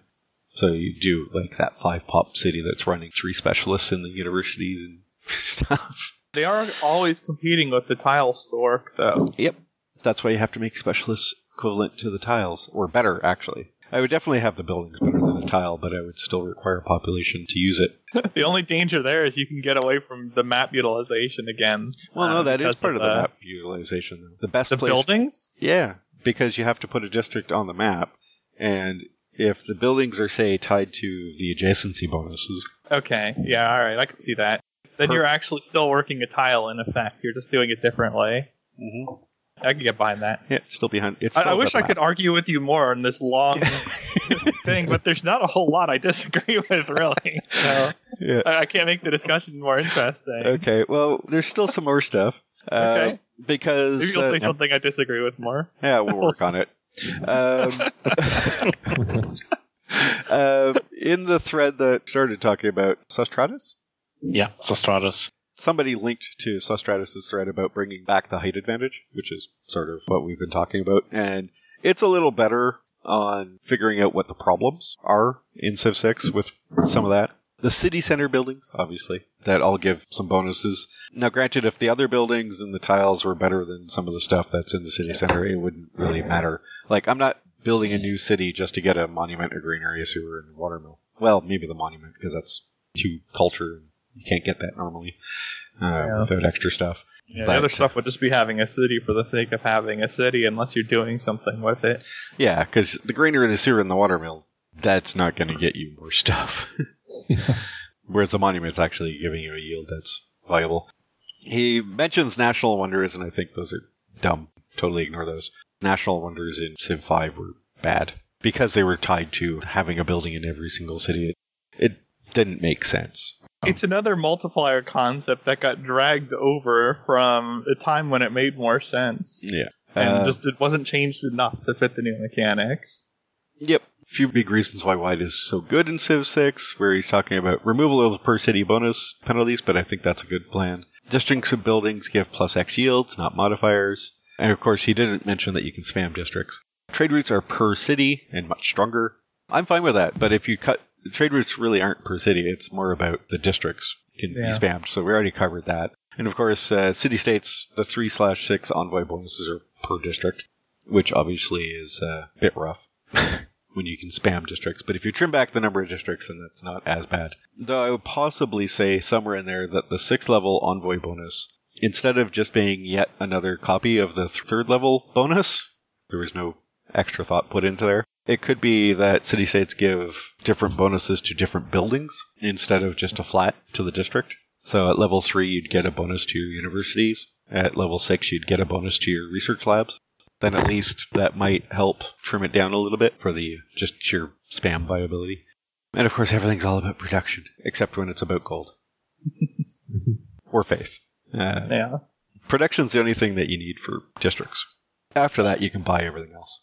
So you do like that five pop city that's running three specialists in the universities and stuff. They are always competing with the tile store, though. Yep. That's why you have to make specialists equivalent to the tiles, or better, actually. I would definitely have the buildings better than a tile, but I would still require population to use it. the only danger there is you can get away from the map utilization again. Well, no, uh, that is part of the map utilization. though. The best The place, buildings? Yeah, because you have to put a district on the map, and if the buildings are, say, tied to the adjacency bonuses, Okay, yeah, all right, I can see that. Then you're actually still working a tile in effect. You're just doing it differently. Mm-hmm. I can get behind that. yeah, still behind. It's I, still I wish I could argue with you more on this long thing, but there's not a whole lot I disagree with, really. So Yeah. I, I can't make the discussion more interesting. Okay, well, there's still some more stuff. Uh, Okay. Because Maybe you'll uh, say something I disagree with more. Yeah, we'll work on it. Um, uh, in the thread that started talking about Sustratus, Yeah, Sostratus. Somebody linked to Sustratus' thread about bringing back the height advantage, which is sort of what we've been talking about. And it's a little better on figuring out what the problems are in Civ 6 with some of that. The city center buildings, obviously, that all give some bonuses. Now, granted, if the other buildings and the tiles were better than some of the stuff that's in the city center, it wouldn't really matter. Like, I'm not building a new city just to get a monument, a green area sewer, and a watermill. Well, maybe the monument, because that's too culture, and you can't get that normally uh, Yeah. without extra stuff. Yeah, But- the other stuff would just be having a city for the sake of having a city, unless you're doing something with it. Yeah, because the greener the sewer and the watermill, that's not going to get you more stuff. Whereas the monument's actually giving you a yield that's viable. He mentions national wonders, and I think those are dumb. Totally ignore those. National wonders in Civ 5 were bad. because they were tied to having a building in every single city. It, it didn't make sense. It's another multiplier concept that got dragged over from a time when it made more sense. Yeah. And Uh, just it wasn't changed enough to fit the new mechanics. Yep. A few big reasons why Wide is so good in Civ 6, where he's talking about removal of per city bonus penalties, but I think that's a good plan. Districts and buildings give plus X yields, not modifiers. And of course, he didn't mention that you can spam districts. Trade routes are per city and much stronger. I'm fine with that, but if you cut trade routes really aren't per city, it's more about the districts can Yeah. be spammed. So we already covered that. And of course, uh, city states, the three slash six envoy bonuses are per district, which obviously is uh, a bit rough when you can spam districts. But if you trim back the number of districts, then that's not as bad. Though I would possibly say somewhere in there that the six level envoy bonus, instead of just being yet another copy of the third level bonus, there was no extra thought put into there. It could be that city states give different bonuses to different buildings instead of just a flat to the district. So at level 3, you'd get a bonus to your universities. At level 6, you'd get a bonus to your research labs. Then at least that might help trim it down a little bit for the just sheer spam viability. And of course, everything's all about production, except when it's about gold. or faith. Uh, Yeah. Production's the only thing that you need for districts. After that, you can buy everything else.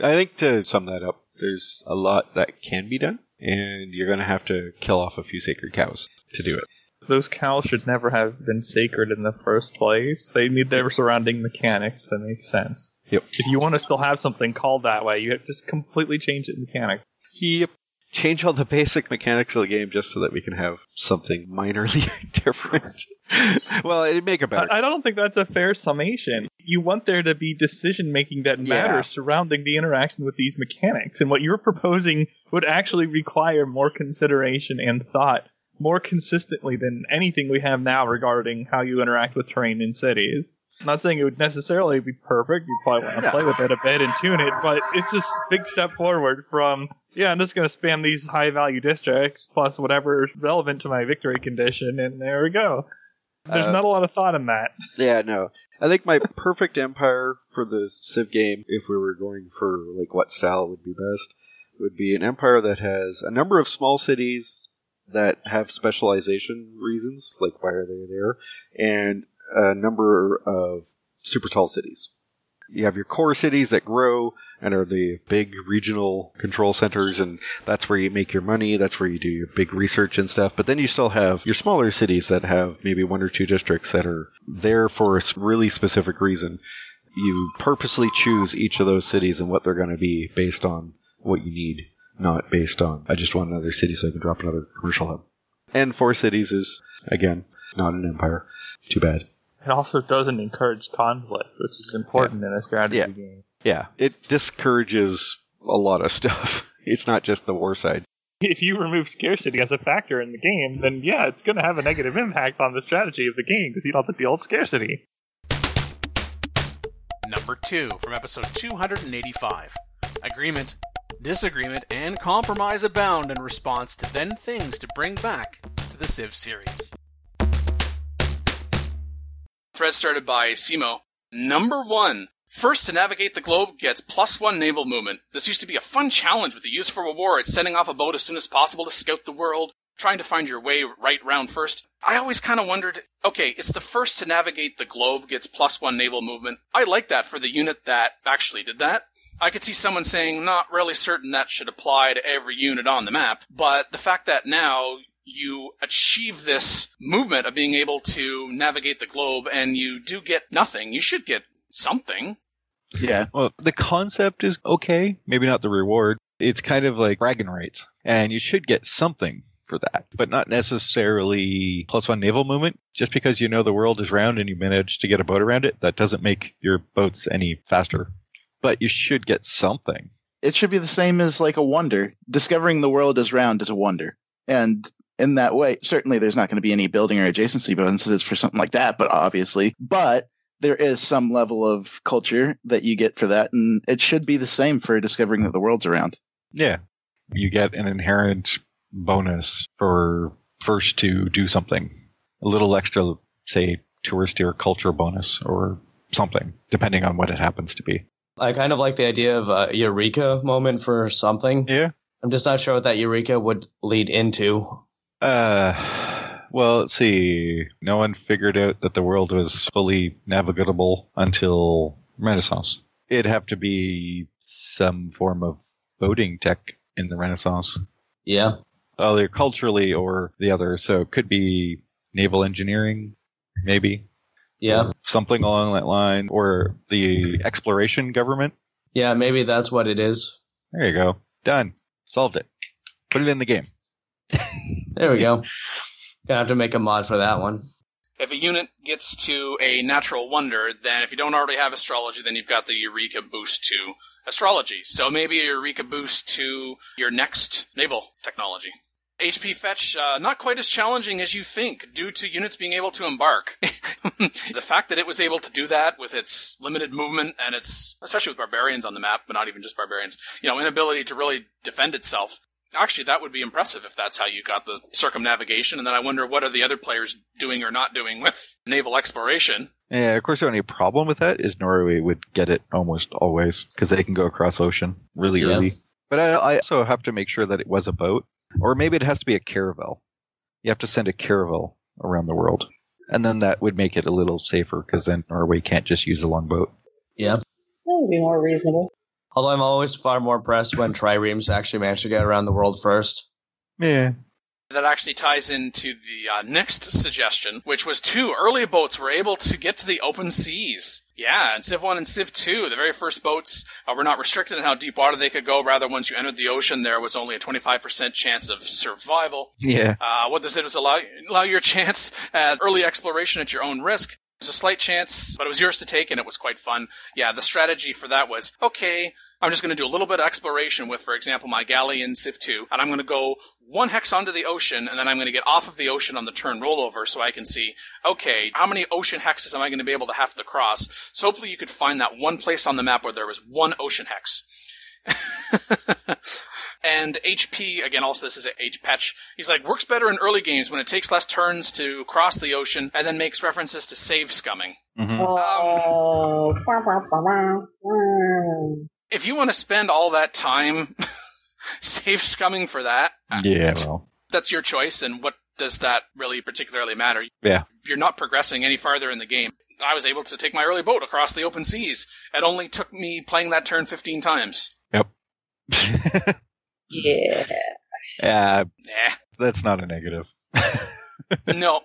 I think to sum that up, there's a lot that can be done, and you're going to have to kill off a few sacred cows to do it. Those cows should never have been sacred in the first place. They need their surrounding mechanics to make sense. Yep. If you want to still have something called that way, you have to just completely change it mechanic. Yep. Change all the basic mechanics of the game just so that we can have something minorly different. well, it'd make it better. I, I don't think that's a fair summation. You want there to be decision making that matters Yeah. surrounding the interaction with these mechanics, and what you're proposing would actually require more consideration and thought more consistently than anything we have now regarding how you interact with terrain in cities. I'm not saying it would necessarily be perfect. You probably want to play with it a bit and tune it, but it's a big step forward from yeah, I'm just going to spam these high value districts plus whatever is relevant to my victory condition, and there we go. There's Uh, not a lot of thought in that. Yeah, no. I think my perfect empire for the Civ game, if we were going for like what style would be best, would be an empire that has a number of small cities that have specialization reasons, like why are they there, and a number of super tall cities. You have your core cities that grow and are the big regional control centers, and that's where you make your money. That's where you do your big research and stuff. But then you still have your smaller cities that have maybe one or two districts that are there for a really specific reason. You purposely choose each of those cities and what they're going to be based on what you need, not based on, I just want another city so I can drop another commercial hub. And four cities is, again, not an empire. Too bad. It also doesn't encourage conflict, which is important in a strategy Yeah. game. Yeah, it discourages a lot of stuff. It's not just the war side. If you remove scarcity as a factor in the game, then yeah, it's going to have a negative impact on the strategy of the game because you don't have to deal with scarcity. Number 2 from episode 285. Agreement, disagreement, and compromise abound in response to then things to bring back to the Civ series. Thread started by Simo. Number 1. First to navigate the globe gets plus one naval movement. This used to be a fun challenge with the use for war. It's sending off a boat as soon as possible to scout the world, trying to find your way right round first. I always kind of wondered, okay, it's the first to navigate the globe gets plus one naval movement. I like that for the unit that actually did that. I could see someone saying, not really certain that should apply to every unit on the map, but the fact that now you achieve this movement of being able to navigate the globe and you do get nothing, you should get something. Yeah. Well, the concept is okay. Maybe not the reward. It's kind of like bragging rights, and you should get something for that, but not necessarily plus one naval movement. Just because you know the world is round and you manage to get a boat around it, that doesn't make your boats any faster. But you should get something. It should be the same as like a wonder. Discovering the world is round is a wonder. And in that way, certainly there's not going to be any building or adjacency bonuses for something like that, but obviously, but there is some level of culture that you get for that. And it should be the same for discovering that the world's around. Yeah. You get an inherent bonus for first to do something. A little extra, say, touristy or culture bonus or something, depending on what it happens to be. I kind of like the idea of a eureka moment for something. Yeah. I'm just not sure what that eureka would lead into. Uh, well, let's see. No one figured out that the world was fully navigable until Renaissance. It'd have to be some form of boating tech in the Renaissance. Yeah. Either culturally or the other. So it could be naval engineering, maybe. Yeah. Something along that line. Or the exploration government. Yeah, maybe that's what it is. There you go. Done. Solved it. Put it in the game. There we go. Gonna have to make a mod for that one. If a unit gets to a natural wonder, then if you don't already have astrology, then you've got the Eureka boost to astrology. So maybe a Eureka boost to your next naval technology. HP fetch, uh, not quite as challenging as you think due to units being able to embark. the fact that it was able to do that with its limited movement and its, especially with barbarians on the map, but not even just barbarians, you know, inability to really defend itself. Actually, that would be impressive if that's how you got the circumnavigation. And then I wonder what are the other players doing or not doing with naval exploration. Yeah, of course, the only problem with that is Norway would get it almost always because they can go across ocean really Yeah. early. But I, I also have to make sure that it was a boat, or maybe it has to be a caravel. You have to send a caravel around the world, and then that would make it a little safer because then Norway can't just use a longboat. Yeah. That would be more reasonable. Although I'm always far more impressed when triremes actually manage to get around the world first. Yeah. That actually ties into the uh, next suggestion, which was two early boats were able to get to the open seas. Yeah, in Civ 1 and Civ 2, the very first boats uh, were not restricted in how deep water they could go. Rather, once you entered the ocean, there was only a 25% chance of survival. Yeah. Uh, what this did was allow, allow your chance at early exploration at your own risk. There's a slight chance, but it was yours to take, and it was quite fun. Yeah, the strategy for that was okay. I'm just going to do a little bit of exploration with, for example, my galley in Civ 2, and I'm going to go one hex onto the ocean, and then I'm going to get off of the ocean on the turn rollover so I can see, okay, how many ocean hexes am I going to be able to have to cross? So hopefully you could find that one place on the map where there was one ocean hex. And HP, again, also this is a H Patch. He's like, works better in early games when it takes less turns to cross the ocean and then makes references to save scumming. Mm-hmm. Oh. Um, wah, If you want to spend all that time save scumming for that, Yeah, well. that's your choice. And what does that really particularly matter? Yeah. You're not progressing any farther in the game. I was able to take my early boat across the open seas. It only took me playing that turn 15 times. Yep. Yeah. Yeah. Nah. That's not a negative. no.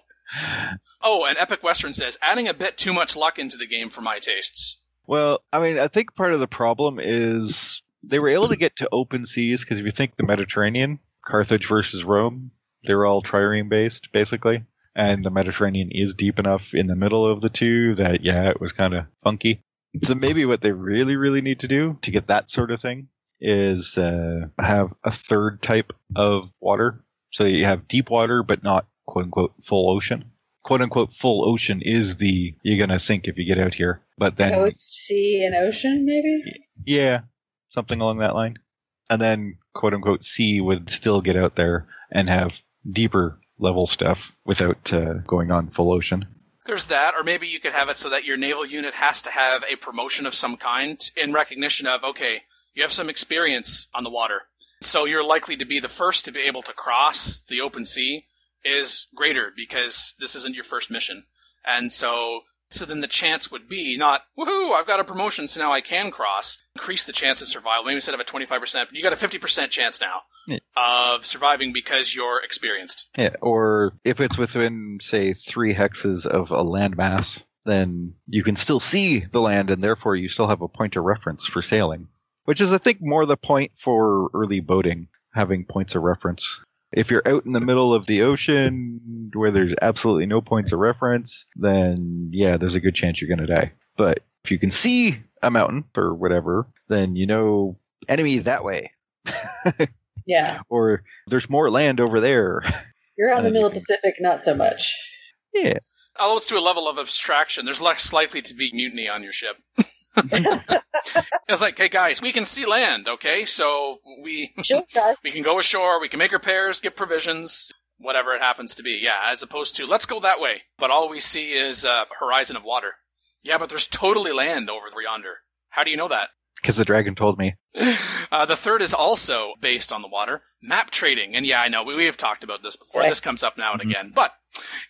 Oh, and Epic Western says, adding a bit too much luck into the game for my tastes. Well, I mean, I think part of the problem is they were able to get to open seas because if you think the Mediterranean, Carthage versus Rome, they're all trireme based, basically. And the Mediterranean is deep enough in the middle of the two that, yeah, it was kind of funky. So maybe what they really, really need to do to get that sort of thing is uh, have a third type of water. So you have deep water, but not quote unquote full ocean. Quote unquote full ocean is the you're gonna sink if you get out here. But then Oh, sea and ocean, maybe? yeah, something along that line. And then quote unquote sea would still get out there and have deeper level stuff without uh, going on full ocean. There's that, or maybe you could have it so that your naval unit has to have a promotion of some kind in recognition of, okay, you have some experience on the water. So you're likely to be the first to be able to cross the open sea is greater because this isn't your first mission. And so, so then the chance would be not, woohoo, I've got a promotion, so now I can cross. Increase the chance of survival. Maybe instead of a 25%, you got a 50% chance now Yeah. of surviving because you're experienced. Yeah, or if it's within, say, three hexes of a landmass, then you can still see the land, and therefore you still have a point of reference for sailing. Which is, I think, more the point for early boating, having points of reference. If you're out in the middle of the ocean where there's absolutely no points of reference, then yeah, there's a good chance you're going to die. But if you can see a mountain or whatever, then you know enemy that way, Yeah. or there's more land over there. You're out in the middle of the Pacific, not so much. Yeah. Although it's to a level of abstraction, there's less likely to be mutiny on your ship. it's like, hey guys, we can see land, okay? So we we can go ashore, we can make repairs, get provisions, whatever it happens to be. Yeah, as opposed to let's go that way, but all we see is a horizon of water. Yeah, but there's totally land over yonder. How do you know that? because the dragon told me. Uh, the third is also based on the water map trading. And yeah, I know we, we have talked about this before. Yeah. This comes up now and again. But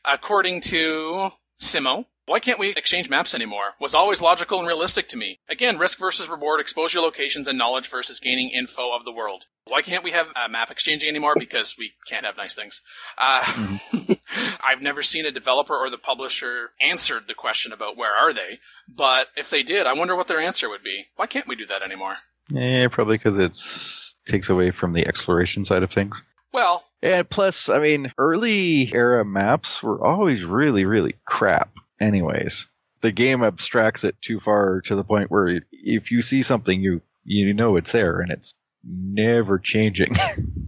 according to Simo, why can't we exchange maps anymore? Was always logical and realistic to me. Again, risk versus reward, exposure locations, and knowledge versus gaining info of the world. Why can't we have uh, map exchanging anymore? Because we can't have nice things. Uh, I've never seen a developer or the publisher answered the question about where are they. But if they did, I wonder what their answer would be. Why can't we do that anymore? Yeah, probably because it's takes away from the exploration side of things. Well, And plus, I mean, early era maps were always really, really crap. Anyways, the game abstracts it too far to the point where if you see something, you you know it's there, and it's never changing.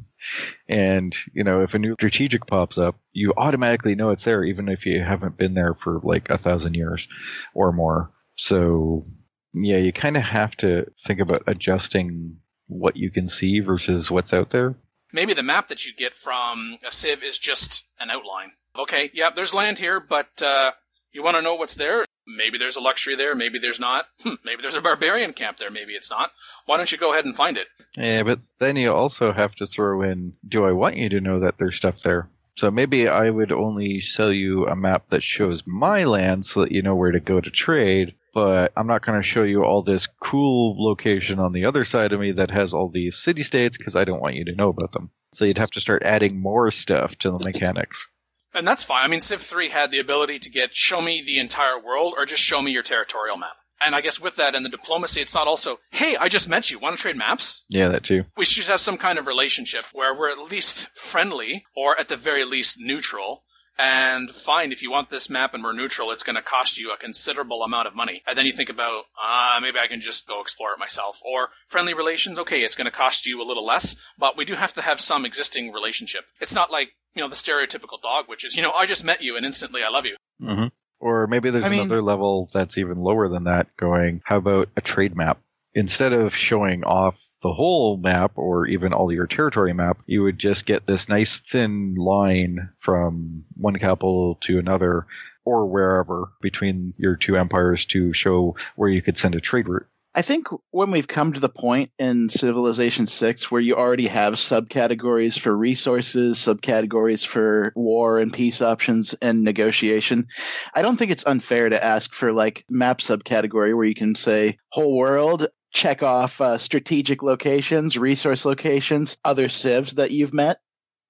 and you know, if a new strategic pops up, you automatically know it's there, even if you haven't been there for like a thousand years or more. So yeah, you kind of have to think about adjusting what you can see versus what's out there. maybe the map that you get from a Civ is just an outline. Okay, yeah, there's land here, but uh, you want to know what's there? Maybe there's a luxury there, maybe there's not. Hmm, maybe there's a barbarian camp there, maybe it's not. Why don't you go ahead and find it? Yeah, but then you also have to throw in do I want you to know that there's stuff there? So maybe I would only sell you a map that shows my land so that you know where to go to trade, but I'm not going to show you all this cool location on the other side of me that has all these city states because I don't want you to know about them. So you'd have to start adding more stuff to the mechanics. And that's fine. I mean, Civ 3 had the ability to get show me the entire world or just show me your territorial map. And I guess with that and the diplomacy, it's not also, hey, I just met you. Want to trade maps? Yeah, that too. We should have some kind of relationship where we're at least friendly or at the very least neutral. And fine, if you want this map and we're neutral, it's going to cost you a considerable amount of money. And then you think about, ah, maybe I can just go explore it myself. Or friendly relations, okay, it's going to cost you a little less, but we do have to have some existing relationship. It's not like, you know, the stereotypical dog, which is, you know, I just met you and instantly I love you. hmm Or maybe there's I mean- another level that's even lower than that going, how about a trade map? Instead of showing off the whole map or even all your territory map, you would just get this nice thin line from one capital to another or wherever between your two empires to show where you could send a trade route. I think when we've come to the point in Civilization 6 where you already have subcategories for resources, subcategories for war and peace options and negotiation, I don't think it's unfair to ask for like map subcategory where you can say whole world, check off uh, strategic locations, resource locations, other civs that you've met.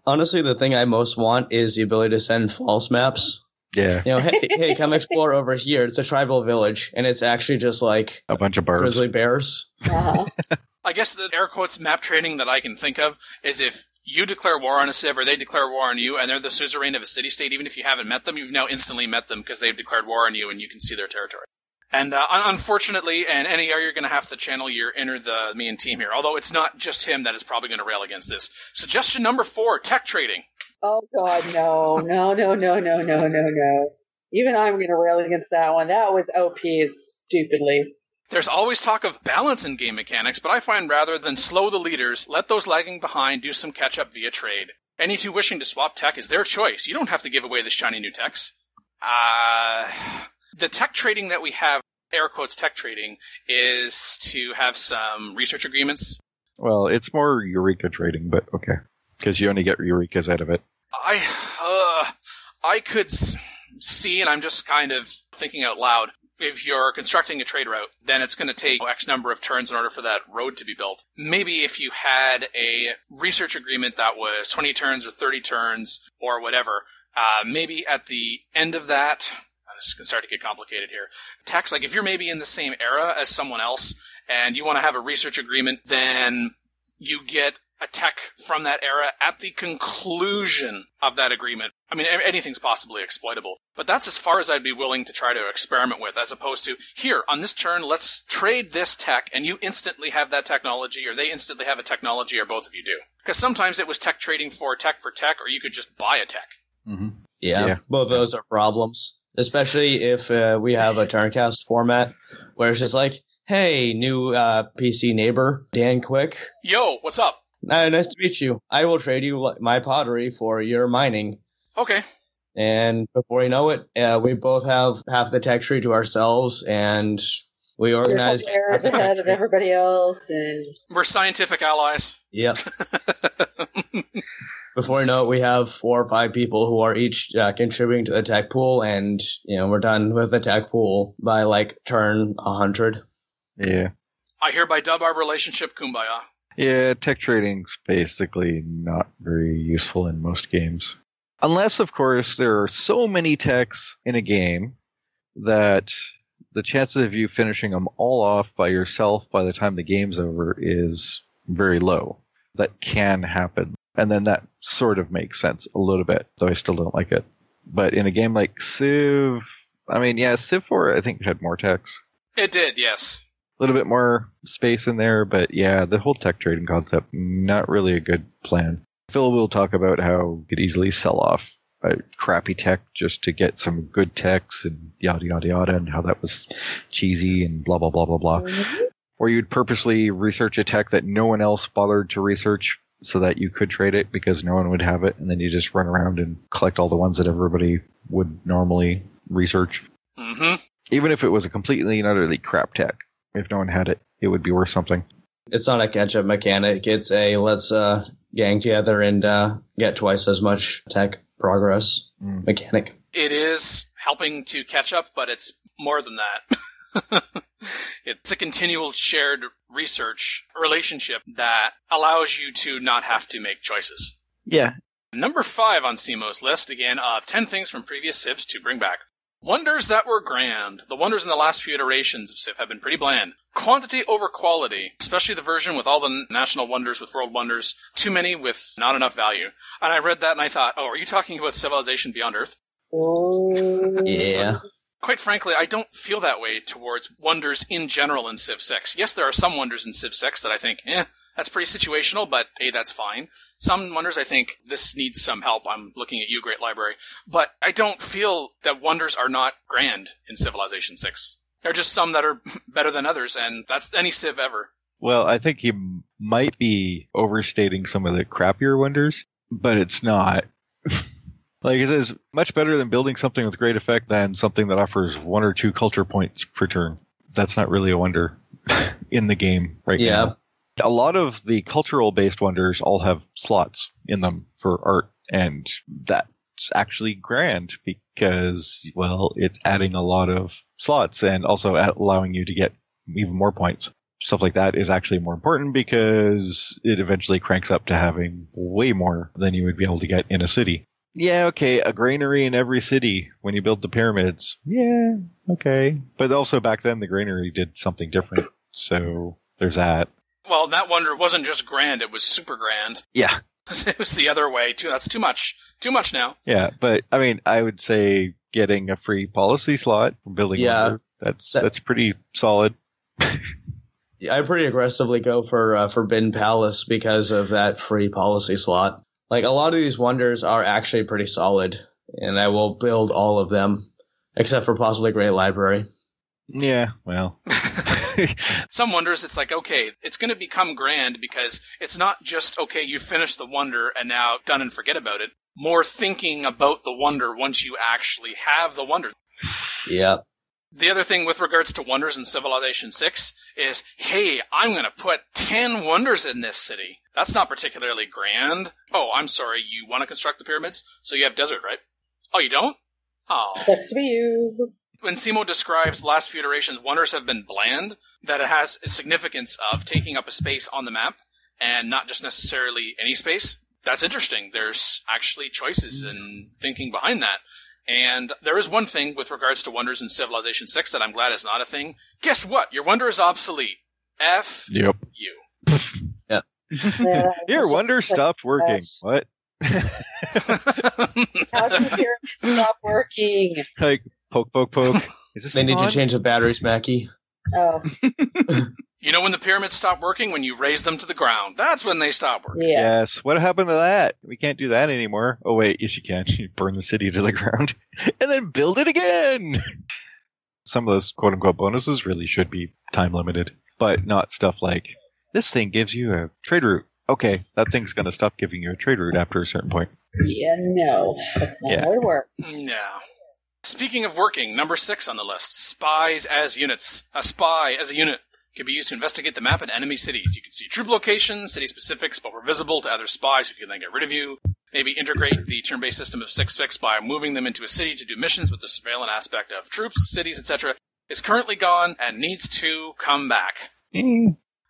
Honestly, the thing I most want is the ability to send false maps. Yeah. You know, hey, hey, come explore over here. It's a tribal village, and it's actually just like a bunch of birds. grizzly bears. I guess the air quotes map trading that I can think of is if you declare war on a civ or they declare war on you and they're the suzerain of a city state, even if you haven't met them, you've now instantly met them because they've declared war on you and you can see their territory. And uh, unfortunately, and any NER, you're going to have to channel your inner the me and team here. Although it's not just him that is probably going to rail against this. Suggestion number four: tech trading. Oh God, no, no, no, no, no, no, no, no. Even I'm going to rail against that one. That was OP stupidly. There's always talk of balance in game mechanics, but I find rather than slow the leaders, let those lagging behind do some catch up via trade. Any two wishing to swap tech is their choice. You don't have to give away the shiny new techs. Uh, the tech trading that we have, air quotes tech trading, is to have some research agreements. Well, it's more Eureka trading, but okay. Because you only get Eurekas out of it. I, uh, I could see, and I'm just kind of thinking out loud. If you're constructing a trade route, then it's going to take X number of turns in order for that road to be built. Maybe if you had a research agreement that was 20 turns or 30 turns or whatever, uh, maybe at the end of that, uh, this to start to get complicated here. Tax, like if you're maybe in the same era as someone else and you want to have a research agreement, then you get a tech from that era at the conclusion of that agreement. I mean, anything's possibly exploitable, but that's as far as I'd be willing to try to experiment with, as opposed to here on this turn, let's trade this tech, and you instantly have that technology, or they instantly have a technology, or both of you do. Because sometimes it was tech trading for tech for tech, or you could just buy a tech. Yeah, Yeah. both of those are problems, especially if uh, we have a turncast format where it's just like, hey, new uh, PC neighbor, Dan Quick. Yo, what's up? Uh, nice to meet you. I will trade you my pottery for your mining. Okay. And before you know it, uh, we both have half the tech tree to ourselves, and We You're organized. couple ahead of everybody else, and We're scientific allies. Yep. Before you know it, we have four or five people who are each uh, contributing to the tech pool, and you know we're done with the tech pool by like turn hundred. Yeah. I hereby dub our relationship Kumbaya. Yeah, tech trading's basically not very useful in most games. Unless, of course, there are so many techs in a game that the chances of you finishing them all off by yourself by the time the game's over is very low. That can happen. And then that sort of makes sense a little bit, though I still don't like it. But in a game like Civ, I mean, yeah, Civ 4, I think, had more techs. It did, yes. A little bit more space in there, but yeah, the whole tech trading concept, not really a good plan. Phil will talk about how you could easily sell off a crappy tech just to get some good techs and yada yada yada, and how that was cheesy and blah blah blah blah blah. Or you'd purposely research a tech that no one else bothered to research so that you could trade it because no one would have it, and then you just run around and collect all the ones that everybody would normally research. Mm-hmm. Even if it was a completely and utterly crap tech, if no one had it, it would be worth something. It's not a catch up mechanic. It's a let's uh, gang together and uh, get twice as much tech progress mechanic. It is helping to catch up, but it's more than that. it's a continual shared research relationship that allows you to not have to make choices. Yeah. Number five on Simo's list, again, of 10 things from previous Civs to bring back. Wonders that were grand. The wonders in the last few iterations of Civ have been pretty bland. Quantity over quality, especially the version with all the national wonders with world wonders. Too many with not enough value. And I read that and I thought, oh, are you talking about Civilization Beyond Earth? Yeah. Quite frankly, I don't feel that way towards wonders in general in Civ 6. Yes, there are some wonders in Civ 6 that I think, eh, that's pretty situational, but hey, that's fine. Some wonders I think this needs some help. I'm looking at you, Great Library. But I don't feel that wonders are not grand in Civilization 6. There are just some that are better than others, and that's any Civ ever. Well, I think you might be overstating some of the crappier wonders, but it's not. like it says, much better than building something with great effect than something that offers one or two culture points per turn. That's not really a wonder in the game right Yeah. now. A lot of the cultural based wonders all have slots in them for art, and that's actually grand because, well, it's adding a lot of slots and also allowing you to get even more points. Stuff like that is actually more important because it eventually cranks up to having way more than you would be able to get in a city. Yeah, okay, a granary in every city when you build the pyramids. Yeah, okay. But also back then the granary did something different. So there's that. Well, that wonder wasn't just grand, it was super grand. Yeah. it was the other way, too. That's too much. Too much now. Yeah, but I mean, I would say getting a free policy slot from building Yeah. Wonder, that's that's pretty solid. I pretty aggressively go for uh, Bin Palace because of that free policy slot. Like a lot of these wonders are actually pretty solid, and I will build all of them, except for possibly Great Library. Yeah, well, Some wonders, it's like, okay, it's going to become grand because it's not just, okay, you finished the wonder and now done and forget about it. More thinking about the wonder once you actually have the wonder. Yeah. The other thing with regards to wonders in Civilization 6 is, hey, I'm going to put 10 wonders in this city. That's not particularly grand. Oh, I'm sorry, you want to construct the pyramids? So you have desert, right? Oh, you don't? Oh. Sucks to be you. When Simo describes last few iterations, wonders have been bland, that it has a significance of taking up a space on the map and not just necessarily any space. That's interesting. There's actually choices and thinking behind that. And there is one thing with regards to wonders in Civilization 6 that I'm glad is not a thing. Guess what? Your wonder is obsolete. F Yep. you. Yeah. Your wonder stopped working. What? How can pyramids stop working? Like poke, poke, poke. Is this They need on? to change the batteries, Mackie. Oh, You know when the pyramids stop working? When you raise them to the ground. That's when they stop working. yeah. Yes. What happened to that? We can't do that anymore. Oh wait, yes you can. You burn the city to the ground and then build it again. Some of those quote unquote bonuses really should be time limited, but not stuff like this thing gives you a trade route. Okay, that thing's going to stop giving you a trade route after a certain point. Yeah, no. That's not Yeah. how it works. Yeah. Speaking of working, number six on the list spies as units. A spy as a unit can be used to investigate the map in enemy cities. You can see troop locations, city specifics, but we're visible to other spies who can then get rid of you. Maybe integrate the turn based system of 6 Fix by moving them into a city to do missions with the surveillance aspect of troops, cities, etc. Is currently gone and needs to come back.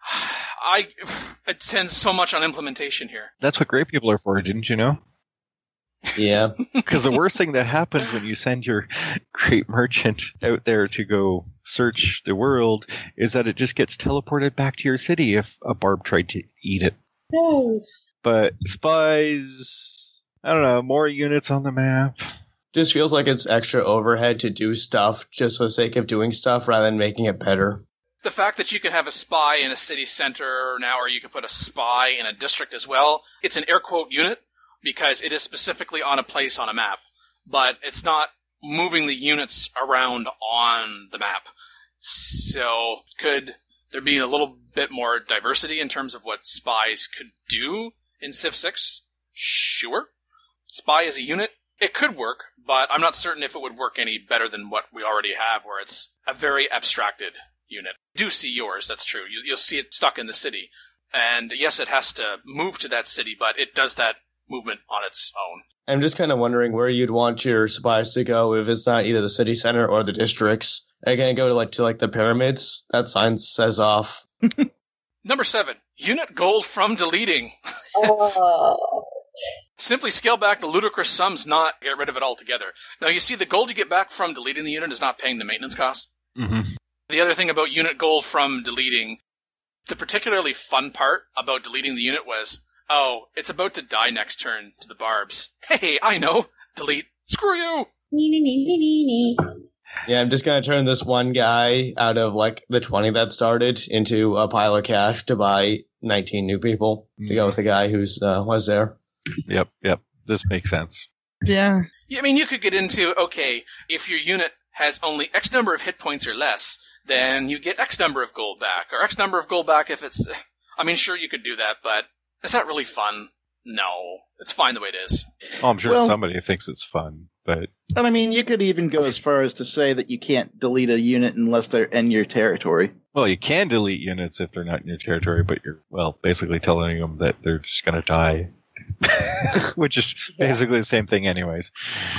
I attend so much on implementation here. That's what great people are for, didn't you know? Yeah. Because the worst thing that happens when you send your great merchant out there to go search the world is that it just gets teleported back to your city if a barb tried to eat it. Yes. But spies, I don't know, more units on the map. Just feels like it's extra overhead to do stuff just for the sake of doing stuff rather than making it better. The fact that you can have a spy in a city center now, or you can put a spy in a district as well, it's an air quote unit because it is specifically on a place on a map, but it's not moving the units around on the map. So, could there be a little bit more diversity in terms of what spies could do in Civ 6? Sure. Spy as a unit, it could work, but I'm not certain if it would work any better than what we already have, where it's a very abstracted unit. Do see yours, that's true. You'll see it stuck in the city. And yes, it has to move to that city, but it does that movement on its own. I'm just kind of wondering where you'd want your spies to go if it's not either the city center or the districts. Are you gonna go to like to like the pyramids? That sign says off. Number seven, unit gold from deleting. Oh. Simply scale back the ludicrous sums, not get rid of it altogether. Now, you see, the gold you get back from deleting the unit is not paying the maintenance costs. Mm-hmm. The other thing about unit gold from deleting, the particularly fun part about deleting the unit was, oh, it's about to die next turn to the barbs. Hey, I know. Delete. Screw you. Yeah, I'm just gonna turn this one guy out of like the 20 that started into a pile of cash to buy 19 new people to go with the guy who's uh, was there. Yep, yep. This makes sense. Yeah. Yeah, I mean, you could get into, okay, if your unit has only X number of hit points or less, then you get X number of gold back, or X number of gold back if it's. I mean, sure, you could do that, but is that really fun? No. It's fine the way it is. Oh, I'm sure Well- somebody thinks it's fun, but And I mean, you could even go as far as to say that you can't delete a unit unless they're in your territory. well, you can delete units if they're not in your territory, but you're well basically telling them that they're just going to die, which is basically the same thing, anyways.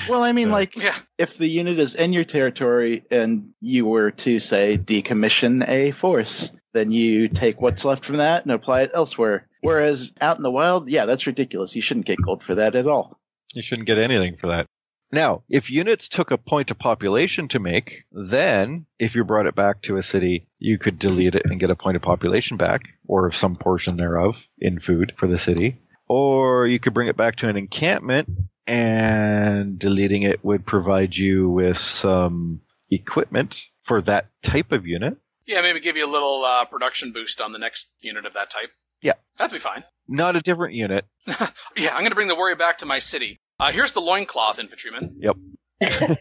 Well, I mean, like, Yeah. if the unit is in your territory and you were to, say, decommission a force, then you take what's left from that and apply it elsewhere. Whereas out in the wild, yeah, that's ridiculous. You shouldn't get gold for that at all. You shouldn't get anything for that. Now, if units took a point of population to make, then if you brought it back to a city, you could delete it and get a point of population back, or some portion thereof in food for the city. Or you could bring it back to an encampment, and deleting it would provide you with some equipment for that type of unit. Yeah, maybe give you a little uh, production boost on the next unit of that type. Yeah. That'd be fine. Not a different unit. Yeah, I'm going to bring the warrior back to my city. Uh, here's the loincloth infantryman. Yep.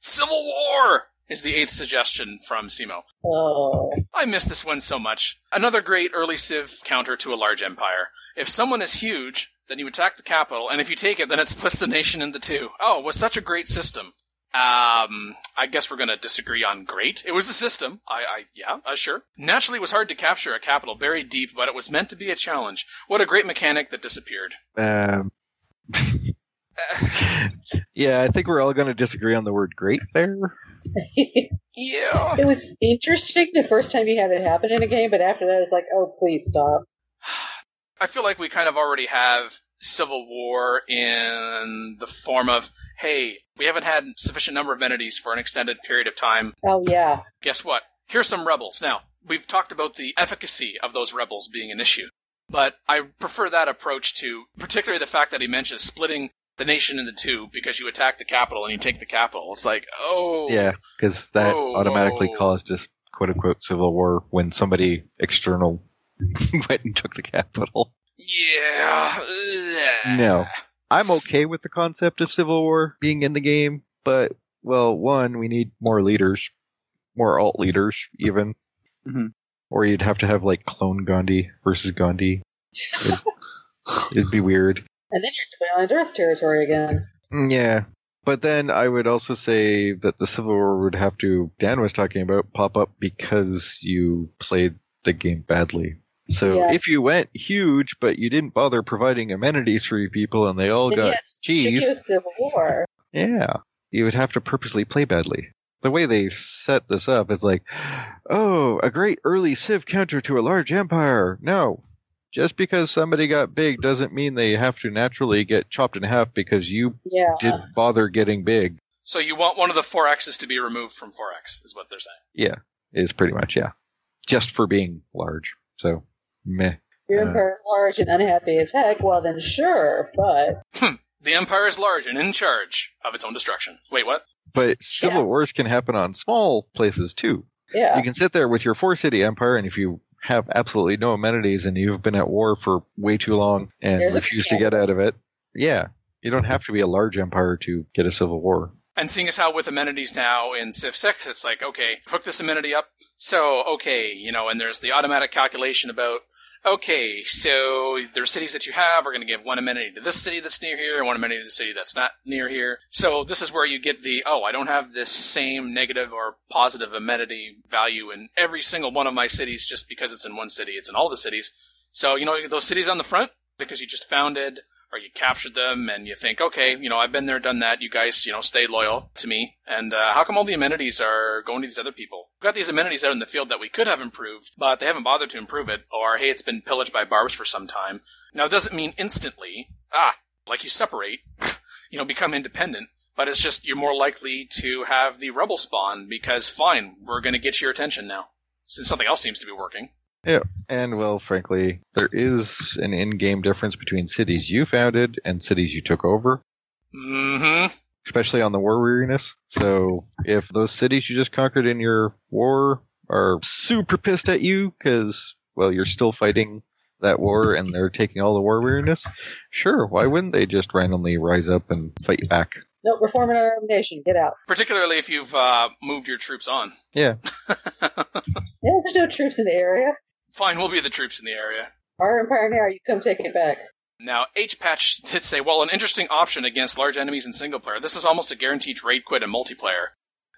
Civil War is the eighth suggestion from Simo. Oh. I miss this one so much. Another great early Civ counter to a large empire. If someone is huge, then you attack the capital, and if you take it, then it splits the nation into two. Oh, it was such a great system. Um, I guess we're gonna disagree on great. It was a system. I, I, yeah, uh, sure. Naturally, it was hard to capture a capital buried deep, but it was meant to be a challenge. What a great mechanic that disappeared. Um, yeah, I think we're all going to disagree on the word great there. Yeah. It was interesting the first time you had it happen in a game, but after that, it's like, oh, please stop. I feel like we kind of already have civil war in the form of, hey, we haven't had sufficient number of entities for an extended period of time. Oh, yeah. Guess what? Here's some rebels. Now, we've talked about the efficacy of those rebels being an issue, but I prefer that approach to particularly the fact that he mentions splitting the nation into two because you attack the capital and you take the capital. It's like, oh, Yeah, because that Whoa, automatically whoa. caused just quote unquote civil war when somebody external went and took the capital. Yeah. No, I'm okay with the concept of civil war being in the game, but well, one, we need more leaders, more alt leaders, even, Mhm. or you'd have to have like clone Gandhi versus Gandhi. It'd, it'd be weird. And then you're Beyond Earth territory again. Mm, Yeah, But then I would also say that the Civil War would have to, Dan was talking about, pop up because you played the game badly. So Yeah. if you went huge, but you didn't bother providing amenities for your people and they all Then got yes, cheese, should do a Civil War. yeah, you would have to purposely play badly. The way they set this up is like, oh, a great early Civ counter to a large empire. No. Just because somebody got big doesn't mean they have to naturally get chopped in half because you Yeah. didn't bother getting big. So you want one of the four X's to be removed from four X, is what they're saying. Yeah, is pretty much, yeah. Just for being large. So, meh. Your Uh, empire's large and unhappy as heck. Well, then sure, but The Empire is large and in charge of its own destruction. Wait, what? But civil wars can happen on small places too. Yeah. You can sit there with your four city empire, and if you have absolutely no amenities and you've been at war for way too long and There's a refuse to get out of it, yeah, you don't have to be a large empire to get a civil war. And seeing as how with amenities now in Civ 6, it's like, okay, hook this amenity up. So, okay, you know, and there's the automatic calculation about, okay, so there's cities that you have are going to give one amenity to this city that's near here and one amenity to the city that's not near here. So this is where you get the, oh, I don't have this same negative or positive amenity value in every single one of my cities just because it's in one city. It's in all the cities. So, you know, those cities on the front, because you just founded or you captured them and you think, okay, you know, I've been there, done that. You guys, you know, stay loyal to me. And uh, how come all the amenities are going to these other people? We've got these amenities out in the field that we could have improved, but they haven't bothered to improve it. Or, hey, it's been pillaged by barbs for some time. Now, it doesn't mean instantly, ah, like you separate, you know, become independent. But it's just you're more likely to have the rebel spawn because, fine, we're going to get your attention now. Since something else seems to be working. Yeah, and well, frankly, there is an in-game difference between cities you founded and cities you took over, Mm-hmm. especially on the war weariness. So if those cities you just conquered in your war are super pissed at you because, well, you're still fighting that war and they're taking all the war weariness, sure, why wouldn't they just randomly rise up and fight you back? no, we're forming our own nation. Get out. Particularly if you've uh, moved your troops on. Yeah. Yeah, there's no troops in the area. Fine, we'll be the troops in the area. Our empire now. You come take it back. Now, H Patch did say, well, an interesting option against large enemies in single player. This is almost a guaranteed rage quit in multiplayer.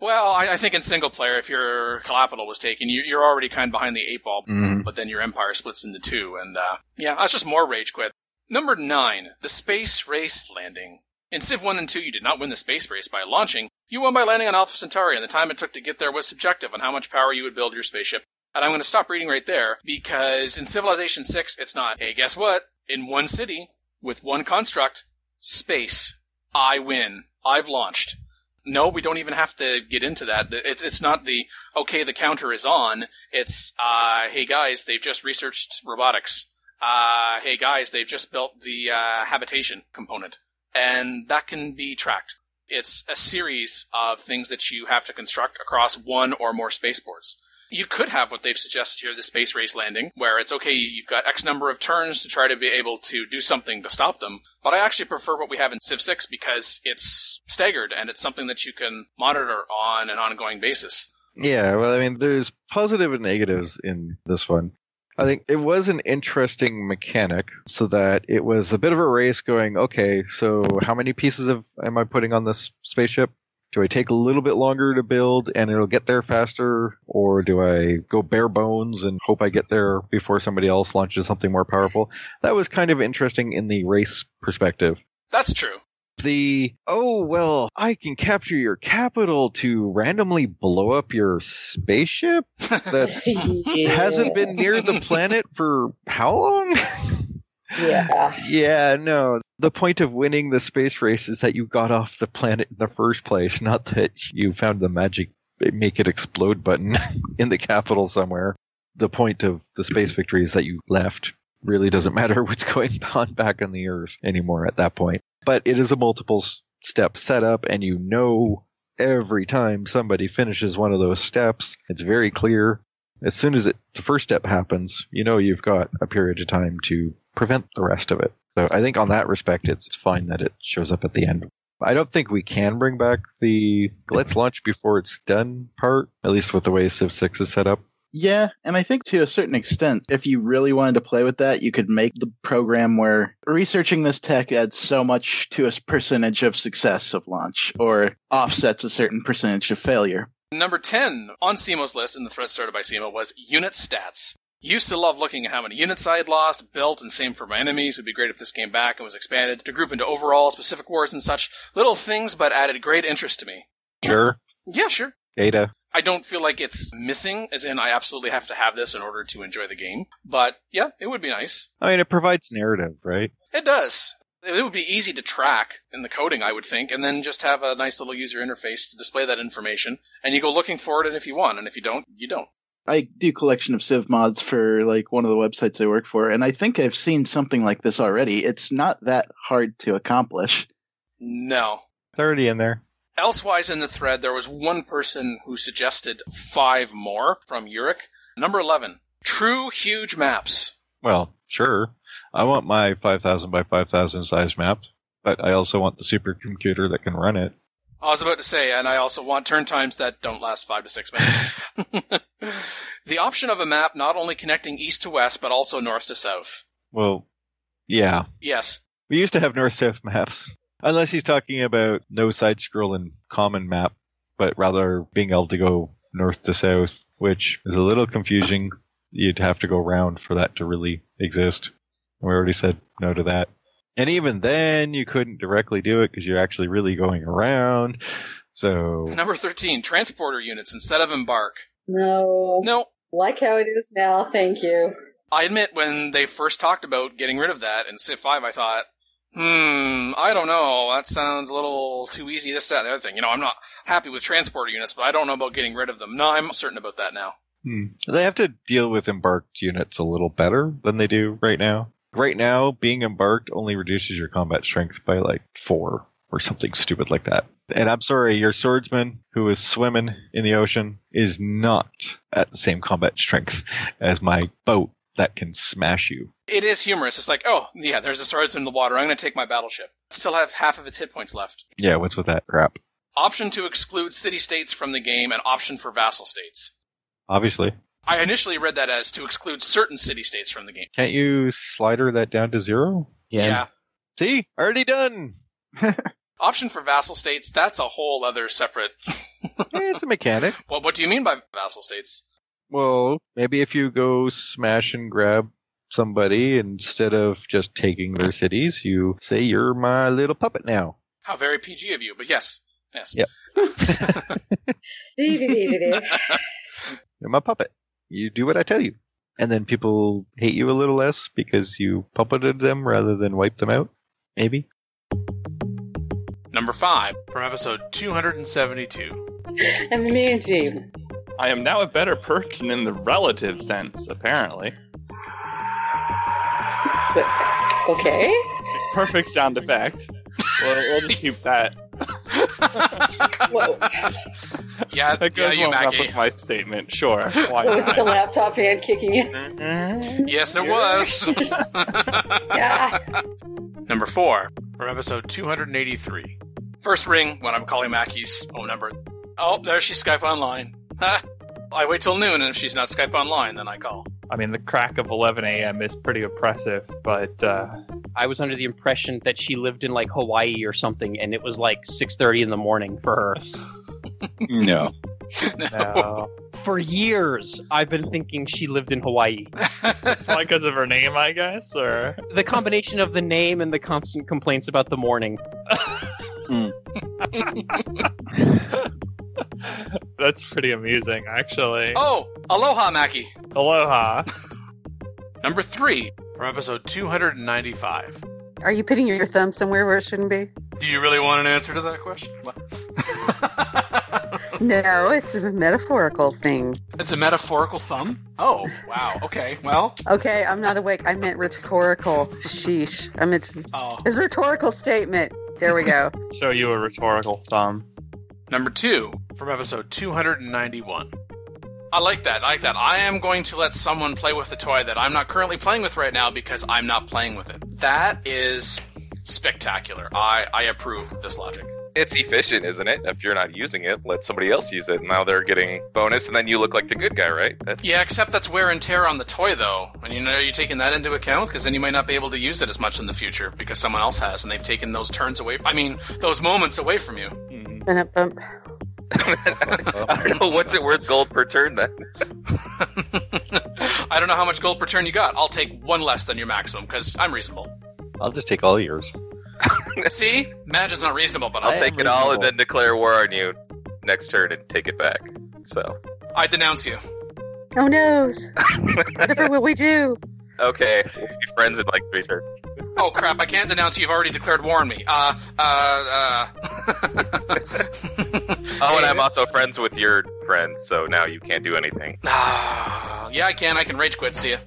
Well, I, I think in single player, if your capital was taken, you, you're already kind of behind the eight ball, Mhm. but then your empire splits into two, and uh, yeah, that's just more rage quit. Number nine, the space race landing. In Civ 1 and 2, you did not win the space race by launching. You won by landing on Alpha Centauri, and the time it took to get there was subjective on how much power you would build your spaceship. And I'm going to stop reading right there because in Civilization 6, it's not, hey, guess what? In one city, with one construct, space, I win. I've launched. No, we don't even have to get into that. It's, it's not the, okay, the counter is on. It's, uh, hey guys, they've just researched robotics. Uh, hey guys, they've just built the, uh, habitation component. And that can be tracked. It's a series of things that you have to construct across one or more spaceports. You could have what they've suggested here, the space race landing, where it's okay, you've got X number of turns to try to be able to do something to stop them. But I actually prefer what we have in Civ 6 because it's staggered and it's something that you can monitor on an ongoing basis. Yeah, well, I mean, there's positive and negatives in this one. I think it was an interesting mechanic, so that it was a bit of a race going, okay, so how many pieces of am I putting on this spaceship? Do I take a little bit longer to build and it'll get there faster? Or do I go bare bones and hope I get there before somebody else launches something more powerful? That was kind of interesting in the race perspective That's true. the oh well i can capture your capital to randomly blow up your spaceship that's hasn't been near the planet for how long Yeah. yeah no. The point of winning the space race is that you got off the planet in the first place not that you found the magic make it explode button in the capital somewhere. The point of the space victory is that you left. Really doesn't matter what's going on back on the earth anymore at that point. But it is a multiple step setup and you know every time somebody finishes one of those steps it's very clear. As soon as it, the first step happens you know you've got a period of time to prevent the rest of it so i think on that respect it's, it's fine that it shows up at the end i don't think we can bring back the let's launch before it's done part at least with the way civ 6 is set up Yeah, and I think to a certain extent, if you really wanted to play with that, you could make the program where researching this tech adds so much to a percentage of success of launch or offsets a certain percentage of failure. Number 10 on Simo's list in the thread started by SEMO was unit stats. Used to love looking at how many units I had lost, built, and same for my enemies. Would be great if this came back and was expanded to group into overall specific wars and such. Little things, but added great interest to me. Sure. Yeah, sure. Data. I don't feel like it's missing, as in I absolutely have to have this in order to enjoy the game. But yeah, it would be nice. I mean, it provides narrative, right? It does. It would be easy to track in the coding, I would think, and then just have a nice little user interface to display that information. And you go looking for it, and if you want, and if you don't, you don't. I do collection of Civ mods for like one of the websites I work for, and I think I've seen something like this already. It's not that hard to accomplish. No. It's already in there. Elsewise in the thread, there was one person who suggested five more from Uric. Number 11. True huge maps. Well, sure. I want my 5,000 by 5,000 size map, but I also want the supercomputer that can run it. I was about to say, and I also want turn times that don't last five to six minutes. the option of a map not only connecting east to west, but also north to south. Well, yeah. Yes. We used to have north south maps. Unless he's talking about no side scrolling common map, but rather being able to go north to south, which is a little confusing. You'd have to go round for that to really exist. We already said no to that. And even then, you couldn't directly do it because you're actually really going around. So, Number 13. Transporter units instead of embark. No. No. Like how it is now, thank you. I admit, when they first talked about getting rid of that in Civ 5, I thought, hmm, I don't know. That sounds a little too easy. This, that, the other thing. You know, I'm not happy with transporter units, but I don't know about getting rid of them. No, I'm certain about that now. Hmm. They have to deal with embarked units a little better than they do right now. Right now, being embarked only reduces your combat strength by like four or something stupid like that. And I'm sorry, your swordsman who is swimming in the ocean is not at the same combat strength as my boat that can smash you. It is humorous. It's like, oh, yeah, there's a swordsman in the water. I'm going to take my battleship. Still have half of its hit points left. Yeah, what's with that crap? Option to exclude city states from the game and option for vassal states. Obviously. I initially read that as to exclude certain city states from the game. Can't you slider that down to zero? Yeah. See? Already done. Option for vassal states, that's a whole other separate. it's a mechanic. Well, what do you mean by vassal states? Well, maybe if you go smash and grab somebody instead of just taking their cities, you say you're my little puppet now. How very PG of you, but yes. Yes. Yep. You're my puppet. You do what I tell you. And then people hate you a little less because you puppeted them rather than wipe them out. Maybe. Number 5, from episode 272. Amazing. I am now a better person in the relative sense, apparently. But, okay. Perfect sound effect. We'll, we'll just keep that. Whoa. Yeah, That yeah, goes you, well enough Mackie. with my statement. Sure. Why Was it the laptop hand kicking in? Yes, it was. Yeah. Number 4, from episode 283. First ring when I'm calling Mackie's phone number. Oh, there she's Skype online. I wait till noon, and if she's not Skype online, then I call. I mean, the crack of 11 a.m. is pretty oppressive, but uh, I was under the impression that she lived in like Hawaii or something, and it was like 6:30 in the morning for her. No. no. For years, I've been thinking she lived in Hawaii. Probably because of her name, I guess, or The combination of the name and the constant complaints about the morning. Hmm. that's pretty amusing, actually. Oh, aloha, Mackie. Aloha. Number 3, from episode 295. Are you putting your thumb somewhere where it shouldn't be? Do you really want an answer to that question? No, it's a metaphorical thing. It's a metaphorical thumb? Oh, wow. Okay, well. Okay, I'm not awake. I meant rhetorical. Sheesh. I meant Oh. it's a rhetorical statement. There we go. Show you a rhetorical thumb. Number 2, from episode 291. I like that. I like that. I am going to let someone play with the toy that I'm not currently playing with right now because I'm not playing with it. That is spectacular. I, I approve this logic. It's efficient, isn't it? If you're not using it, let somebody else use it. Now they're getting bonus, and then you look like the good guy, right? That's, Yeah, except that's wear and tear on the toy, though. And you know, are you taking that into account? Because then you might not be able to use it as much in the future because someone else has, and they've taken those turns away. I mean, those moments away from you. Mm-hmm. Bump, bump. I don't know what's it worth gold per turn then. I don't know how much gold per turn you got. I'll take one less than your maximum because I'm reasonable. I'll just take all yours. See, Mackie's not reasonable, but I'll I'll take it all and then declare war on you next turn and take it back. So I denounce you. Oh noes. Whatever will we do? okay, we'll be friends in like three turns. Oh crap! I can't denounce you. You've already declared war on me. Uh, uh, uh. Oh, and I'm also friends with your friends, so now you can't do anything. yeah, I can. I can rage quit. See ya.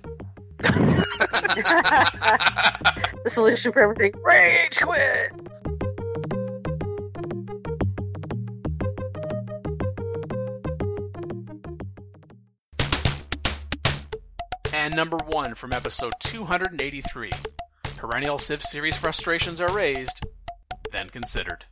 The solution for everything. Rage quit. And number one from episode 283. Perennial Civ series frustrations are raised, then considered.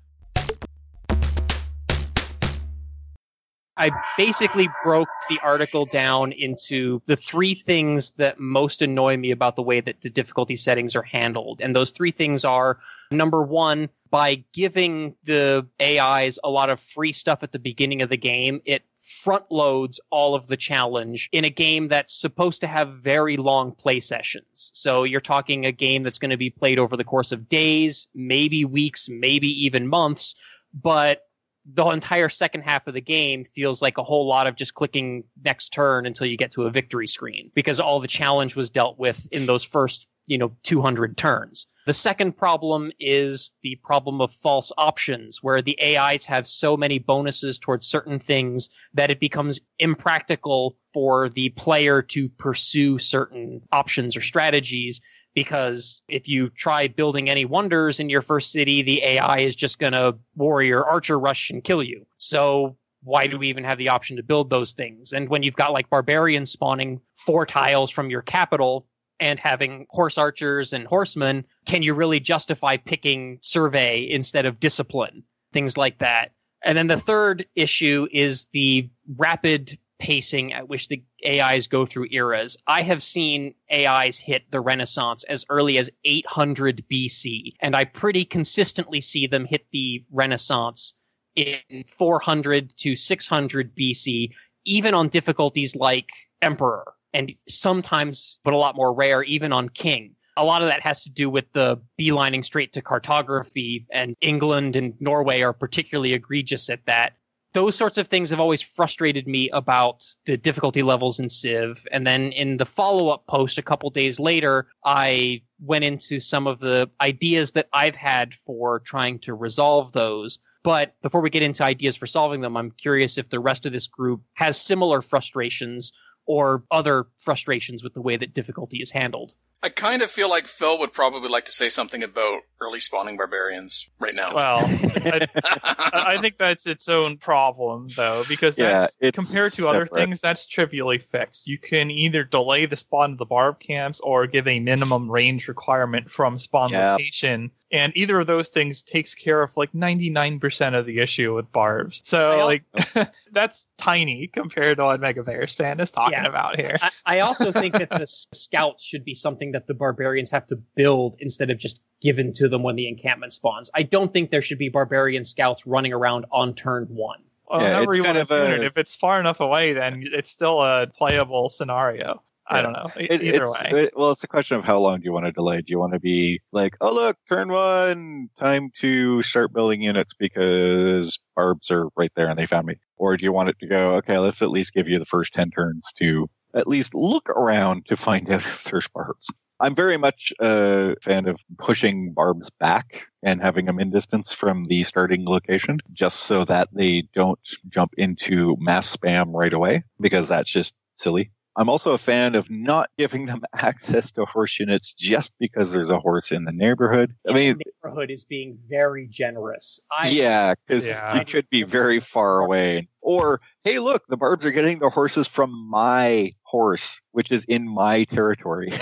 I basically broke the article down into the three things that most annoy me about the way that the difficulty settings are handled. And those three things are number one, by giving the AIs a lot of free stuff at the beginning of the game, it front loads all of the challenge in a game that's supposed to have very long play sessions. So you're talking a game that's going to be played over the course of days, maybe weeks, maybe even months. But the entire second half of the game feels like a whole lot of just clicking next turn until you get to a victory screen because all the challenge was dealt with in those first, you know, 200 turns. The second problem is the problem of false options where the AIs have so many bonuses towards certain things that it becomes impractical for the player to pursue certain options or strategies because if you try building any wonders in your first city, the AI is just going to warrior archer rush and kill you. So why do we even have the option to build those things? And when you've got like barbarians spawning four tiles from your capital and having horse archers and horsemen, can you really justify picking survey instead of discipline? Things like that. And then the third issue is the rapid pacing at which the AIs go through eras. I have seen AIs hit the Renaissance as early as 800 BC, and I pretty consistently see them hit the Renaissance in 400 to 600 BC, even on difficulties like Emperor, and sometimes, but a lot more rare, even on King. A lot of that has to do with the beelining straight to cartography, and England and Norway are particularly egregious at that those sorts of things have always frustrated me about the difficulty levels in Civ. And then in the follow up post a couple days later, I went into some of the ideas that I've had for trying to resolve those. But before we get into ideas for solving them, I'm curious if the rest of this group has similar frustrations or other frustrations with the way that difficulty is handled. I kind of feel like Phil would probably like to say something about early spawning barbarians right now. Well, I, I think that's its own problem, though, because Yeah, that's compared to other things, that's trivially fixed. You can either delay the spawn of the barb camps or give a minimum range requirement from spawn Yeah. location, and either of those things takes care of like ninety nine percent of the issue with barbs. So, like, that's tiny compared to what Mega Bears fan is talking Yeah. About here. I, I also think that the scouts should be something that the barbarians have to build instead of just given to them when the encampment spawns. I don't think there should be barbarian scouts running around on turn one. Well, Yeah, however it's you kind want to of a- it. If it's far enough away, then it's still a playable scenario. I don't know. It- Either it's- way. it- well, it's a question of how long do you want to delay? Do you want to be like, oh look, turn one, time to start building units because barbs are right there and they found me, or do you want it to go? Okay, let's at least give you the first ten turns to at least look around to find out if there's barbs. I'm very much a fan of pushing barbs back and having them in distance from the starting location, just so that they don't jump into mass spam right away, because that's just silly. I'm also a fan of not giving them access to horse units just because there's a horse in the neighborhood. I mean, the neighborhood is being very generous. I, yeah, because Yeah. you could be very far away. Or, hey, look, the barbs are getting the horses from my horse, which is in my territory.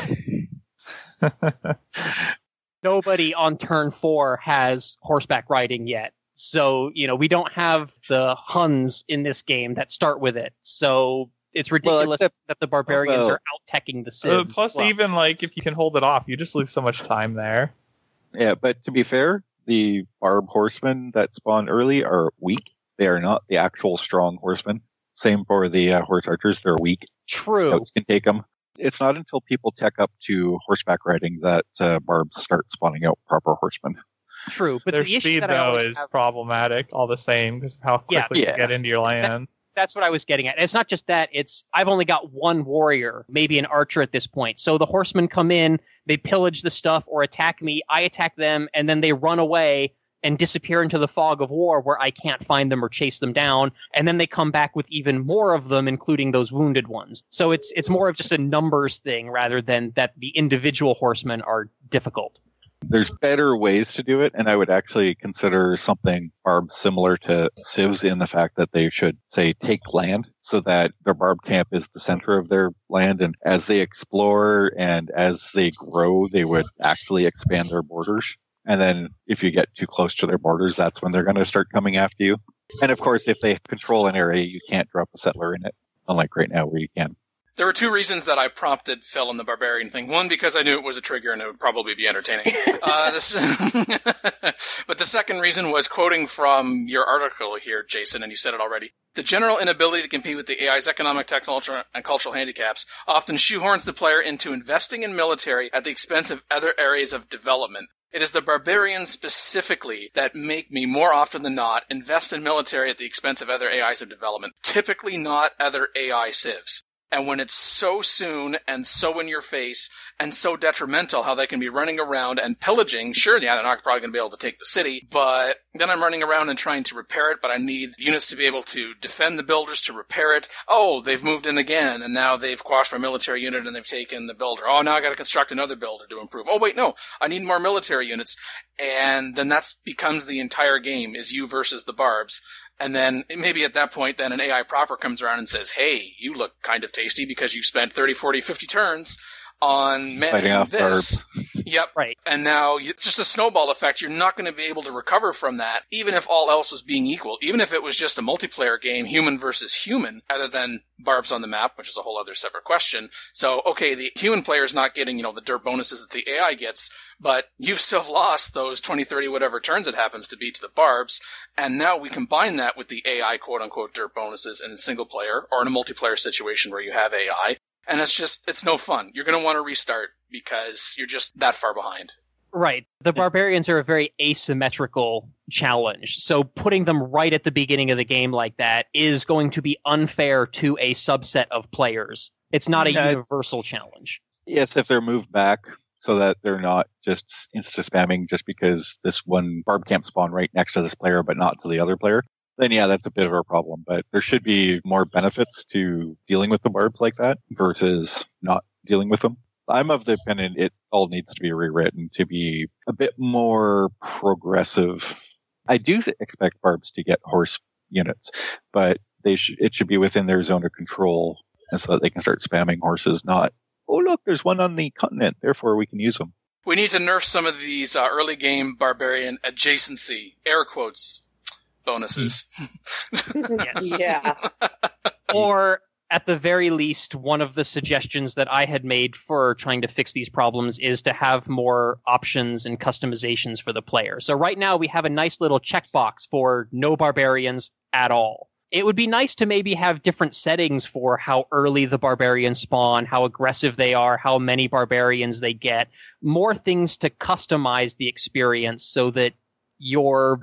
Nobody on turn four has horseback riding yet. So, you know, we don't have the Huns in this game that start with it. So it's ridiculous that the barbarians well- are out teching the Uh, plus, Well, even like if you can hold it off, you just lose so much time there. Yeah, but to be fair, the barb horsemen that spawn early are weak. They are not the actual strong horsemen. Same for the uh, horse archers; they're weak. True. Scouts can take them. It's not until people tech up to horseback riding that uh, barbs start spawning out proper horsemen. True, but Their the issue speed that though always is have- problematic all the same because of how Yeah. quickly Yeah. you get into your land. That's what I was getting at. It's not just that. It's I've only got one warrior, maybe an archer at this point. So the horsemen come in, they pillage the stuff or attack me. I attack them, and then they run away and disappear into the fog of war where I can't find them or chase them down. And then they come back with even more of them, including those wounded ones. So it's it's more of just a numbers thing rather than that the individual horsemen are difficult. There's better ways to do it, and I would actually consider something barb similar to civs in the fact that they should say take land so that their barb camp is the center of their land, and as they explore and as they grow, they would actually expand their borders. And then if you get too close to their borders, that's when they're going to start coming after you. And of course, if they control an area, you can't drop a settler in it, unlike right now where you can. There were two reasons that I prompted Phil in the barbarian thing. One, because I knew it was a trigger and it would probably be entertaining. uh, this, but the second reason was quoting from your article here, Jason, and you said it already. The general inability to compete with the AI's economic, technological, and cultural handicaps often shoehorns the player into investing in military at the expense of other areas of development. It is the barbarians specifically that make me more often than not invest in military at the expense of other AIs of development, typically not other AI civs. And when it's so soon and so in your face and so detrimental how they can be running around and pillaging, sure, yeah, they're not probably going to be able to take the city, but then I'm running around and trying to repair it, but I need units to be able to defend the builders to repair it. Oh, they've moved in again and now they've quashed my military unit and they've taken the builder. Oh, now I got to construct another builder to improve. Oh, wait, no, I need more military units. And then that becomes the entire game is you versus the barbs. And then maybe at that point, then an AI proper comes around and says, Hey, you look kind of tasty because you spent 30, 40, 50 turns on managing off this. Yep. Right. And now you- it's just a snowball effect. You're not going to be able to recover from that, even if all else was being equal. Even if it was just a multiplayer game, human versus human, other than barbs on the map, which is a whole other separate question. So, okay, the human player is not getting, you know, the dirt bonuses that the AI gets, but you've still lost those 20, 30, whatever turns it happens to be to the barbs. And now we combine that with the AI quote unquote dirt bonuses in a single player or in a multiplayer situation where you have AI. And it's just, it's no fun. You're going to want to restart because you're just that far behind. Right. The barbarians are a very asymmetrical challenge. So putting them right at the beginning of the game like that is going to be unfair to a subset of players. It's not a Yeah. universal challenge. Yes, if they're moved back so that they're not just insta spamming just because this one barb camp spawn right next to this player but not to the other player, then yeah, that's a bit of a problem. But there should be more benefits to dealing with the barbs like that versus not dealing with them. I'm of the opinion it all needs to be rewritten to be a bit more progressive. I do expect barbs to get horse units, but they sh- it should be within their zone of control and so that they can start spamming horses, not oh look, there's one on the continent, therefore we can use them. We need to nerf some of these uh, early game barbarian adjacency, air quotes, bonuses. Yes. yeah. or at the very least, one of the suggestions that I had made for trying to fix these problems is to have more options and customizations for the player. So right now we have a nice little checkbox for no barbarians at all. It would be nice to maybe have different settings for how early the barbarians spawn, how aggressive they are, how many barbarians they get, more things to customize the experience so that you're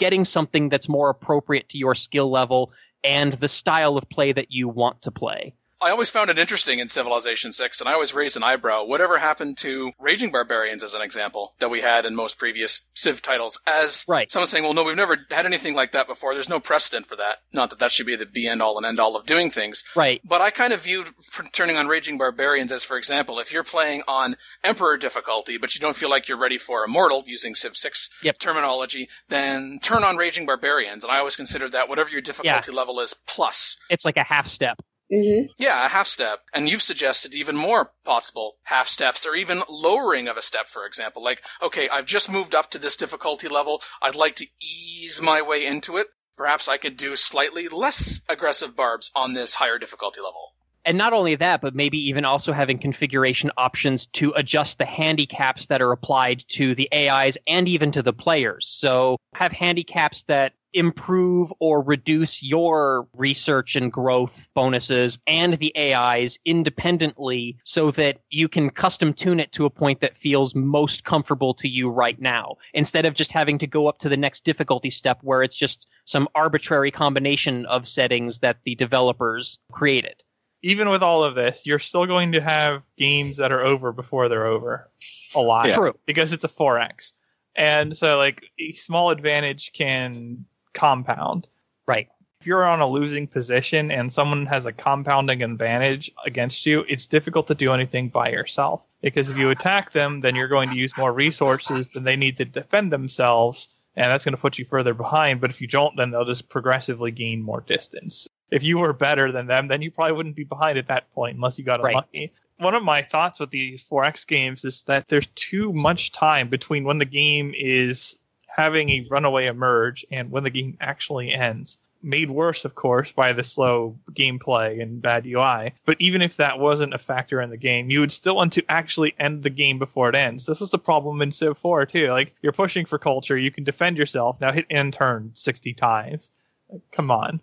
getting something that's more appropriate to your skill level and the style of play that you want to play. I always found it interesting in Civilization 6, and I always raised an eyebrow. Whatever happened to Raging Barbarians, as an example, that we had in most previous Civ titles, as right. someone saying, well, no, we've never had anything like that before. There's no precedent for that. Not that that should be the be end all and end all of doing things. Right. But I kind of viewed turning on Raging Barbarians as, for example, if you're playing on Emperor difficulty, but you don't feel like you're ready for Immortal, using Civ 6 terminology, then turn on Raging Barbarians. And I always considered that whatever your difficulty level is, plus. It's like a half step. Mm-hmm. Yeah, a half step. And you've suggested even more possible half steps or even lowering of a step, for example. Like, okay, I've just moved up to this difficulty level. I'd like to ease my way into it. Perhaps I could do slightly less aggressive barbs on this higher difficulty level. And not only that, but maybe even also having configuration options to adjust the handicaps that are applied to the AIs and even to the players. So have handicaps that improve or reduce your research and growth bonuses and the AIs independently so that you can custom tune it to a point that feels most comfortable to you right now instead of just having to go up to the next difficulty step where it's just some arbitrary combination of settings that the developers created. Even with all of this, you're still going to have games that are over before they're over. A lot. Yeah. True. Because it's a 4X. And so, like, a small advantage can compound. Right. If you're on a losing position and someone has a compounding advantage against you, it's difficult to do anything by yourself. Because if you attack them, then you're going to use more resources than they need to defend themselves, and that's going to put you further behind. But if you don't, then they'll just progressively gain more distance. If you were better than them, then you probably wouldn't be behind at that point unless you got Right. unlucky. One of my thoughts with these 4X games is that there's too much time between when the game is having a runaway emerge and when the game actually ends. Made worse, of course, by the slow gameplay and bad UI. But even if that wasn't a factor in the game, you would still want to actually end the game before it ends. This was the problem in Civ 4 too. Like you're pushing for culture, you can defend yourself. Now hit end turn 60 times. Come on.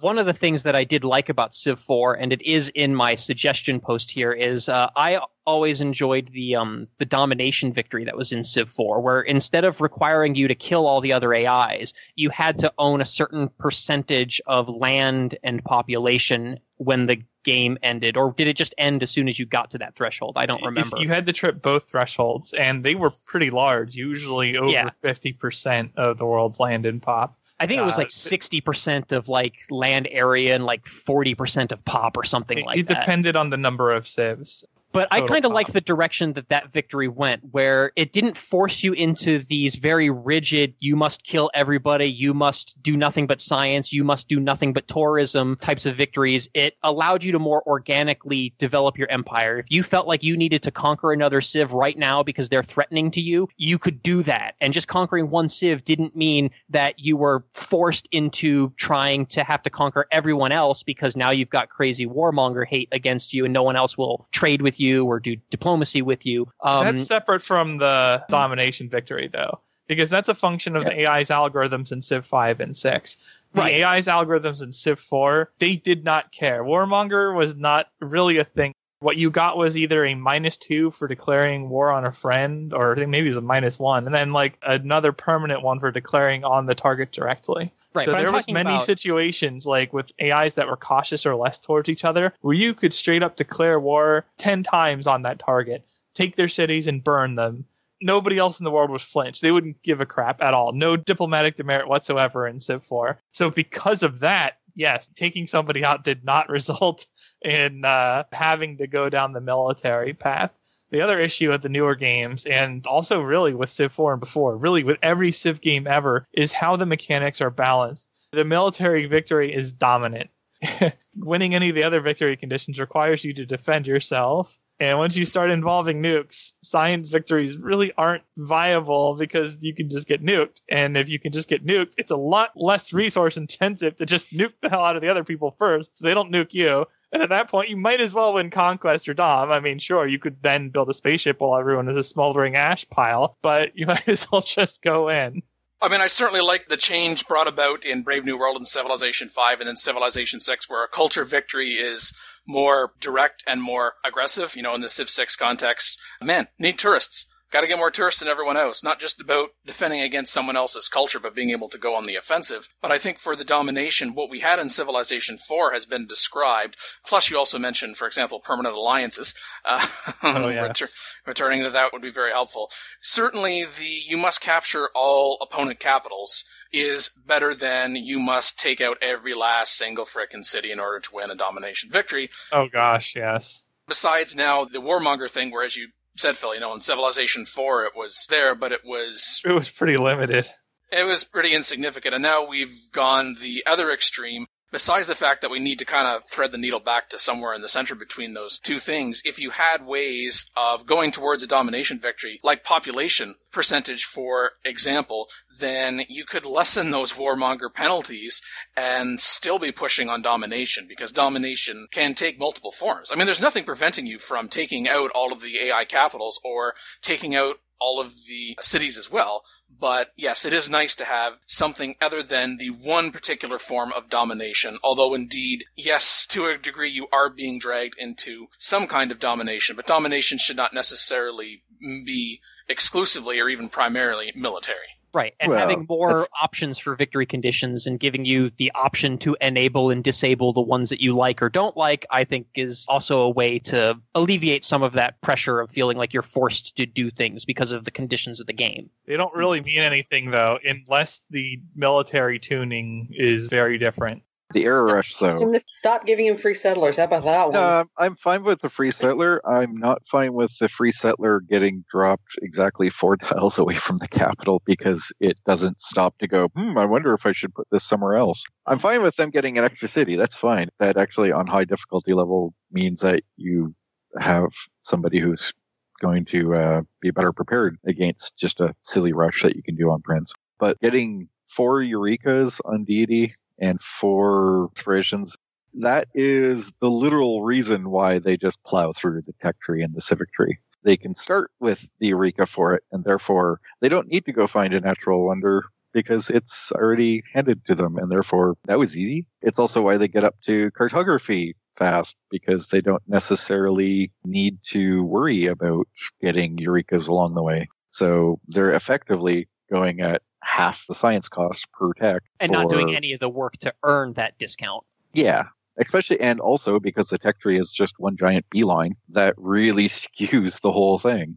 One of the things that I did like about Civ 4, and it is in my suggestion post here, is uh, I always enjoyed the um, the domination victory that was in Civ 4, where instead of requiring you to kill all the other AIs, you had to own a certain percentage of land and population when the game ended, or did it just end as soon as you got to that threshold? I don't remember. you had to trip both thresholds, and they were pretty large, usually over Yeah. 50% of the world's land and pop. I think it was Uh, like sixty percent of like land area and like forty percent of pop or something It, like it that. It depended on the number of civs. But I kind of pop. like the direction that that victory went, where it didn't force you into these very rigid, you must kill everybody, you must do nothing but science, you must do nothing but tourism types of victories. It allowed you to more organically develop your empire. If you felt like you needed to conquer another civ right now because they're threatening to you, you could do that. And just conquering one civ didn't mean that you were forced into trying to have to conquer everyone else because now you've got crazy warmonger hate against you and no one else will trade with you or do diplomacy with you. Um, that's separate from the domination victory, though, because that's a function of the AI's algorithms in Civ 5 and 6. The Right. AI's algorithms in Civ 4, they did not care. Warmonger was not really a thing. What you got was either a minus two for declaring war on a friend, or I think maybe it was a minus one, and then like another permanent one for declaring on the target directly. Right, so there was many about- situations like with AIs that were cautious or less towards each other, where you could straight up declare war ten times on that target, take their cities and burn them. Nobody else in the world would flinch. They wouldn't give a crap at all. No diplomatic demerit whatsoever in Civ 4. So because of that, yes, taking somebody out did not result in uh, having to go down the military path. The other issue with the newer games, and also really with Civ 4 and before, really with every Civ game ever, is how the mechanics are balanced. The military victory is dominant. Winning any of the other victory conditions requires you to defend yourself. And once you start involving nukes, science victories really aren't viable because you can just get nuked. And if you can just get nuked, it's a lot less resource intensive to just nuke the hell out of the other people first so they don't nuke you. And at that point, you might as well win Conquest or Dom. I mean, sure, you could then build a spaceship while everyone is a smoldering ash pile, but you might as well just go in. I mean, I certainly like the change brought about in Brave New World and Civilization 5 and then Civilization 6, where a culture victory is more direct and more aggressive, you know, in the Civ 6 context. Man, need tourists. Got to get more tourists than everyone else. Not just about defending against someone else's culture, but being able to go on the offensive. But I think for the domination, what we had in Civilization 4 has been described. Plus, you also mentioned, for example, permanent alliances. Uh, Oh, yes. retur- returning to that would be very helpful. Certainly, the you must capture all opponent capitals is better than you must take out every last single frickin' city in order to win a domination victory. Oh gosh, yes. Besides now the warmonger thing, where as you said, Phil, you know, in Civilization Four it was there, but it was It was pretty limited. it was pretty insignificant, and now we've gone the other extreme. Besides the fact that we need to kind of thread the needle back to somewhere in the center between those two things, if you had ways of going towards a domination victory, like population percentage, for example, then you could lessen those warmonger penalties and still be pushing on domination because domination can take multiple forms. I mean, there's nothing preventing you from taking out all of the AI capitals or taking out all of the cities as well. But yes, it is nice to have something other than the one particular form of domination. Although indeed, yes, to a degree you are being dragged into some kind of domination, but domination should not necessarily be exclusively or even primarily military. Right, and Well, having more options for victory conditions and giving you the option to enable and disable the ones that you like or don't like, I think is also a way to alleviate some of that pressure of feeling like you're forced to do things because of the conditions of the game. They don't really mean anything though, unless the military tuning is very different. The era rush, though. Stop giving him free settlers. How about that one? No, I'm, I'm fine with the free settler. I'm not fine with the free settler getting dropped exactly four tiles away from the capital because it doesn't stop to go, hmm, I wonder if I should put this somewhere else. I'm fine with them getting an extra city. That's fine. That actually, on high difficulty level, means that you have somebody who's going to uh, be better prepared against just a silly rush that you can do on Prince. But getting four Eurekas on deity and four inspirations, that is the literal reason why they just plow through the tech tree and the civic tree. They can start with the Eureka for it, and therefore they don't need to go find a natural wonder because it's already handed to them, and therefore that was easy. It's also why they get up to cartography fast because they don't necessarily need to worry about getting Eurekas along the way. So they're effectively going at half the science cost per tech. And not doing any of the work to earn that discount. yeah, especially and also because the tech tree is just one giant beeline that really skews the whole thing.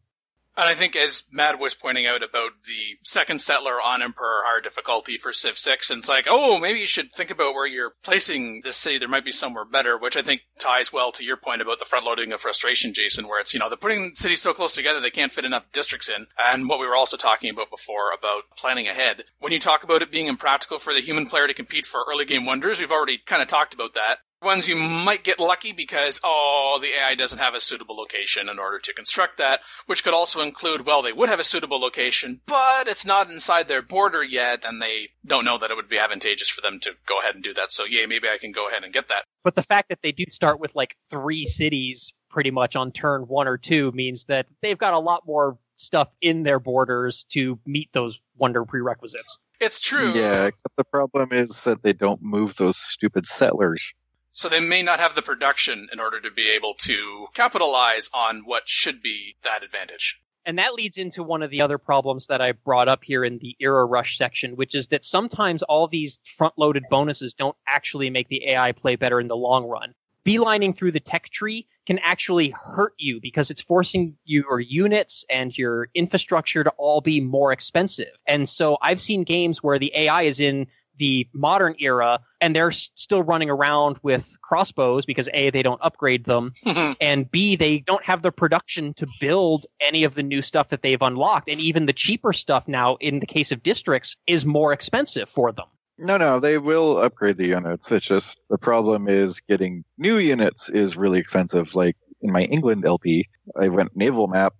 And I think, as Matt was pointing out about the second settler on Emperor higher difficulty for Civ 6, and it's like, oh, maybe you should think about where you're placing this city. There might be somewhere better, which I think ties well to your point about the front loading of frustration, Jason, where it's, you know, they're putting cities so close together they can't fit enough districts in. And what we were also talking about before about planning ahead. When you talk about it being impractical for the human player to compete for early game wonders, we've already kind of talked about that. Ones you might get lucky because, oh, the AI doesn't have a suitable location in order to construct that, which could also include, well, they would have a suitable location, but it's not inside their border yet, and they don't know that it would be advantageous for them to go ahead and do that. So, yeah, maybe I can go ahead and get that. But the fact that they do start with like three cities pretty much on turn one or two means that they've got a lot more stuff in their borders to meet those wonder prerequisites. It's true. Yeah, except the problem is that they don't move those stupid settlers. So they may not have the production in order to be able to capitalize on what should be that advantage. And that leads into one of the other problems that I brought up here in the era rush section, which is that sometimes all these front loaded bonuses don't actually make the AI play better in the long run. Beelining through the tech tree can actually hurt you because it's forcing your units and your infrastructure to all be more expensive. And so I've seen games where the AI is in the modern era and they're still running around with crossbows because A, they don't upgrade them, and B, they don't have the production to build any of the new stuff that they've unlocked. And even the cheaper stuff now, in the case of districts, is more expensive for them. No, no, they will upgrade the units. It's just the problem is getting new units is really expensive. Like in my England LP, I went naval map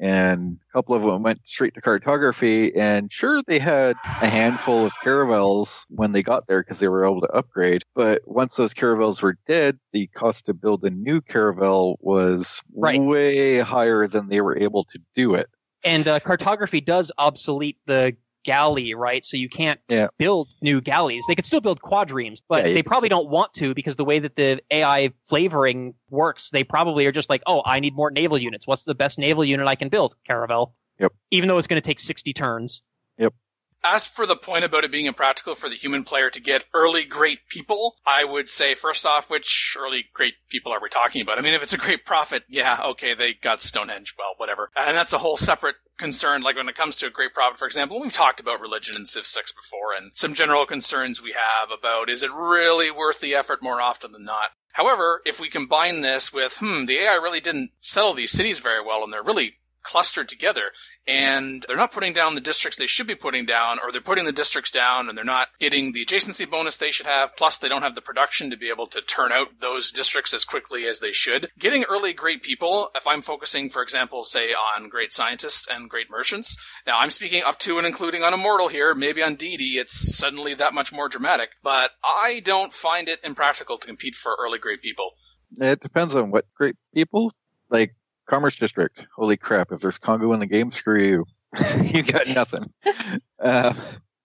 and a couple of them went straight to cartography and sure they had a handful of caravels when they got there because they were able to upgrade but once those caravels were dead the cost to build a new caravel was way higher than they were able to do it. And uh, cartography does obsolete the galley, right? So you can't Yeah. build new galleys. They could still build quadriremes, but Yeah, they probably don't want to because the way that the AI flavoring works, they probably are just like, oh, I need more naval units. What's the best naval unit I can build? Caravel. Yep. Even though it's going to take 60 turns. Yep. As for the point about it being impractical for the human player to get early great people, I would say first off, which early great people are we talking about? I mean, if it's a great prophet, yeah, okay, they got Stonehenge, well, whatever. And that's a whole separate concern. Like when it comes to a great prophet, for example, we've talked about religion in Civ 6 before and some general concerns we have about is it really worth the effort more often than not? However, if we combine this with, hmm, the AI really didn't settle these cities very well and they're really clustered together and they're not putting down the districts they should be putting down or they're putting the districts down and they're not getting the adjacency bonus they should have plus they don't have the production to be able to turn out those districts as quickly as they should. Getting early great people if i'm focusing for example say on great scientists and great merchants now i'm speaking up to and including on immortal here maybe on deity it's suddenly that much more dramatic but i don't find it impractical to compete for early great people. It depends on what great people like Commerce District. Holy crap! If there's Kongo in the game, screw you. you got nothing. Uh,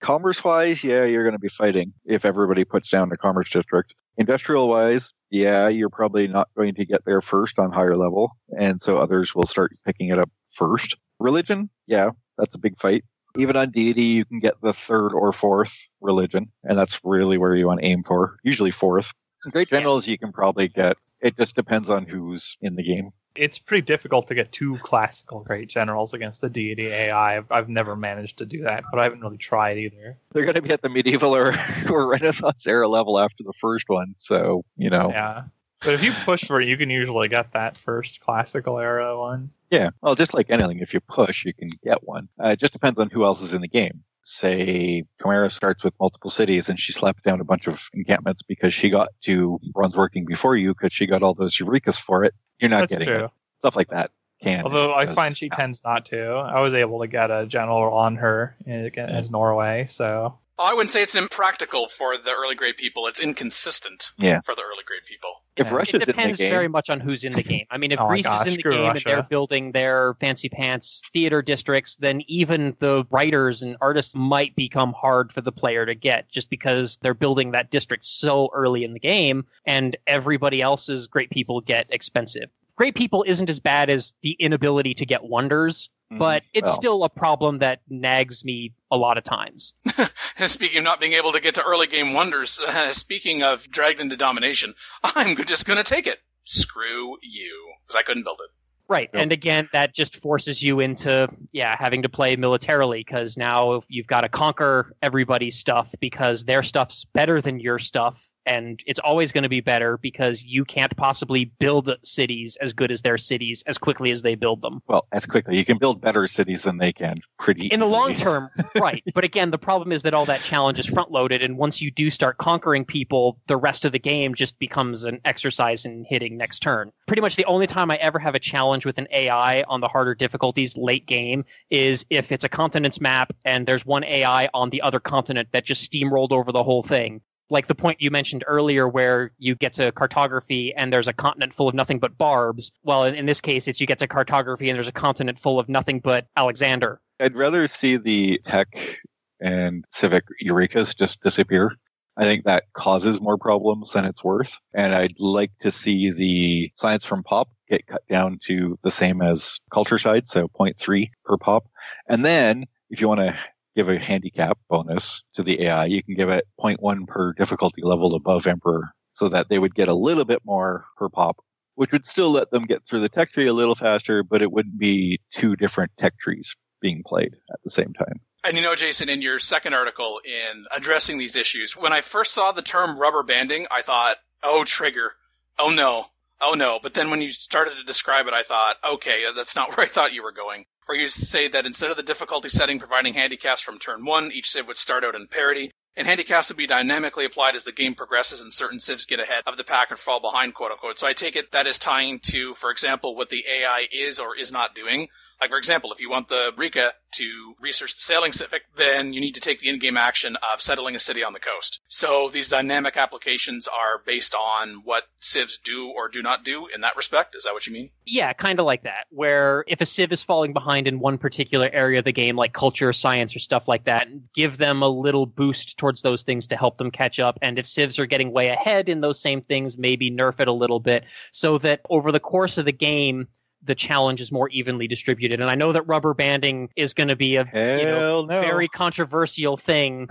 commerce wise, yeah, you're going to be fighting if everybody puts down the Commerce District. Industrial wise, yeah, you're probably not going to get there first on higher level, and so others will start picking it up first. Religion, yeah, that's a big fight. Even on deity, you can get the third or fourth religion, and that's really where you want to aim for. Usually fourth. Great generals, you can probably get. It just depends on who's in the game. It's pretty difficult to get two classical great generals against the deity AI. I've, I've never managed to do that, but I haven't really tried either. They're going to be at the medieval or, or Renaissance era level after the first one, so you know. Yeah. But if you push for it, you can usually get that first classical era one. Yeah, well, just like anything, if you push, you can get one. Uh, it just depends on who else is in the game. Say, Chimera starts with multiple cities and she slaps down a bunch of encampments because she got to runs working before you because she got all those Eurekas for it. You're not That's getting true. it. Stuff like that can. Although I find she tends not to. I was able to get a general on her in- as Norway, so Oh, I wouldn't say it's impractical for the early grade people. It's inconsistent Yeah. for the early grade people. If Russia's it depends very much on who's in the game. I mean, if Oh Greece gosh, is in the game Russia. and they're building their fancy pants theater districts, then even the writers and artists might become hard for the player to get just because they're building that district so early in the game and everybody else's great people get expensive. Great people isn't as bad as the inability to get wonders, but it's well. still a problem that nags me a lot of times. Speaking of not being able to get to early game wonders, uh, speaking of dragged into domination, I'm just going to take it. Screw you, because I couldn't build it. Right. And again, that just forces you into, yeah, having to play militarily because now you've got to conquer everybody's stuff because their stuff's better than your stuff. And it's always going to be better because you can't possibly build cities as good as their cities as quickly as they build them. Well, as quickly. You can build better cities than they can pretty In the long term, right. But again, the problem is that all that challenge is front loaded. And once you do start conquering people, the rest of the game just becomes an exercise in hitting next turn. Pretty much the only time I ever have a challenge with an AI on the harder difficulties late game is if it's a continent's map and there's one AI on the other continent that just steamrolled over the whole thing. Like the point you mentioned earlier, where you get to cartography and there's a continent full of nothing but barbs. Well, in, in this case, it's you get to cartography and there's a continent full of nothing but Alexander. I'd rather see the tech and civic eurekas just disappear. I think that causes more problems than it's worth. And I'd like to see the science from pop get cut down to the same as culture side, so 0.3 per pop. And then if you want to give a handicap bonus to the AI, you can give it 0.1 per difficulty level above Emperor so that they would get a little bit more per pop, which would still let them get through the tech tree a little faster, but it wouldn't be two different tech trees being played at the same time. And you know, Jason, in your second article in addressing these issues, when I first saw the term rubber banding, I thought, oh, trigger. Oh, no. Oh, no. But then when you started to describe it, I thought, okay, uh, that's not where I thought you were going. Where you say that instead of the difficulty setting providing handicaps from turn one, each civ would start out in parity, and handicaps would be dynamically applied as the game progresses and certain civs get ahead of the pack and fall behind, quote unquote. So I take it that is tying to, for example, what the AI is or is not doing. Like, for example, if you want the Eureka to research the sailing civic, then you need to take the in-game action of settling a city on the coast. So these dynamic applications are based on what civs do or do not do in that respect. Is that what you mean? Yeah, kind of like that. Where if a civ is falling behind in one particular area of the game, like culture, science, or stuff like that, give them a little boost towards those things to help them catch up. And if civs are getting way ahead in those same things, maybe nerf it a little bit so that over the course of the game, the challenge is more evenly distributed. And I know that rubber banding is going to be a you know, no. very controversial thing,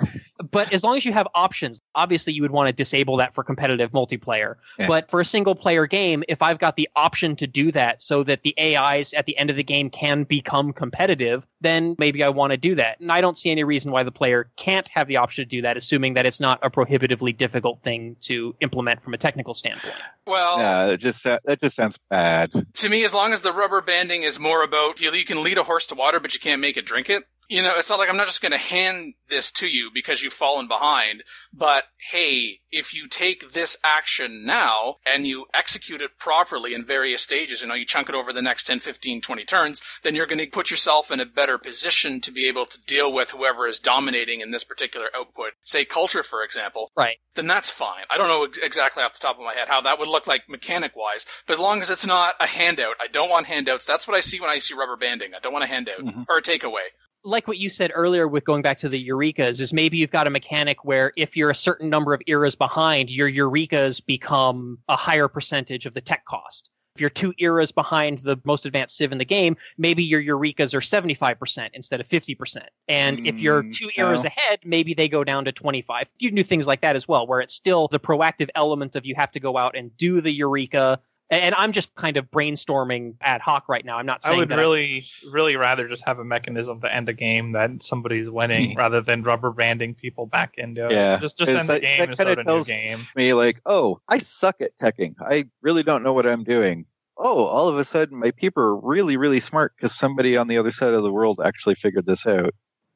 but as long as you have options, obviously you would want to disable that for competitive multiplayer. Yeah. But for a single player game, if I've got the option to do that so that the AIs at the end of the game can become competitive, then maybe I want to do that. And I don't see any reason why the player can't have the option to do that, assuming that it's not a prohibitively difficult thing to implement from a technical standpoint. Well, yeah, it just that just sounds bad. To me, as long as the rubber banding is more about you, you can lead a horse to water, but you can't make it drink it. You know, it's not like I'm not just going to hand this to you because you've fallen behind, but hey, if you take this action now and you execute it properly in various stages, you know, you chunk it over the next 10, 15, 20 turns, then you're going to put yourself in a better position to be able to deal with whoever is dominating in this particular output. Say culture, for example. Right. Then that's fine. I don't know ex- exactly off the top of my head how that would look like mechanic wise, but as long as it's not a handout, I don't want handouts. That's what I see when I see rubber banding. I don't want a handout mm-hmm. or a takeaway. Like what you said earlier with going back to the eurekas is maybe you've got a mechanic where if you're a certain number of eras behind your eurekas become a higher percentage of the tech cost if you're two eras behind the most advanced civ in the game maybe your eurekas are 75% instead of 50% and if you're mm, two eras no. ahead maybe they go down to 25 you can do things like that as well where it's still the proactive element of you have to go out and do the eureka and I'm just kind of brainstorming ad hoc right now. I'm not saying I saying would that really, really rather just have a mechanism to end a game that somebody's winning rather than rubber banding people back into it. Yeah, Just just 'cause end the game that and kinda start a new game. Me like, oh, I suck at teching. I really don't know what I'm doing. Oh, all of a sudden, my people are really, really smart because somebody on the other side of the world actually figured this out.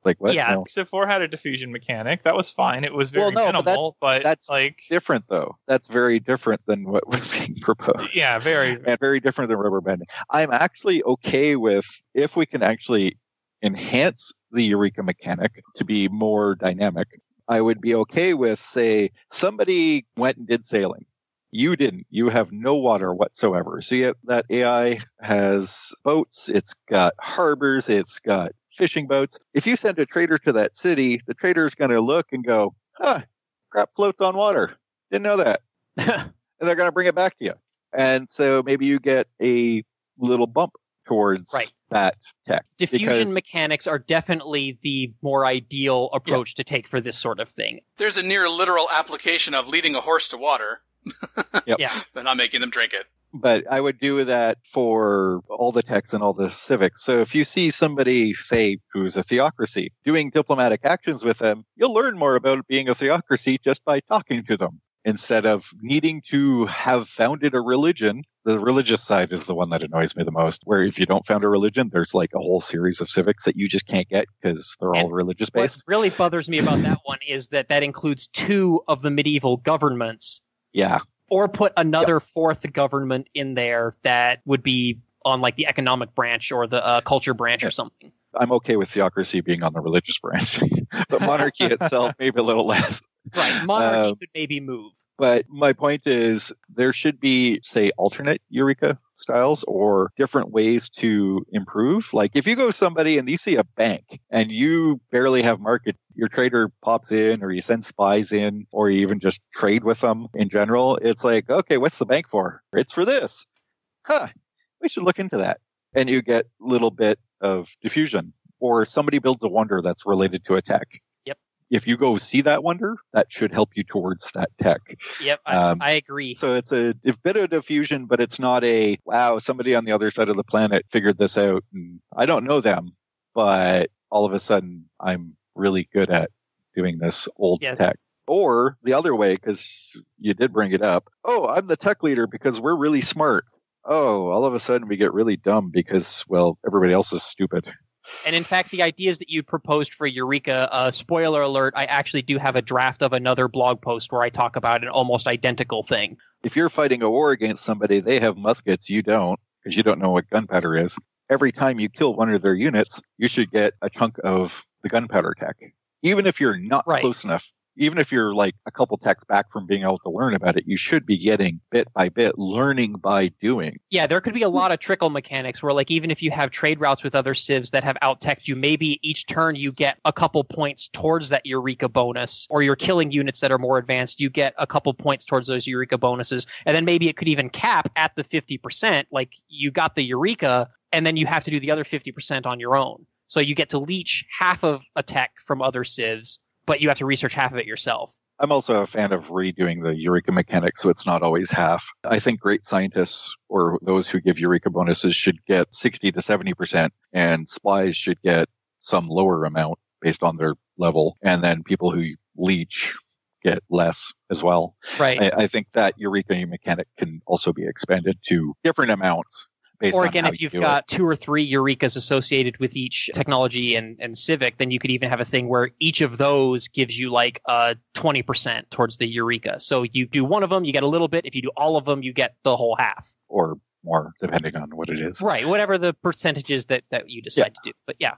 Like what? Yeah, No. 4 had a diffusion mechanic. That was fine. It was very Well, no, but minimal, but, that's like different though. That's very different than what was being proposed. yeah, very and very different than rubber banding. I'm actually okay with if we can actually enhance the Eureka mechanic to be more dynamic. I would be okay with, say, somebody went and did sailing. You didn't. You have no water whatsoever. So yet that AI has boats. It's got harbors. It's got fishing boats. If you send a trader to that city, the trader is going to look and go, huh, crap floats on water. Didn't know that. and they're going to bring it back to you. And so maybe you get a little bump towards Right. that tech. diffusion Because- mechanics are definitely the more ideal approach to take for this sort of thing. There's a near literal application of leading a horse to water, Yep. Yeah. but not making them drink it. But I would do that for all the techs and all the civics. So if you see somebody, say, who's a theocracy, doing diplomatic actions with them, you'll learn more about being a theocracy just by talking to them instead of needing to have founded a religion. The religious side is the one that annoys me the most, where if you don't found a religion, there's like a whole series of civics that you just can't get because they're all religious based. What really bothers me about that one is that that includes two of the medieval governments, Yeah. Or put another fourth government in there that would be on like the economic branch or the uh, culture branch or something. I'm okay with theocracy being on the religious branch, but monarchy itself maybe a little less. Right, monarchy Um, could maybe move. But my point is, there should be, say, alternate Eureka styles or different ways to improve. Like if you go somebody and you see a bank and you barely have market, your trader pops in or you send spies in or you even just trade with them in general. It's like, okay, what's the bank for? It's for this. Huh. We should look into that. And you get a little bit of diffusion or somebody builds a wonder that's related to a tech. If you go see that wonder, that should help you towards that tech. Yep, I, Um, I agree. So it's a, a bit of diffusion, but it's not a wow, somebody on the other side of the planet figured this out. And I don't know them, but all of a sudden I'm really good at doing this old Yeah. tech. Or the other way, because you did bring it up. Oh, I'm the tech leader because we're really smart. Oh, all of a sudden we get really dumb because, well, everybody else is stupid. And in fact, the ideas that you proposed for Eureka, uh, spoiler alert, I actually do have a draft of another blog post where I talk about an almost identical thing. If you're fighting a war against somebody, they have muskets, you don't, because you don't know what gunpowder is. Every time you kill one of their units, you should get a chunk of the gunpowder tech. Even if you're not close enough, even if you're like a couple techs back from being able to learn about it, you should be getting bit by bit, learning by doing. Yeah, there could be a hmm. lot of trickle mechanics where, like, even if you have trade routes with other civs that have out teched you, maybe each turn you get a couple points towards that Eureka bonus, or you're killing units that are more advanced, you get a couple points towards those Eureka bonuses. And then maybe it could even cap at the 50%. Like, you got the Eureka, and then you have to do the other 50% on your own. So you get to leech half of a tech from other civs, but you have to research half of it yourself. I'm also a fan of redoing the Eureka mechanic so it's not always half. I think great scientists or those who give Eureka bonuses should get 60 to 70%, and spies should get some lower amount based on their level. And then people who leech get less as well. Right. I, I think that Eureka mechanic can also be expanded to different amounts. Based or again, if you you've do got two or three Eurekas associated with each technology and, and civic, then you could even have a thing where each of those gives you like a 20% towards the Eureka. So you do one of them, you get a little bit. If you do all of them, you get the whole half. or more, depending on what it is. Right. Whatever the percentages that, that you decide to do. But yeah,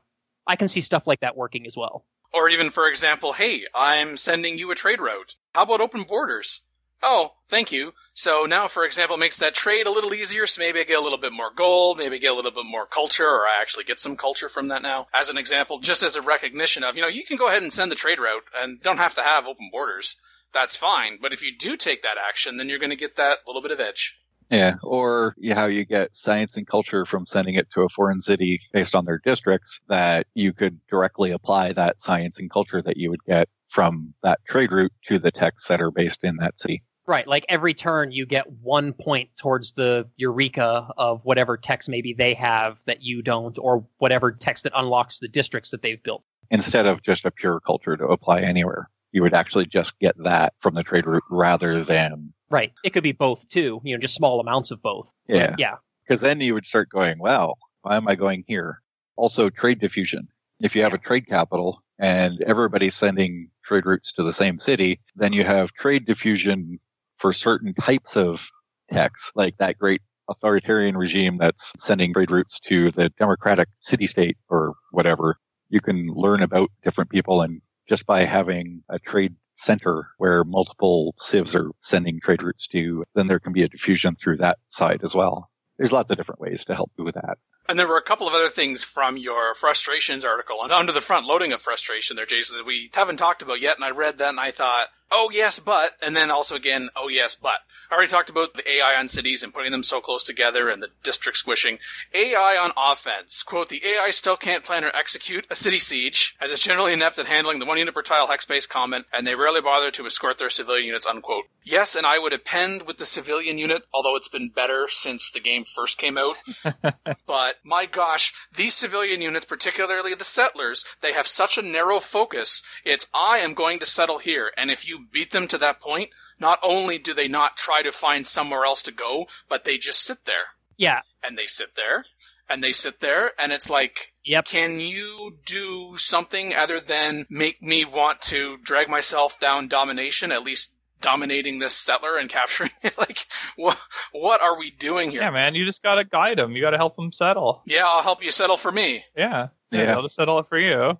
I can see stuff like that working as well. Or even, for example, hey, I'm sending you a trade route. How about open borders? Oh, thank you. So now, for example, it makes that trade a little easier, so maybe I get a little bit more gold, maybe I get a little bit more culture, or I actually get some culture from that now. As an example, just as a recognition of, you know, you can go ahead and send the trade route and don't have to have open borders. That's fine. But if you do take that action, then you're going to get that little bit of edge. Yeah, or you- how you get science and culture from sending it to a foreign city based on their districts, that you could directly apply that science and culture that you would get from that trade route to the techs that are based in that city. Right. Like every turn, you get one point towards the Eureka of whatever techs maybe they have that you don't, or whatever techs that unlocks the districts that they've built. Instead of just a pure culture to apply anywhere, you would actually just get that from the trade route rather than, Right. It could be both too, you know, just small amounts of both. But yeah. yeah. Because then you would start going, well, why am I going here? Also, trade diffusion. If you have a trade capital and everybody's sending trade routes to the same city, then you have trade diffusion for certain types of techs, like that great authoritarian regime that's sending trade routes to the democratic city state or whatever. You can learn about different people and just by having a trade center where multiple civs are sending trade routes to, then there can be a diffusion through that side as well. There's lots of different ways to help do that. And there were a couple of other things from your frustrations article and under the front loading of frustration there, Jason, that we haven't talked about yet. And I read that and I thought, oh yes, but, and then also again, oh yes, but. I already talked about the AI on cities and putting them so close together and the district squishing. AI on offense. Quote, the AI still can't plan or execute a city siege, as it's generally inept at handling the one unit per tile hex based comment, and they rarely bother to escort their civilian units, unquote. Yes, and I would append with the civilian unit, although it's been better since the game first came out. but my gosh, these civilian units, particularly the settlers, they have such a narrow focus. It's I am going to settle here, and if you beat them to that point, not only do they not try to find somewhere else to go, but they just sit there. Yeah. And they sit there, and they sit there, and it's like, yep. can you do something other than make me want to drag myself down domination, at least dominating this settler and capturing it? like, what, what are we doing here? Yeah, man, you just gotta guide him. You gotta help him settle. Yeah, I'll help you settle for me. Yeah, Yeah. yeah, they'll just settle it for you.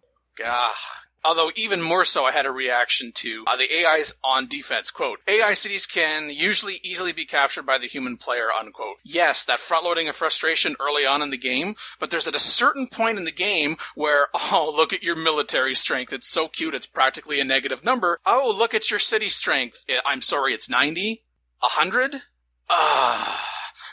Ah. Although even more so, I had a reaction to uh, the AI's on defense. Quote, AI cities can usually easily be captured by the human player, unquote. Yes, that front loading of frustration early on in the game, but there's at a certain point in the game where, oh, look at your military strength. It's so cute. It's practically a negative number. Oh, look at your city strength. I'm sorry, it's 90? 100? Ah.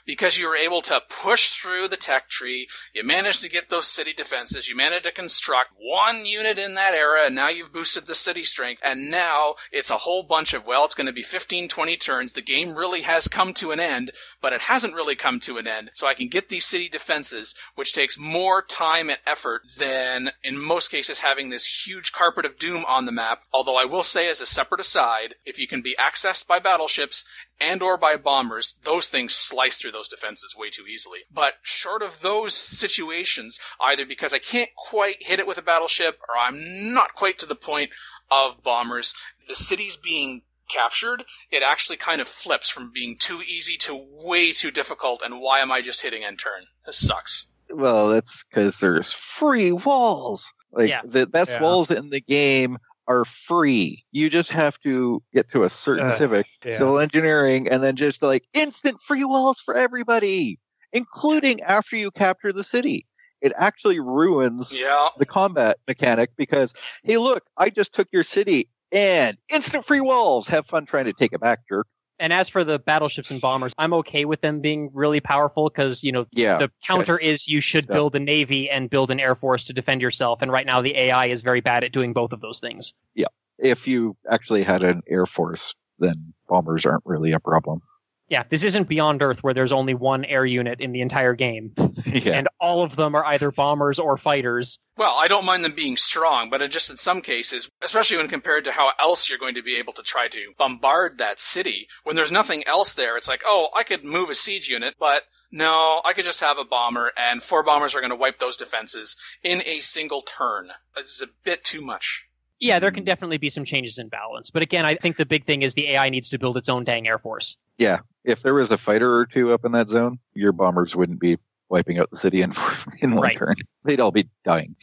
Because you were able to push through the tech tree, you managed to get those city defenses, you managed to construct one unit in that era, and now you've boosted the city strength, and now it's a whole bunch of, well, it's going to be 15, 20 turns. The game really has come to an end, but it hasn't really come to an end. So I can get these city defenses, which takes more time and effort than, in most cases, having this huge carpet of doom on the map. Although I will say, as a separate aside, if you can be accessed by battleships and or by bombers, those things slice through those defenses way too easily. But short of those situations, either because I can't quite hit it with a battleship or I'm not quite to the point of bombers, the cities being captured, it actually kind of flips from being too easy to way too difficult and why am I just hitting end turn? This sucks. Well, that's because there's free walls. Like Yeah. the best Yeah. walls in the game are free. You just have to get to a certain Ugh, civic, yeah. civil engineering, and then just like instant free walls for everybody, including after you capture the city. It actually ruins Yeah. the combat mechanic because, hey, look, I just took your city and instant free walls. Have fun trying to take it back, jerk. And as for the battleships and bombers, I'm okay with them being really powerful because, you know, Yeah, the counter is you should stuff. build a navy and build an air force to defend yourself. And right now the AI is very bad at doing both of those things. Yeah. If you actually had an air force, then bombers aren't really a problem. Yeah, this isn't Beyond Earth where there's only one air unit in the entire game. yeah. And all of them are either bombers or fighters. Well, I don't mind them being strong, but it just in some cases, especially when compared to how else you're going to be able to try to bombard that city, when there's nothing else there, it's like, oh, I could move a siege unit, but No, I could just have a bomber, and four bombers are going to wipe those defenses in a single turn. This is a bit too much. Yeah, there can definitely be some changes in balance. But again, I think the big thing is the AI needs to build its own dang air force. Yeah, if there was a fighter or two up in that zone, your bombers wouldn't be wiping out the city in in one Right. turn. They'd all be dying.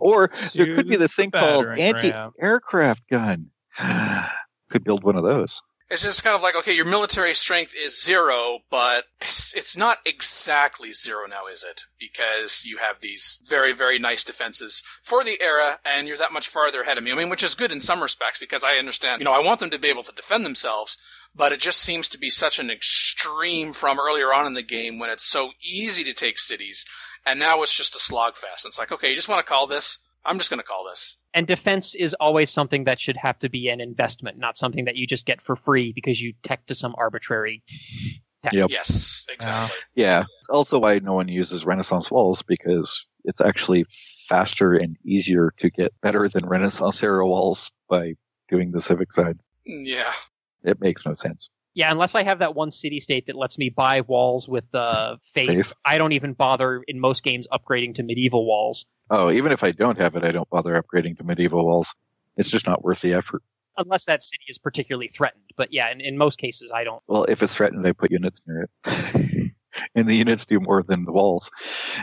or there could be this thing called anti-aircraft gun. could build one of those. It's just kind of like, okay, your military strength is zero, but it's, it's not exactly zero now, is it? Because you have these very, very nice defenses for the era, and you're that much farther ahead of me. I mean, which is good in some respects, because I understand, you know, I want them to be able to defend themselves, but it just seems to be such an extreme from earlier on in the game when it's so easy to take cities, and now it's just a slogfest. It's like, okay, you just want to call this? I'm just going to call this. And defense is always something that should have to be an investment, not something that you just get for free because you tech to some arbitrary tech. Yep. Yes, exactly. Yeah. It's also why no one uses Renaissance walls because it's actually faster and easier to get better than Renaissance era walls by doing the civic side. Yeah. It makes no sense. Yeah, unless I have that one city state that lets me buy walls with uh, faith, Faith. I don't even bother in most games upgrading to medieval walls. Oh, even if I don't have it, I don't bother upgrading to medieval walls. It's just not worth the effort. Unless that city is particularly threatened. But yeah, in, in most cases, I don't. Well, if it's threatened, I put units near it. and the units do more than the walls.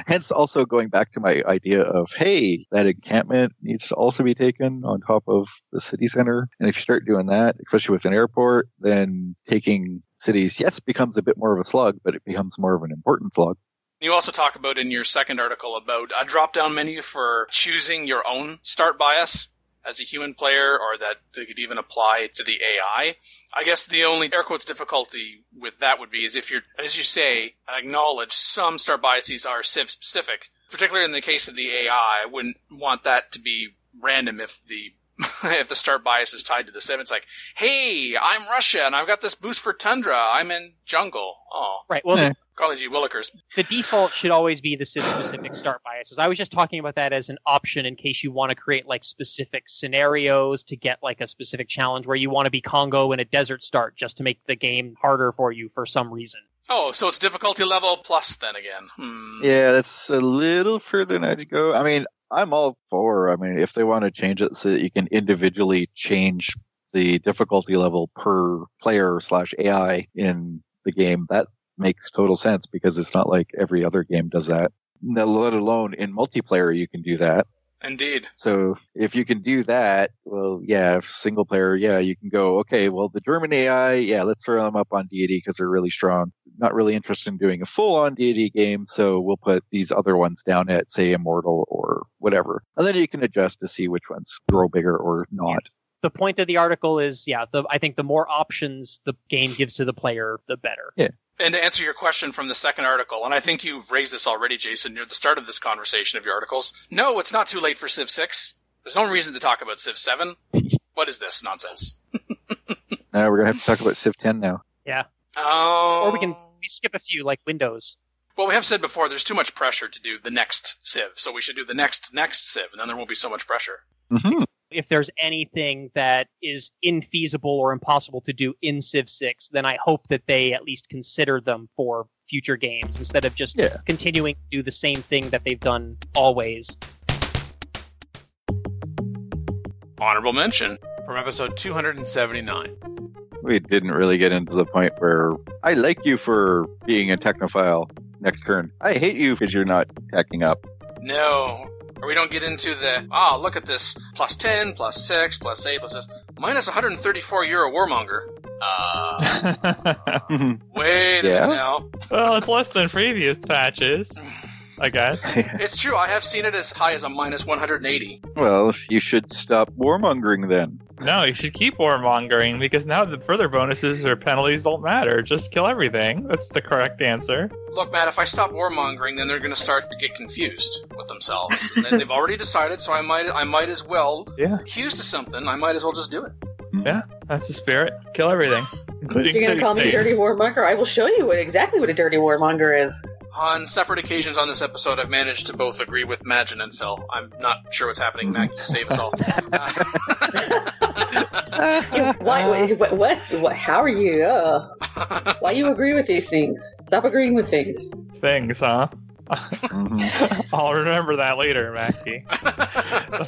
Hence, also going back to my idea of, hey, that encampment needs to also be taken on top of the city center. And if you start doing that, especially with an airport, then taking cities, yes, becomes a bit more of a slug, but it becomes more of an important slug. You also talk about in your second article about a drop down menu for choosing your own start bias as a human player, or that they could even apply to the AI. I guess the only air quotes difficulty with that would be is if you're, as you say, acknowledge some start biases are civ specific. Particularly in the case of the AI, I wouldn't want that to be random if the if the start bias is tied to the civ. It's like, hey, I'm Russia and I've got this boost for tundra. I'm in jungle. Oh, Right. Well, the, Golly gee willikers. the default should always be the civ specific start biases. I was just talking about that as an option in case you want to create like specific scenarios to get like a specific challenge where you want to be Kongo in a desert start just to make the game harder for you for some reason. Oh, so it's difficulty level plus then again. Hmm. Yeah, that's a little further than I'd go. I mean, I'm all for. I mean, if they want to change it so that you can individually change the difficulty level per player slash AI in the game, that makes total sense because it's not like every other game does that. No, Let alone in multiplayer, you can do that. Indeed. So if you can do that, well, yeah, if single player, yeah, you can go, okay, well, the German AI, yeah, let's throw them up on deity because they're really strong. Not really interested in doing a full on deity game, so we'll put these other ones down at, say, immortal or whatever. And then you can adjust to see which ones grow bigger or not. The point of the article is, yeah, the, I think the more options the game gives to the player, the better. Yeah. And to answer your question from the second article, and I think you raised this already, Jason, near the start of this conversation of your articles. No, it's not too late for Civ 6. There's no reason to talk about Civ 7. What is this nonsense? Now we're going to have to talk about Civ 10 now. Yeah. Oh. Or we can we skip a few like Windows. Well, we have said before, there's too much pressure to do the next Civ, so we should do the next next Civ, and then there won't be so much pressure. Mm-hmm. If there's anything that is infeasible or impossible to do in Civ 6, then I hope that they at least consider them for future games instead of just continuing to do the same thing that they've done always. Honorable mention from episode 279. We didn't really get into the point where I like you for being a technophile next turn. I hate you because you're not teching up. No. Or we don't get into the, ah, look at this, plus 10, plus 6, plus 8, plus this, minus 134 euro warmonger. Uh, wait a Yeah? minute now. Well, it's less than previous patches, I guess. It's true, I have seen it as high as a minus 180. Well, you should stop warmongering then. No, you should keep warmongering because now the further bonuses or penalties don't matter. Just kill everything. That's the correct answer. Look, Matt, if I stop warmongering, then they're going to start to get confused with themselves. And they- they've already decided, so I might, I might as well, Yeah. accused of something, I might as well just do it. Yeah, that's the spirit. Kill everything, including You're gonna city call me a states. dirty warmonger? I will show you what exactly what a dirty warmonger is. On separate occasions on this episode, I've managed to both agree with Magin and Phil. I'm not sure what's happening, Mac. You save us all. Why? wait, what, what? What? How are you? Uh, why you agree with these things? Stop agreeing with things. Things, huh? Mm-hmm. I'll remember that later, Mackie.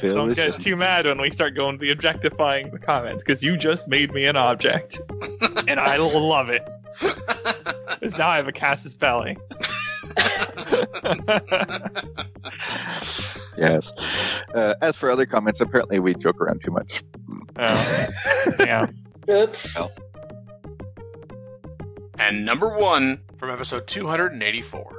Don't get too mad when we start going to the objectifying the comments, because you just made me an object. and I love it. Because now I have a Casus belli. Yes. Uh, as for other comments, apparently we joke around too much. yeah. Oops. And number one from episode 284.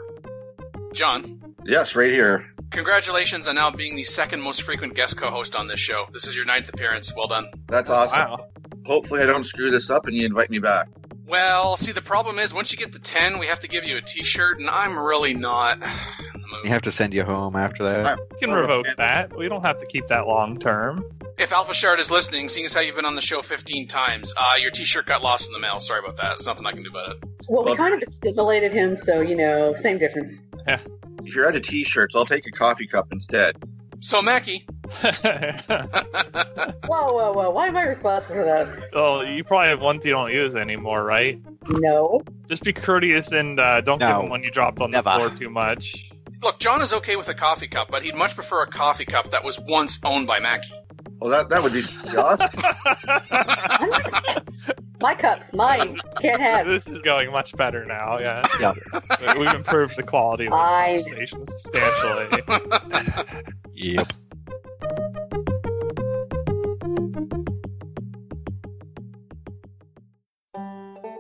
John, Yes, right here. congratulations on now being the second most frequent guest co host on this show. This is your ninth appearance. Well done. That's awesome. Wow. Hopefully, I don't screw this up and you invite me back. Well, see, the problem is once you get to 10, we have to give you a t shirt, and I'm really not. We have to send you home after that. You can revoke that. We don't have to keep that long term. If Alpha Shard is listening, seeing as how you've been on the show 15 times, uh, your t shirt got lost in the mail. Sorry about that. There's nothing I can do about it. Well, we kind of assimilated him, so you know, same difference. If you're out of t-shirts, I'll take a coffee cup instead. So, Mackie. Whoa, whoa, whoa! Why am I responsible for those? Oh, you probably have ones you don't use anymore, right? No. Just be courteous and uh, don't give them one you dropped on the floor too much. Look, John is okay with a coffee cup, but he'd much prefer a coffee cup that was once owned by Mackie. Well, that that would be just. My cups, mine. Can't have. This is going much better now, yeah. Yeah. We've improved the quality of those I- conversations substantially. Yep.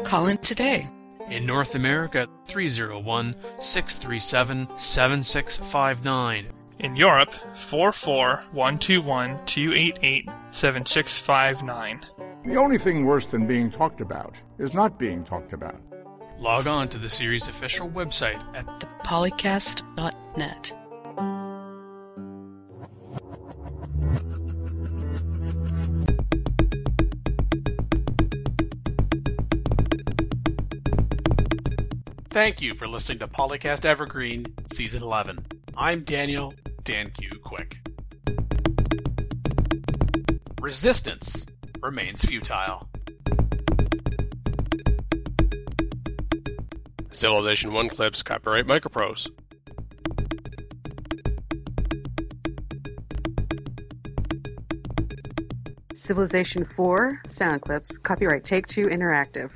Call in today. In North America, 301 637 7659. In Europe, 44121 288 7659. The only thing worse than being talked about is not being talked about. Log on to the series' official website at thepolycast.net. Thank you for listening to Polycast Evergreen, Season 11. I'm Daniel Dan Q. Quick. Resistance remains futile. Civilization 1 clips, copyright Microprose. Civilization 4 sound clips. Copyright Take Two Interactive.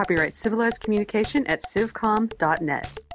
Copyright Civilized Communication at civcom.net.